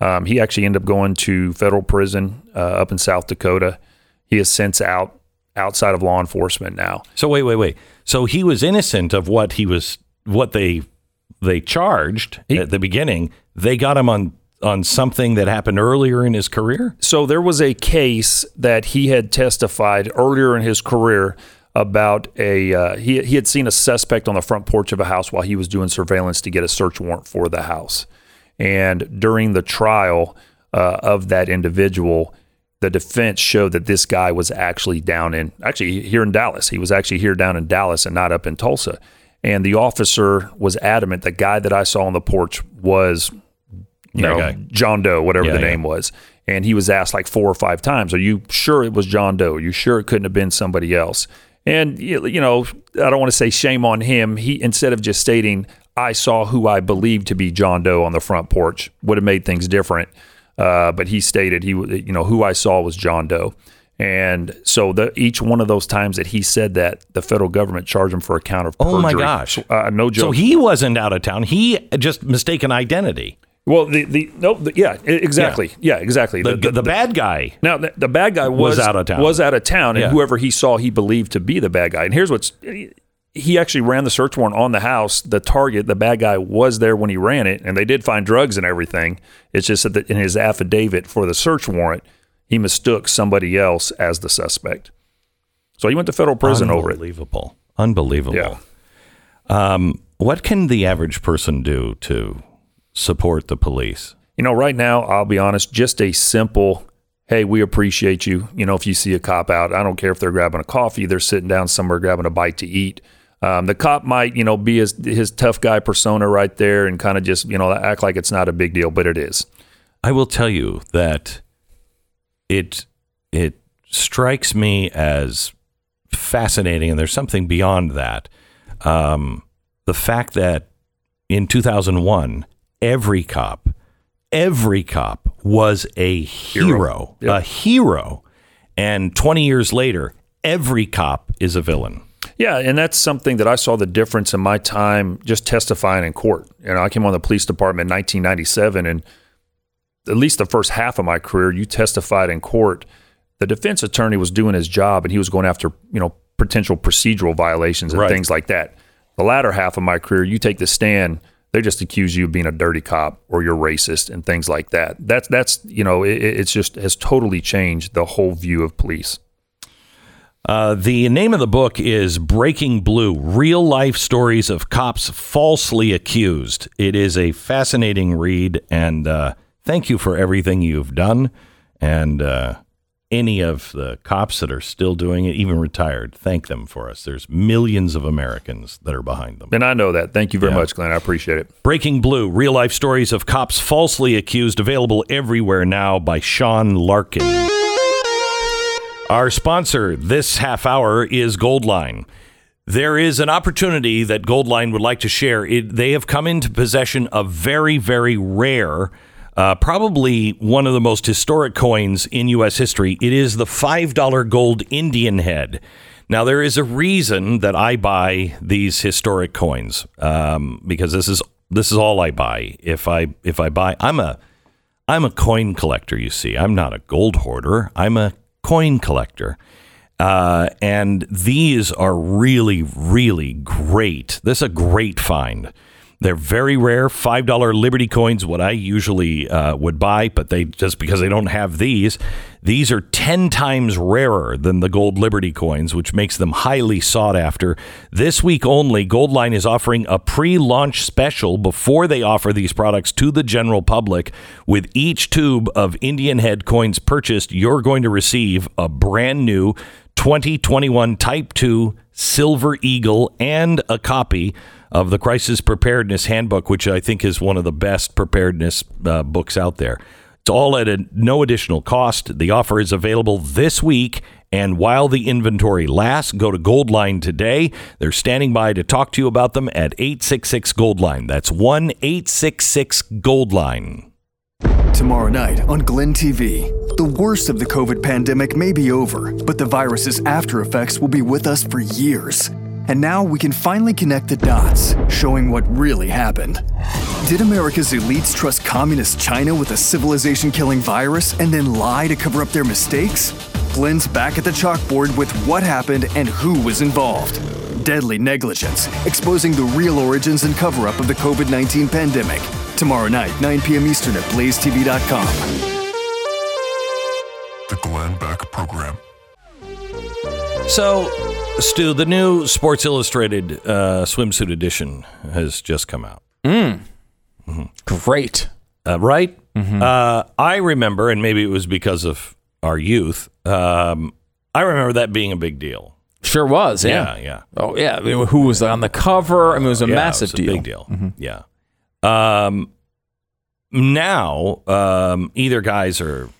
Um, he actually ended up going to federal prison uh, up in South Dakota. He is since out outside of law enforcement now. So wait, wait, wait. So he was innocent of what he was, what they they charged at the beginning. They got him on on something that happened earlier in his career. So there was a case that he had testified earlier in his career about a uh, he he had seen a suspect on the front porch of a house while he was doing surveillance to get a search warrant for the house, and during the trial uh, of that individual. The defense showed that this guy was actually down in actually here in Dallas. He was actually here down in Dallas and not up in Tulsa. And the officer was adamant the guy that I saw on the porch was you That know, guy. John Doe, whatever Yeah, the yeah. name was. And he was asked like four or five times, Are you sure it was John Doe? Are you sure it couldn't have been somebody else? And, you you know, I don't want to say shame on him. He, instead of just stating, I saw who I believed to be John Doe on the front porch, would have made things different. Uh, but he stated, he, you know, who I saw was John Doe. And so the, each one of those times that he said that, the federal government charged him for a count of perjury. Oh my gosh! Uh, no joke. So he wasn't out of town. He just mistaken identity. Well, the the no, the, yeah, exactly, yeah, exactly. The, the, bad guy Now, the, the bad guy was, Was out of town. Was out of town, and Yeah. whoever he saw, he believed to be the bad guy. And here's what's he actually ran the search warrant on the house. The target, the bad guy, was there when he ran it, and they did find drugs and everything. It's just that in his affidavit for the search warrant, he mistook somebody else as the suspect. So he went to federal prison over it. Unbelievable. Unbelievable. Yeah. Um, what can the average person do to support the police? You know, right now, I'll be honest, just a simple, hey, we appreciate you. You know, if you see a cop out, I don't care if they're grabbing a coffee, they're sitting down somewhere grabbing a bite to eat. Um, the cop might, you know, be his his tough guy persona right there and kind of just, you know, act like it's not a big deal, but it is. I will tell you that it it strikes me as fascinating, and there's something beyond that. Um, the fact that in 2001, every cop, every cop was a hero, a hero, and 20 years later, every cop is a villain. Yeah, and that's something that I saw the difference in my time just testifying in court. You know, I came on the police department in 1997, and at least the first half of my career, you testified in court. The defense attorney was doing his job, and he was going after you know potential procedural violations and Right. things like that. The latter half of my career, you take the stand. They just accuse you of being a dirty cop or you're racist and things like that. That's that's you know it, it's just has totally changed the whole view of police. Uh, the name of the book is Breaking Blue Real Life Stories of Cops Falsely Accused. It is a fascinating read, and uh, thank you for everything you've done. And uh, any of the cops that are still doing it, even retired, thank them for us. There's millions of Americans that are behind them. And I know that. Thank you very much, Glenn. I appreciate it. Breaking Blue Real Life Stories of Cops Falsely Accused, available everywhere now by Sean Larkin. Our sponsor this half hour is Goldline. There is an opportunity that Goldline would like to share. It, they have come into possession of very, very rare, uh, probably one of the most historic coins in U.S. history. It is the $5 gold Indian head. Now, there is a reason that I buy these historic coins um, because this is this is all I buy. If I if I buy, I'm a I'm a coin collector, you see. I'm not a gold hoarder. I'm a coin collector. Uh, and these are really, really great. This is a great find. They're very rare. Five dollar Liberty coins, what I usually uh, would buy, but they just because they don't have these, these are ten times rarer than the gold Liberty coins, which makes them highly sought after. This week only, Goldline is offering a pre-launch special before they offer these products to the general public. With each tube of Indian head coins purchased, you're going to receive a brand new 2021 Type 2 Silver Eagle and a copy of the Crisis Preparedness Handbook, which I think is one of the best preparedness uh, books out there. It's all at a, no additional cost. The offer is available this week. And while the inventory lasts, go to Goldline today. They're standing by to talk to you about them at 866 Goldline. That's 1 866 Goldline. Tomorrow night on Glenn TV, the worst of the COVID pandemic may be over, but the virus's after effects will be with us for years. And now we can finally connect the dots, showing what really happened. Did America's elites trust communist China with a civilization killing virus and then lie to cover up their mistakes? Glenn's back at the chalkboard with what happened and who was involved. Deadly negligence, exposing the real origins and cover up of the COVID 19 pandemic. Tomorrow night, 9 p.m. Eastern at blazetv.com. The Glenn Beck Program. So, Stu, the new Sports Illustrated uh, swimsuit edition has just come out. Mm. Great. Uh, right? Uh, I remember, and maybe it was because of our youth, um, I remember that being a big deal. Sure was. Yeah. Yeah, yeah. Oh yeah. I mean, who was on the cover? I mean, it was a Yeah, massive it was a deal. big deal. Yeah. Um, now, um, either guys are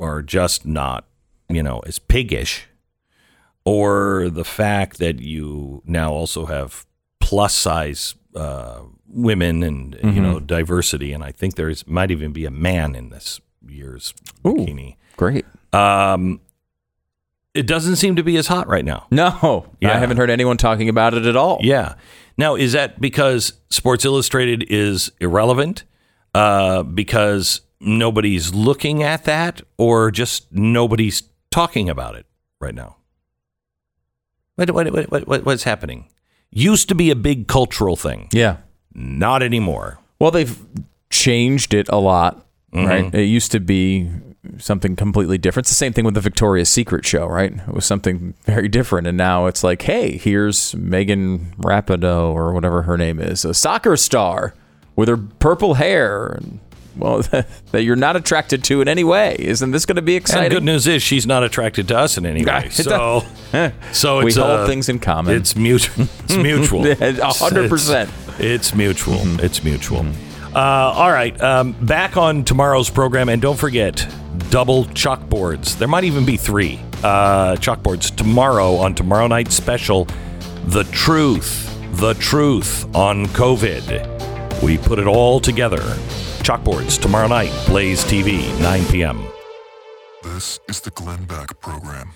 are just not, you know, as piggish, or the fact that you now also have plus size uh, women and you Mhm. know diversity, and I think there's might even be a man in this year's bikini. Great. Um, it doesn't seem to be as hot right now. No, Yeah. I haven't heard anyone talking about it at all. Yeah. Now, is that because Sports Illustrated is irrelevant? Uh, because nobody's looking at that, or just nobody's talking about it right now? What, what, what, what, what- what's happening? Used to be a big cultural thing. Yeah. Not anymore. Well, they've changed it a lot, Mhm. right? It used to be something completely different. It's the same thing with the Victoria's Secret show, right? It was something very different, and now it's like, hey, here's Megan Rapido or whatever her name is, a soccer star with her purple hair, and well, that you're not attracted to in any way. Isn't this going to be And exciting? good news is she's not attracted to us in any way. So, so we it's hold uh, things in common. It's mutual. It's mutual. A hundred percent. It's, it's mutual. It's mutual. Uh, all right. Um, back on tomorrow's program, and don't forget double chalkboards. There might even be three uh, chalkboards tomorrow on tomorrow night's special. The truth, the truth on COVID. We put it all together. Chalkboards tomorrow night. Blaze TV, 9 p.m. This is the Glenn Beck Program.